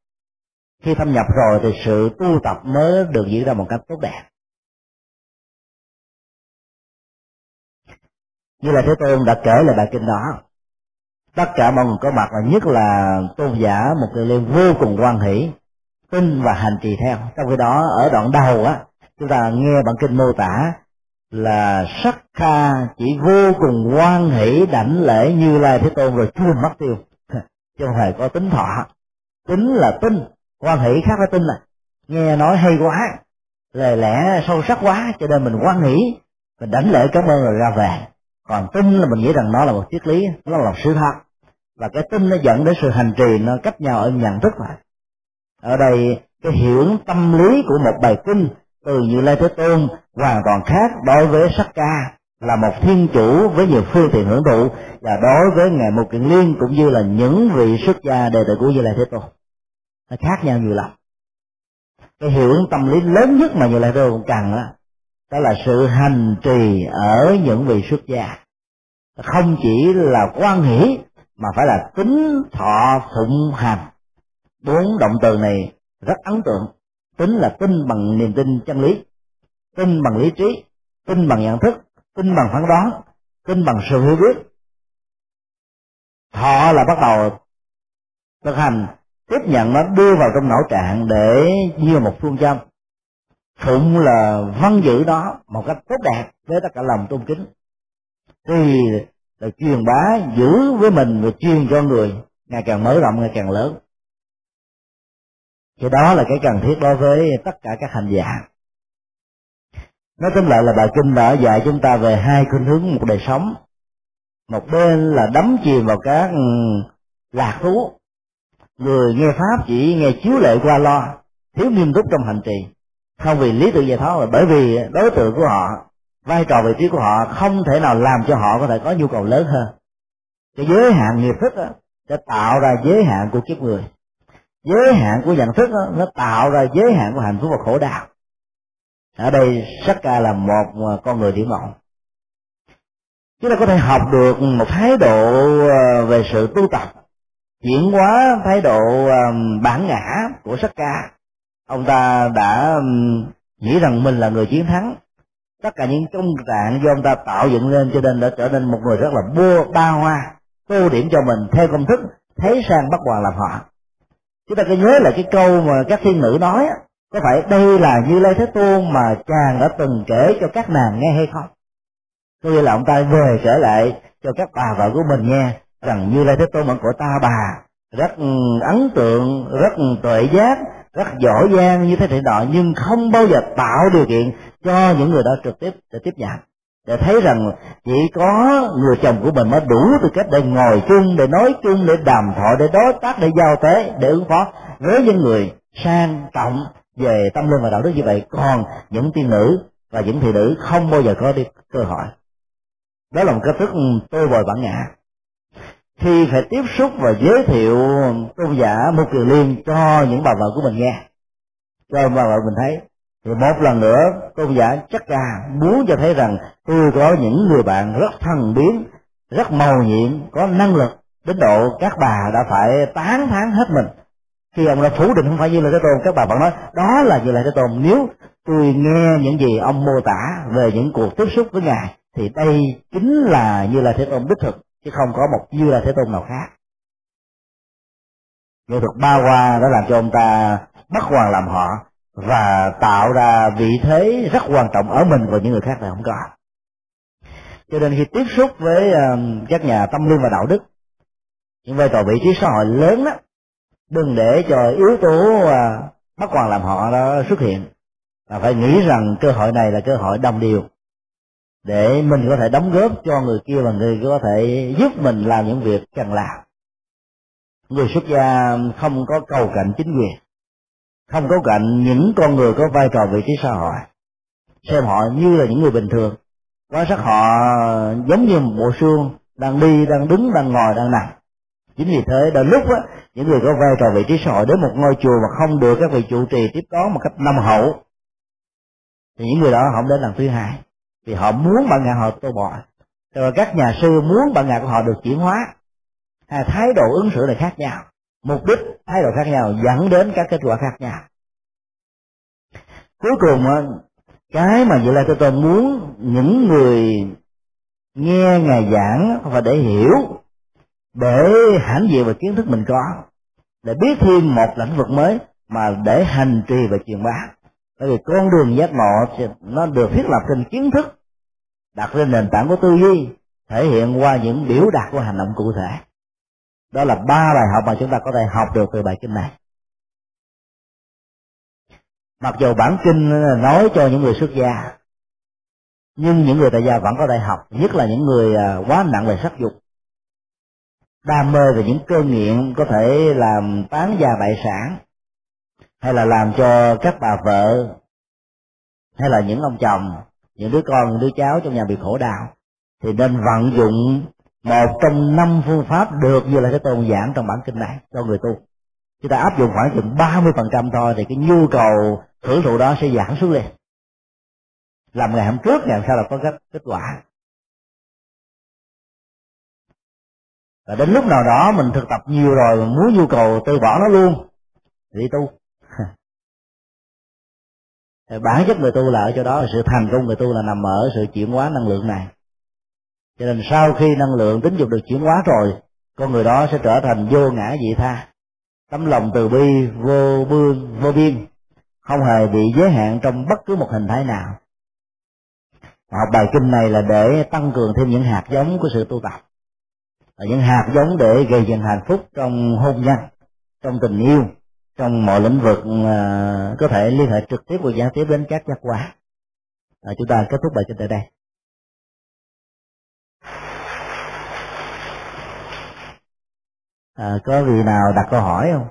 [SPEAKER 1] khi thâm nhập rồi thì sự tu tập mới được diễn ra một cách tốt đẹp. Như là thế tôn đã kể lại bài kinh đó. Tất cả mọi người có mặt là nhất là tôn giả một người lên vô cùng quan hỷ, tin và hành trì theo. Trong khi đó, ở đoạn đầu á, chúng ta nghe bản kinh mô tả là sắc kha chỉ vô cùng quan hỷ đảnh lễ như lai thế tôn rồi chưa mất tiêu. Chứ không hề có tính thọ. Tính là tin quan hỷ khác với tin là nghe nói hay quá, lời lẽ sâu sắc quá, cho nên mình quan hỷ, mình đánh lễ cảm ơn rồi ra về. Còn tin là mình nghĩ rằng nó là một triết lý, nó là một sự thật. Và cái tin nó dẫn đến sự hành trì, nó cách nhau ở nhận thức lại. Ở đây, cái hiệu ứng tâm lý của một bài kinh từ như lai thế tôn hoàn toàn khác đối với sắc ca, là một thiên chủ với nhiều phương tiện hưởng thụ, và đối với ngài một kiện liên cũng như là những vị xuất gia đệ tử của như lai thế tôn nó khác nhau nhiều lắm. Cái hiệu ứng tâm lý lớn nhất mà người lai tôi cũng cần đó, đó là sự hành trì ở những vị xuất gia. Không chỉ là quan hỷ mà phải là tính thọ phụng hành. Bốn động từ này rất ấn tượng. Tính là tin bằng niềm tin chân lý tin bằng lý trí tin bằng nhận thức tin bằng phán đoán tin bằng sự hiểu biết. Thọ là bắt đầu thực hành tiếp nhận nó đưa vào trong não trạng để như một phương châm. Phụng là văn giữ đó một cách tốt đẹp với tất cả lòng tôn kính. Thì là truyền bá giữ với mình và truyền cho người, ngày càng mở rộng, ngày càng lớn. Thì đó là cái cần thiết đối với tất cả các hành giả. Nói tóm lại là bài kinh đã dạy chúng ta về hai khuynh hướng một đời sống. Một bên là đắm chìm vào các ừ, lạc thú người nghe pháp chỉ nghe chiếu lệ qua lo thiếu nghiêm túc trong hành trì. Không vì lý tưởng giải thoát mà bởi vì đối tượng của họ vai trò vị trí của họ không thể nào làm cho họ có thể có nhu cầu lớn hơn. Cái giới hạn nghiệp thức đó, sẽ tạo ra giới hạn của kiếp người. Giới hạn của nhận thức đó, nó tạo ra giới hạn của hạnh phúc và khổ đau. Ở đây sắc ca là một à, con người điểm mộng. Chúng ta có thể học được một thái độ à, về sự tu tập chuyển hóa thái độ ờ, bản ngã của sắc ca. Ông ta đã nghĩ rằng mình là người chiến thắng. Tất cả những công trạng do ông ta tạo dựng lên cho nên đã trở nên một người rất là bua ba hoa, tô điểm cho mình theo công thức thấy sang bắt hoàng làm họ. Chúng ta cứ nhớ là cái câu mà các thiên nữ nói có phải đây là như lai thế tôn mà chàng đã từng kể cho các nàng nghe hay không? Tôi là ông ta về trở lại cho các bà vợ của mình nghe rằng như lai thế tôn vẫn của ta bà. Rất ừ, ấn tượng, rất tuệ giác, rất giỏi giang như thế thế nọ nhưng không bao giờ tạo điều kiện cho những người đó trực tiếp để tiếp nhận. Để thấy rằng chỉ có người chồng của mình mới đủ tư cách để ngồi chung, để nói chung, để đàm thoại, để đối tác, để giao tế, để ứng phó với những người sang trọng về tâm linh và đạo đức như vậy. Còn những tiên nữ và những thị nữ không bao giờ có đi cơ hội. Đó là một cách thức ừ, tôi bồi bản ngã khi phải tiếp xúc và giới thiệu tôn giả một kiều liên cho những bà vợ của mình nghe. Cho bà vợ mình thấy. Thì một lần nữa, tôn giả chắc là muốn cho thấy rằng tôi có những người bạn rất thần biến, rất màu nhiệm, có năng lực, đến độ các bà đã phải tán thán hết mình. Khi ông đã phủ định không phải như là thế tôn, các bà vẫn nói, đó là như là thế tôn, nếu tôi nghe những gì ông mô tả về những cuộc tiếp xúc với ngài, thì đây chính là như là thế tôn đích thực chứ không có một như là thế tôn nào khác. Nghệ thuật ba hoa đã làm cho ông ta bắt hoàng làm họ và tạo ra vị thế rất quan trọng ở mình và những người khác là không có. Cho nên khi tiếp xúc với um, các nhà tâm linh và đạo đức, những vai trò vị trí xã hội lớn đó đừng để cho yếu tố à, bắt hoàng làm họ đó xuất hiện. Mà phải nghĩ rằng cơ hội này là cơ hội đồng điều để mình có thể đóng góp cho người kia và người có thể giúp mình làm những việc cần làm. Người xuất gia không có cầu cạnh chính quyền, không có cạnh những con người có vai trò vị trí xã hội. Xem họ như là những người bình thường. Quan sát họ giống như một bộ xương đang đi, đang đứng, đang ngồi, đang nằm. Chính vì thế, đôi lúc á, những người có vai trò vị trí xã hội đến một ngôi chùa mà không được các vị trụ trì tiếp đón một cách năm hậu, thì những người đó không đến lần thứ hai vì họ muốn bản ngã họ tô bỏ, rồi các nhà sư muốn bản ngã của họ được chuyển hóa. Hay thái độ ứng xử là khác nhau. Mục đích thái độ khác nhau dẫn đến các kết quả khác nhau. Cuối cùng ờ, cái mà vậy là tôi tôi muốn những người nghe ngài giảng và để hiểu để hãnh diện về kiến thức mình có để biết thêm một lĩnh vực mới mà để hành trì và truyền bá bởi vì con đường giác ngộ nó được thiết lập trên kiến thức, đặt lên nền tảng của tư duy, thể hiện qua những biểu đạt của hành động cụ thể. Đó là ba bài học mà chúng ta có thể học được từ bài kinh này. Mặc dù bản kinh nói cho những người xuất gia, nhưng những người tại gia vẫn có thể học, nhất là những người à, quá nặng về sắc dục. Đam mê về những cơn nghiện có thể làm tán gia bại sản hay là làm cho các bà vợ, hay là những ông chồng, những đứa con những đứa cháu trong nhà bị khổ đau, thì nên vận dụng một trong năm phương pháp được như là cái tôn giảng trong bản kinh này cho người tu. Chúng ta áp dụng khoảng chừng ba mươi phần trăm thôi, thì cái nhu cầu hưởng thụ đó sẽ giảm xuống liền. Làm ngày hôm trước, ngày hôm sau là có kết kết quả. Và đến lúc nào đó mình thực tập nhiều rồi, mình muốn nhu cầu từ bỏ nó luôn, thì đi tu bản chất người tu là ở chỗ đó, sự thành công người tu là nằm ở sự chuyển hóa năng lượng này. Cho nên sau khi năng lượng tính dục được chuyển hóa rồi, con người đó sẽ trở thành vô ngã dị tha. Tấm lòng từ bi, vô bương, vô biên, không hề bị giới hạn trong bất cứ một hình thái nào. Học bài kinh này là để tăng cường thêm những hạt giống của sự tu tập. Và những hạt giống để gây dựng hạnh phúc trong hôn nhân, trong tình yêu trong mọi lĩnh vực à, có thể liên hệ trực tiếp và gián tiếp đến các giác quan à, chúng ta kết thúc bài kinh tại đây. À, có vị nào đặt câu hỏi không?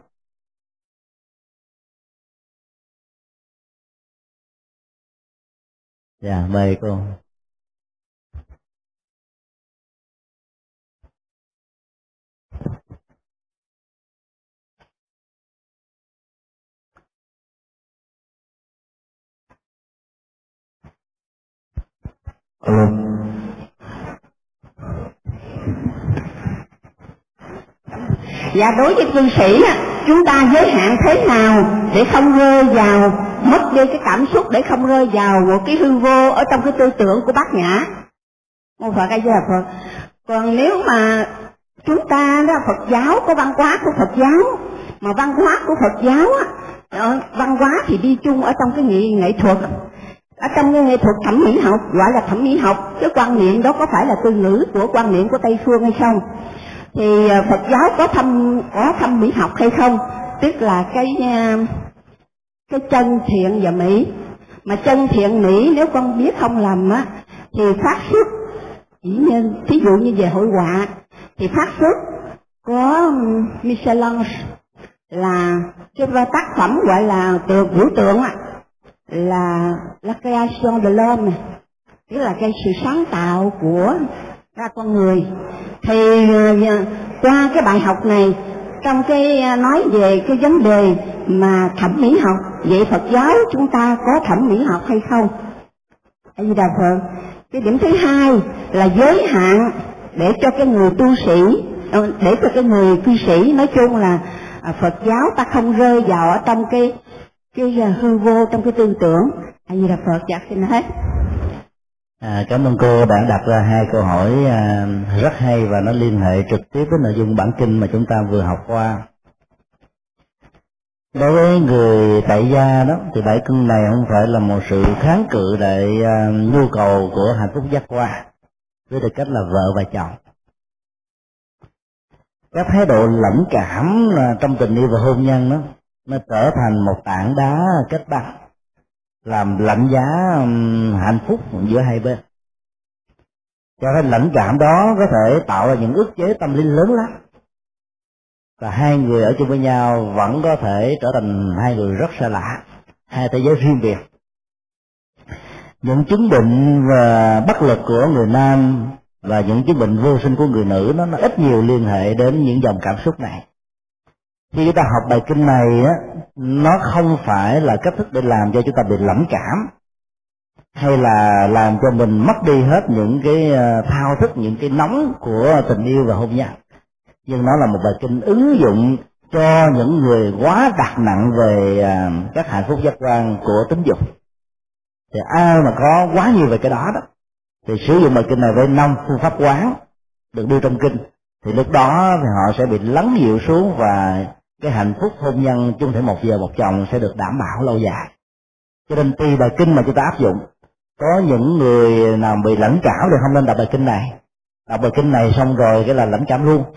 [SPEAKER 1] Dạ mời cô.
[SPEAKER 2] Alo. Dạ đối với cư sĩ á, chúng ta giới hạn thế nào để không rơi vào mất đi cái cảm xúc để không rơi vào một cái hư vô ở trong cái tư tưởng của bác nhã một Phật ai Di dạ, Phật còn nếu mà chúng ta đó Phật giáo có văn hóa của Phật giáo mà văn hóa của Phật giáo á ờ, văn hóa thì đi chung ở trong cái nghệ, nghệ thuật ở trong nghệ thuật thẩm mỹ học, gọi là thẩm mỹ học cái quan niệm đó có phải là từ ngữ của quan niệm của tây phương hay không? Thì à, phật giáo có thâm có thâm mỹ học hay không? Tức là cái à, cái chân thiện và mỹ. Mà chân thiện, mỹ nếu con biết không lầm á, thì phát xuất chỉ như, thí dụ như về hội họa, thì phát xuất có Michelangelo là cái tác phẩm gọi là tượng vũ tượng á là la création de l'homme, tức là cái sự sáng tạo của ra con người thì ờ, qua cái bài học này, trong cái ờ, nói về cái vấn đề mà thẩm mỹ học, vậy Phật giáo chúng ta có thẩm mỹ học hay không? A Di Đà Phật. Cái điểm thứ hai là giới hạn để cho cái người tu sĩ ờ, để cho cái người cư sĩ, nói chung là à, Phật giáo ta không rơi vào ở trong cái cái à, hư vô trong cái tư tưởng a di đà phật dạ xin hết
[SPEAKER 1] À, cảm ơn cô đã đặt ra hai câu hỏi à, rất hay và nó liên hệ trực tiếp với nội dung bản kinh mà chúng ta vừa học qua. Đối với người tại gia đó thì bảy cưng này không phải là một sự kháng cự lại à, nhu cầu của hạnh phúc giác quan với tư cách là vợ và chồng. Các thái độ lẫn cảm trong tình yêu và hôn nhân đó nó trở thành một tảng đá kết băng làm lạnh giá hạnh phúc giữa hai bên. Cho nên lãnh cảm đó có thể tạo ra những ức chế tâm linh lớn lắm. Và hai người ở chung với nhau vẫn có thể trở thành hai người rất xa lạ hai thế giới riêng biệt. Những chứng bệnh và bất lực của người nam và những chứng bệnh vô sinh của người nữ nó, nó ít nhiều liên hệ đến những dòng cảm xúc này khi chúng ta học bài kinh này á, nó không phải là cách thức để làm cho chúng ta bị lẩm cảm, hay là làm cho mình mất đi hết những cái ờ, thao thức, những cái nóng của tình yêu và hôn nhân. Nhưng nó là một bài kinh ứng dụng cho những người quá đặt nặng về ờ, các hạnh phúc giác quan của tính dục. Thì ai mà có quá nhiều về cái đó đó, thì sử dụng bài kinh này với năm phương pháp quán được đưa trong kinh, thì lúc đó thì họ sẽ bị lắng dịu xuống và cái hạnh phúc hôn nhân chung thể một vợ một chồng sẽ được đảm bảo lâu dài. Cho nên tùy bài kinh mà chúng ta áp dụng, có những người nào bị lãnh cảm thì không nên đọc bài kinh này. Đọc bài kinh này xong rồi cái là lãnh cảm luôn.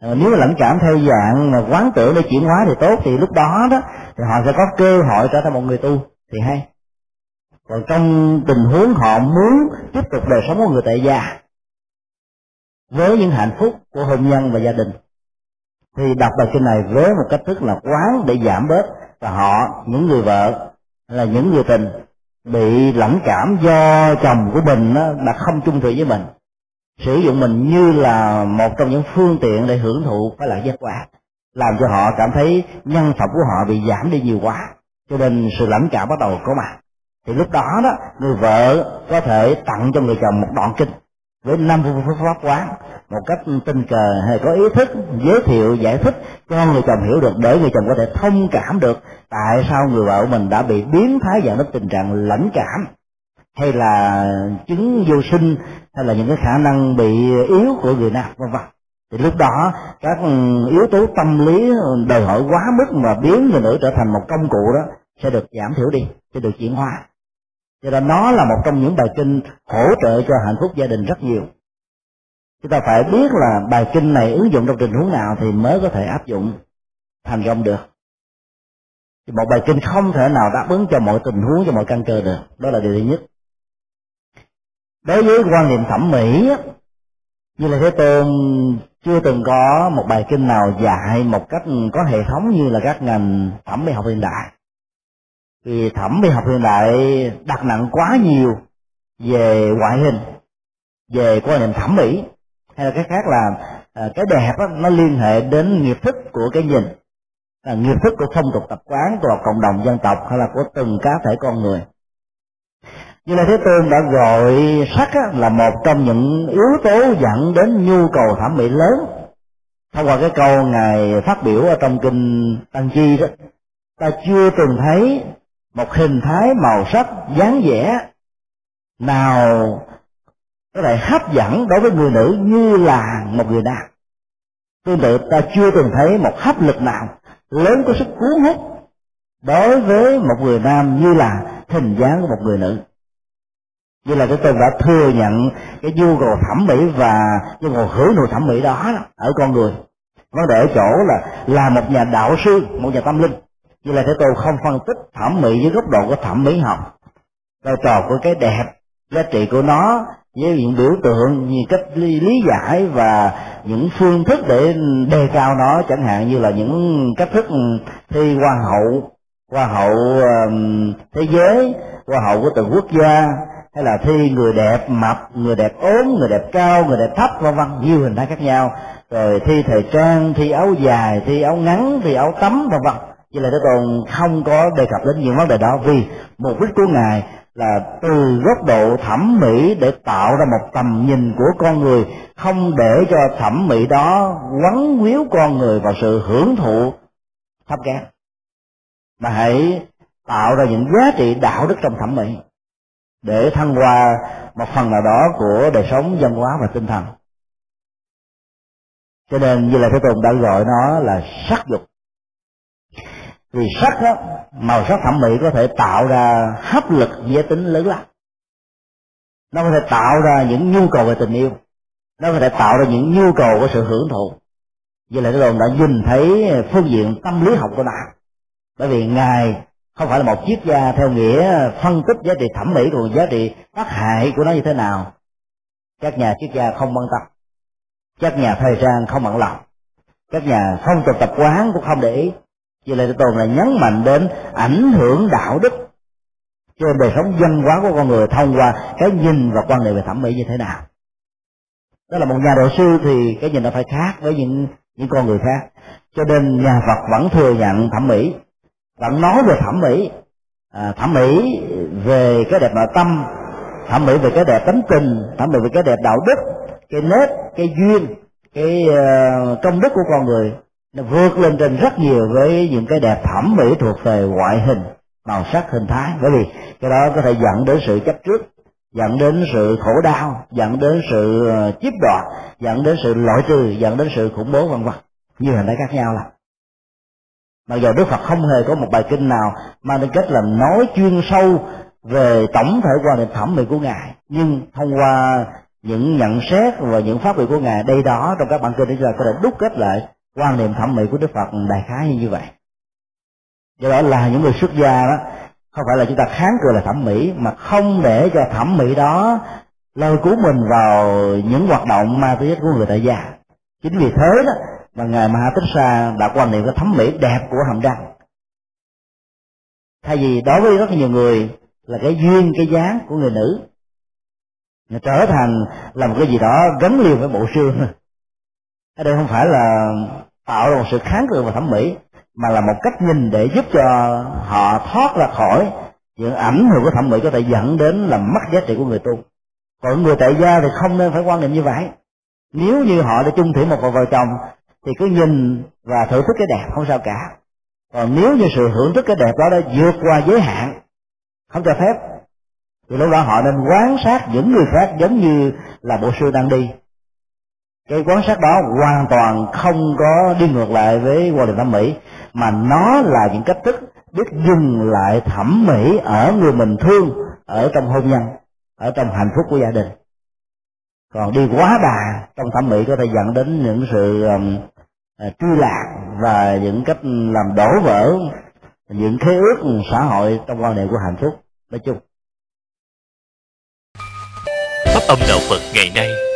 [SPEAKER 1] Ờ, nếu mà lãnh cảm theo dạng mà quán tưởng để chuyển hóa thì tốt, thì lúc đó đó, thì họ sẽ có cơ hội trở thành một người tu. Thì hay. Còn trong tình huống họ muốn tiếp tục đời sống của người tại gia, với những hạnh phúc của hôn nhân và gia đình thì đọc bài kinh này với một cách thức là quán để giảm bớt và họ những người vợ là những người tình bị lãnh cảm do chồng của mình đó, đã không chung thủy với mình. Sử dụng mình như là một trong những phương tiện để hưởng thụ cái lợi giác quả làm cho họ cảm thấy nhân phẩm của họ bị giảm đi nhiều quá cho nên sự lãnh cảm bắt đầu có mặt. Thì lúc đó đó người vợ có thể tặng cho người chồng một đoạn kinh với năm phương pháp quán một cách tình cờ hay có ý thức giới thiệu, giải thích cho người chồng hiểu được, để người chồng có thể thông cảm được tại sao người vợ của mình đã bị biến thái dẫn đến tình trạng lãnh cảm, hay là chứng vô sinh, hay là những cái khả năng bị yếu của người nam, vân vân. Thì lúc đó, các ừ, yếu tố tâm lý đòi hỏi quá mức mà biến người nữ trở thành một công cụ đó sẽ được giảm thiểu đi, sẽ được chuyển hóa cho nên nó là một trong những bài kinh hỗ trợ cho hạnh phúc gia đình rất nhiều. Chúng ta phải biết là bài kinh này ứng dụng trong tình huống nào thì mới có thể áp dụng, thành công được. Một bài kinh không thể nào đáp ứng cho mọi tình huống, cho mọi căn cơ được. Đó là điều thứ nhất. Đối với quan niệm thẩm mỹ như là thế tôn chưa từng có một bài kinh nào dạy một cách có hệ thống như là các ngành thẩm mỹ học hiện đại vì thẩm mỹ học hiện đại đặt nặng quá nhiều về ngoại hình về quan niệm thẩm mỹ. Hay là cái khác là à, cái đẹp đó, nó liên hệ đến nghiệp thức của cái nhìn là nghiệp thức của phong tục tập quán của cộng đồng dân tộc hay là của từng cá thể con người. Như là thế tôn đã gọi sắc á, là một trong những yếu tố dẫn đến nhu cầu thẩm mỹ lớn. Thông qua cái câu ngài phát biểu ở trong kinh tăng chi đó ta chưa từng thấy một hình thái màu sắc dáng vẻ nào có thể hấp dẫn đối với người nữ như là một người nam. Tương tự, ta chưa từng thấy một hấp lực nào lớn có sức cuốn hút đối với một người nam như là hình dáng của một người nữ. Như là cái tôi đã thừa nhận cái nhu cầu thẩm mỹ và nhu cầu hưởng thụ thẩm mỹ đó, ở con người. Vấn đề ở chỗ là là một nhà đạo sư, một nhà tâm linh như là thế tôi không phân tích thẩm mỹ dưới góc độ của thẩm mỹ học. Vai trò của cái đẹp giá trị của nó với những biểu tượng như cách lý, lý giải và những phương thức để đề cao nó chẳng hạn như là những cách thức thi hoa hậu hoa hậu um, thế giới hoa hậu của từng quốc gia hay là thi người đẹp mập người đẹp ốm người đẹp cao người đẹp thấp vân vân nhiều hình thái khác nhau. Rồi thi thời trang thi áo dài thi áo ngắn thi áo tắm vân vân như là thế tôn không có đề cập đến những vấn đề đó vì mục đích của ngài là từ góc độ thẩm mỹ để tạo ra một tầm nhìn của con người, không để cho thẩm mỹ đó quấn quýu con người vào sự hưởng thụ thấp kém, mà hãy tạo ra những giá trị đạo đức trong thẩm mỹ để thăng hoa một phần nào đó của đời sống văn hóa và tinh thần. Cho nên như là thế tôn đã gọi nó là sắc dục vì sắc đó, màu sắc thẩm mỹ có thể tạo ra hấp lực giới tính lớn lắm. Nó có thể tạo ra những nhu cầu về tình yêu. Nó có thể tạo ra những nhu cầu của sự hưởng thụ. Như là cái đồn đã nhìn thấy phương diện tâm lý học của nó. Bởi vì ngài không phải là một triết gia theo nghĩa phân tích giá trị thẩm mỹ còn giá trị tác hại của nó như thế nào. Các nhà triết gia không quan tâm các nhà thời trang không bận lòng. Các nhà phong tục tập quán cũng không để ý vì lệ tồn là nhấn mạnh đến ảnh hưởng đạo đức. Cho đời sống văn hóa của con người thông qua cái nhìn và quan niệm về thẩm mỹ như thế nào. Đó là một nhà đạo sư thì cái nhìn nó phải khác với những những con người khác. Cho nên nhà Phật vẫn thừa nhận thẩm mỹ vẫn nói về thẩm mỹ. À, thẩm mỹ về cái đẹp nội tâm thẩm mỹ về cái đẹp tánh tình thẩm mỹ về cái đẹp đạo đức cái nết cái duyên cái uh, công đức của con người nó vượt lên trên rất nhiều với những cái đẹp thẩm mỹ thuộc về ngoại hình màu sắc hình thái. Bởi vì cái đó có thể dẫn đến sự chấp trước dẫn đến sự khổ đau dẫn đến sự ờ, chiếm đoạt dẫn đến sự loại trừ dẫn đến sự khủng bố vân vân. Nhiều hình thái khác nhau lắm mặc dù đức phật không hề có một bài kinh nào mang đến cách là nói chuyên sâu về tổng thể quan niệm thẩm mỹ của ngài nhưng thông qua những nhận xét và những phát biểu của ngài đây đó trong các bản kinh chúng ta có thể đúc kết lại quan niệm thẩm mỹ của đức phật đại khái như vậy. Do đó là những người xuất gia đó, không phải là chúng ta kháng cự là thẩm mỹ, mà không để cho thẩm mỹ đó lôi cuốn mình vào những hoạt động ma túy của người tại gia. Chính vì thế đó mà ngài ma tích sa đã quan niệm cái thẩm mỹ đẹp của hàm răng. Thay vì đối với rất nhiều người là cái duyên, cái dáng của người nữ, nó trở thành là một cái gì đó gắn liền với bộ xương. Ở đây không phải là tạo ra một sự kháng cự và thẩm mỹ, mà là một cách nhìn để giúp cho họ thoát ra khỏi những ảnh hưởng của thẩm mỹ có thể dẫn đến là mất giá trị của người tu. Còn người tại gia thì không nên phải quan niệm như vậy. Nếu như họ đã chung thủy một vợ chồng, thì cứ nhìn và thưởng thức cái đẹp, không sao cả. Còn nếu như sự hưởng thức cái đẹp đó đã vượt qua giới hạn, không cho phép, thì lúc đó họ nên quan sát những người khác giống như là bộ sư đang đi cái quan sát đó hoàn toàn không có đi ngược lại với quan điểm thẩm mỹ mà nó là những cách thức biết dừng lại thẩm mỹ ở người mình thương ở trong hôn nhân ở trong hạnh phúc của gia đình. Còn đi quá đà trong thẩm mỹ có thể dẫn đến những sự um, à, truy lạc và những cách làm đổ vỡ những khế ước xã hội trong quan niệm của hạnh phúc. Nói chung
[SPEAKER 3] pháp âm đạo phật ngày nay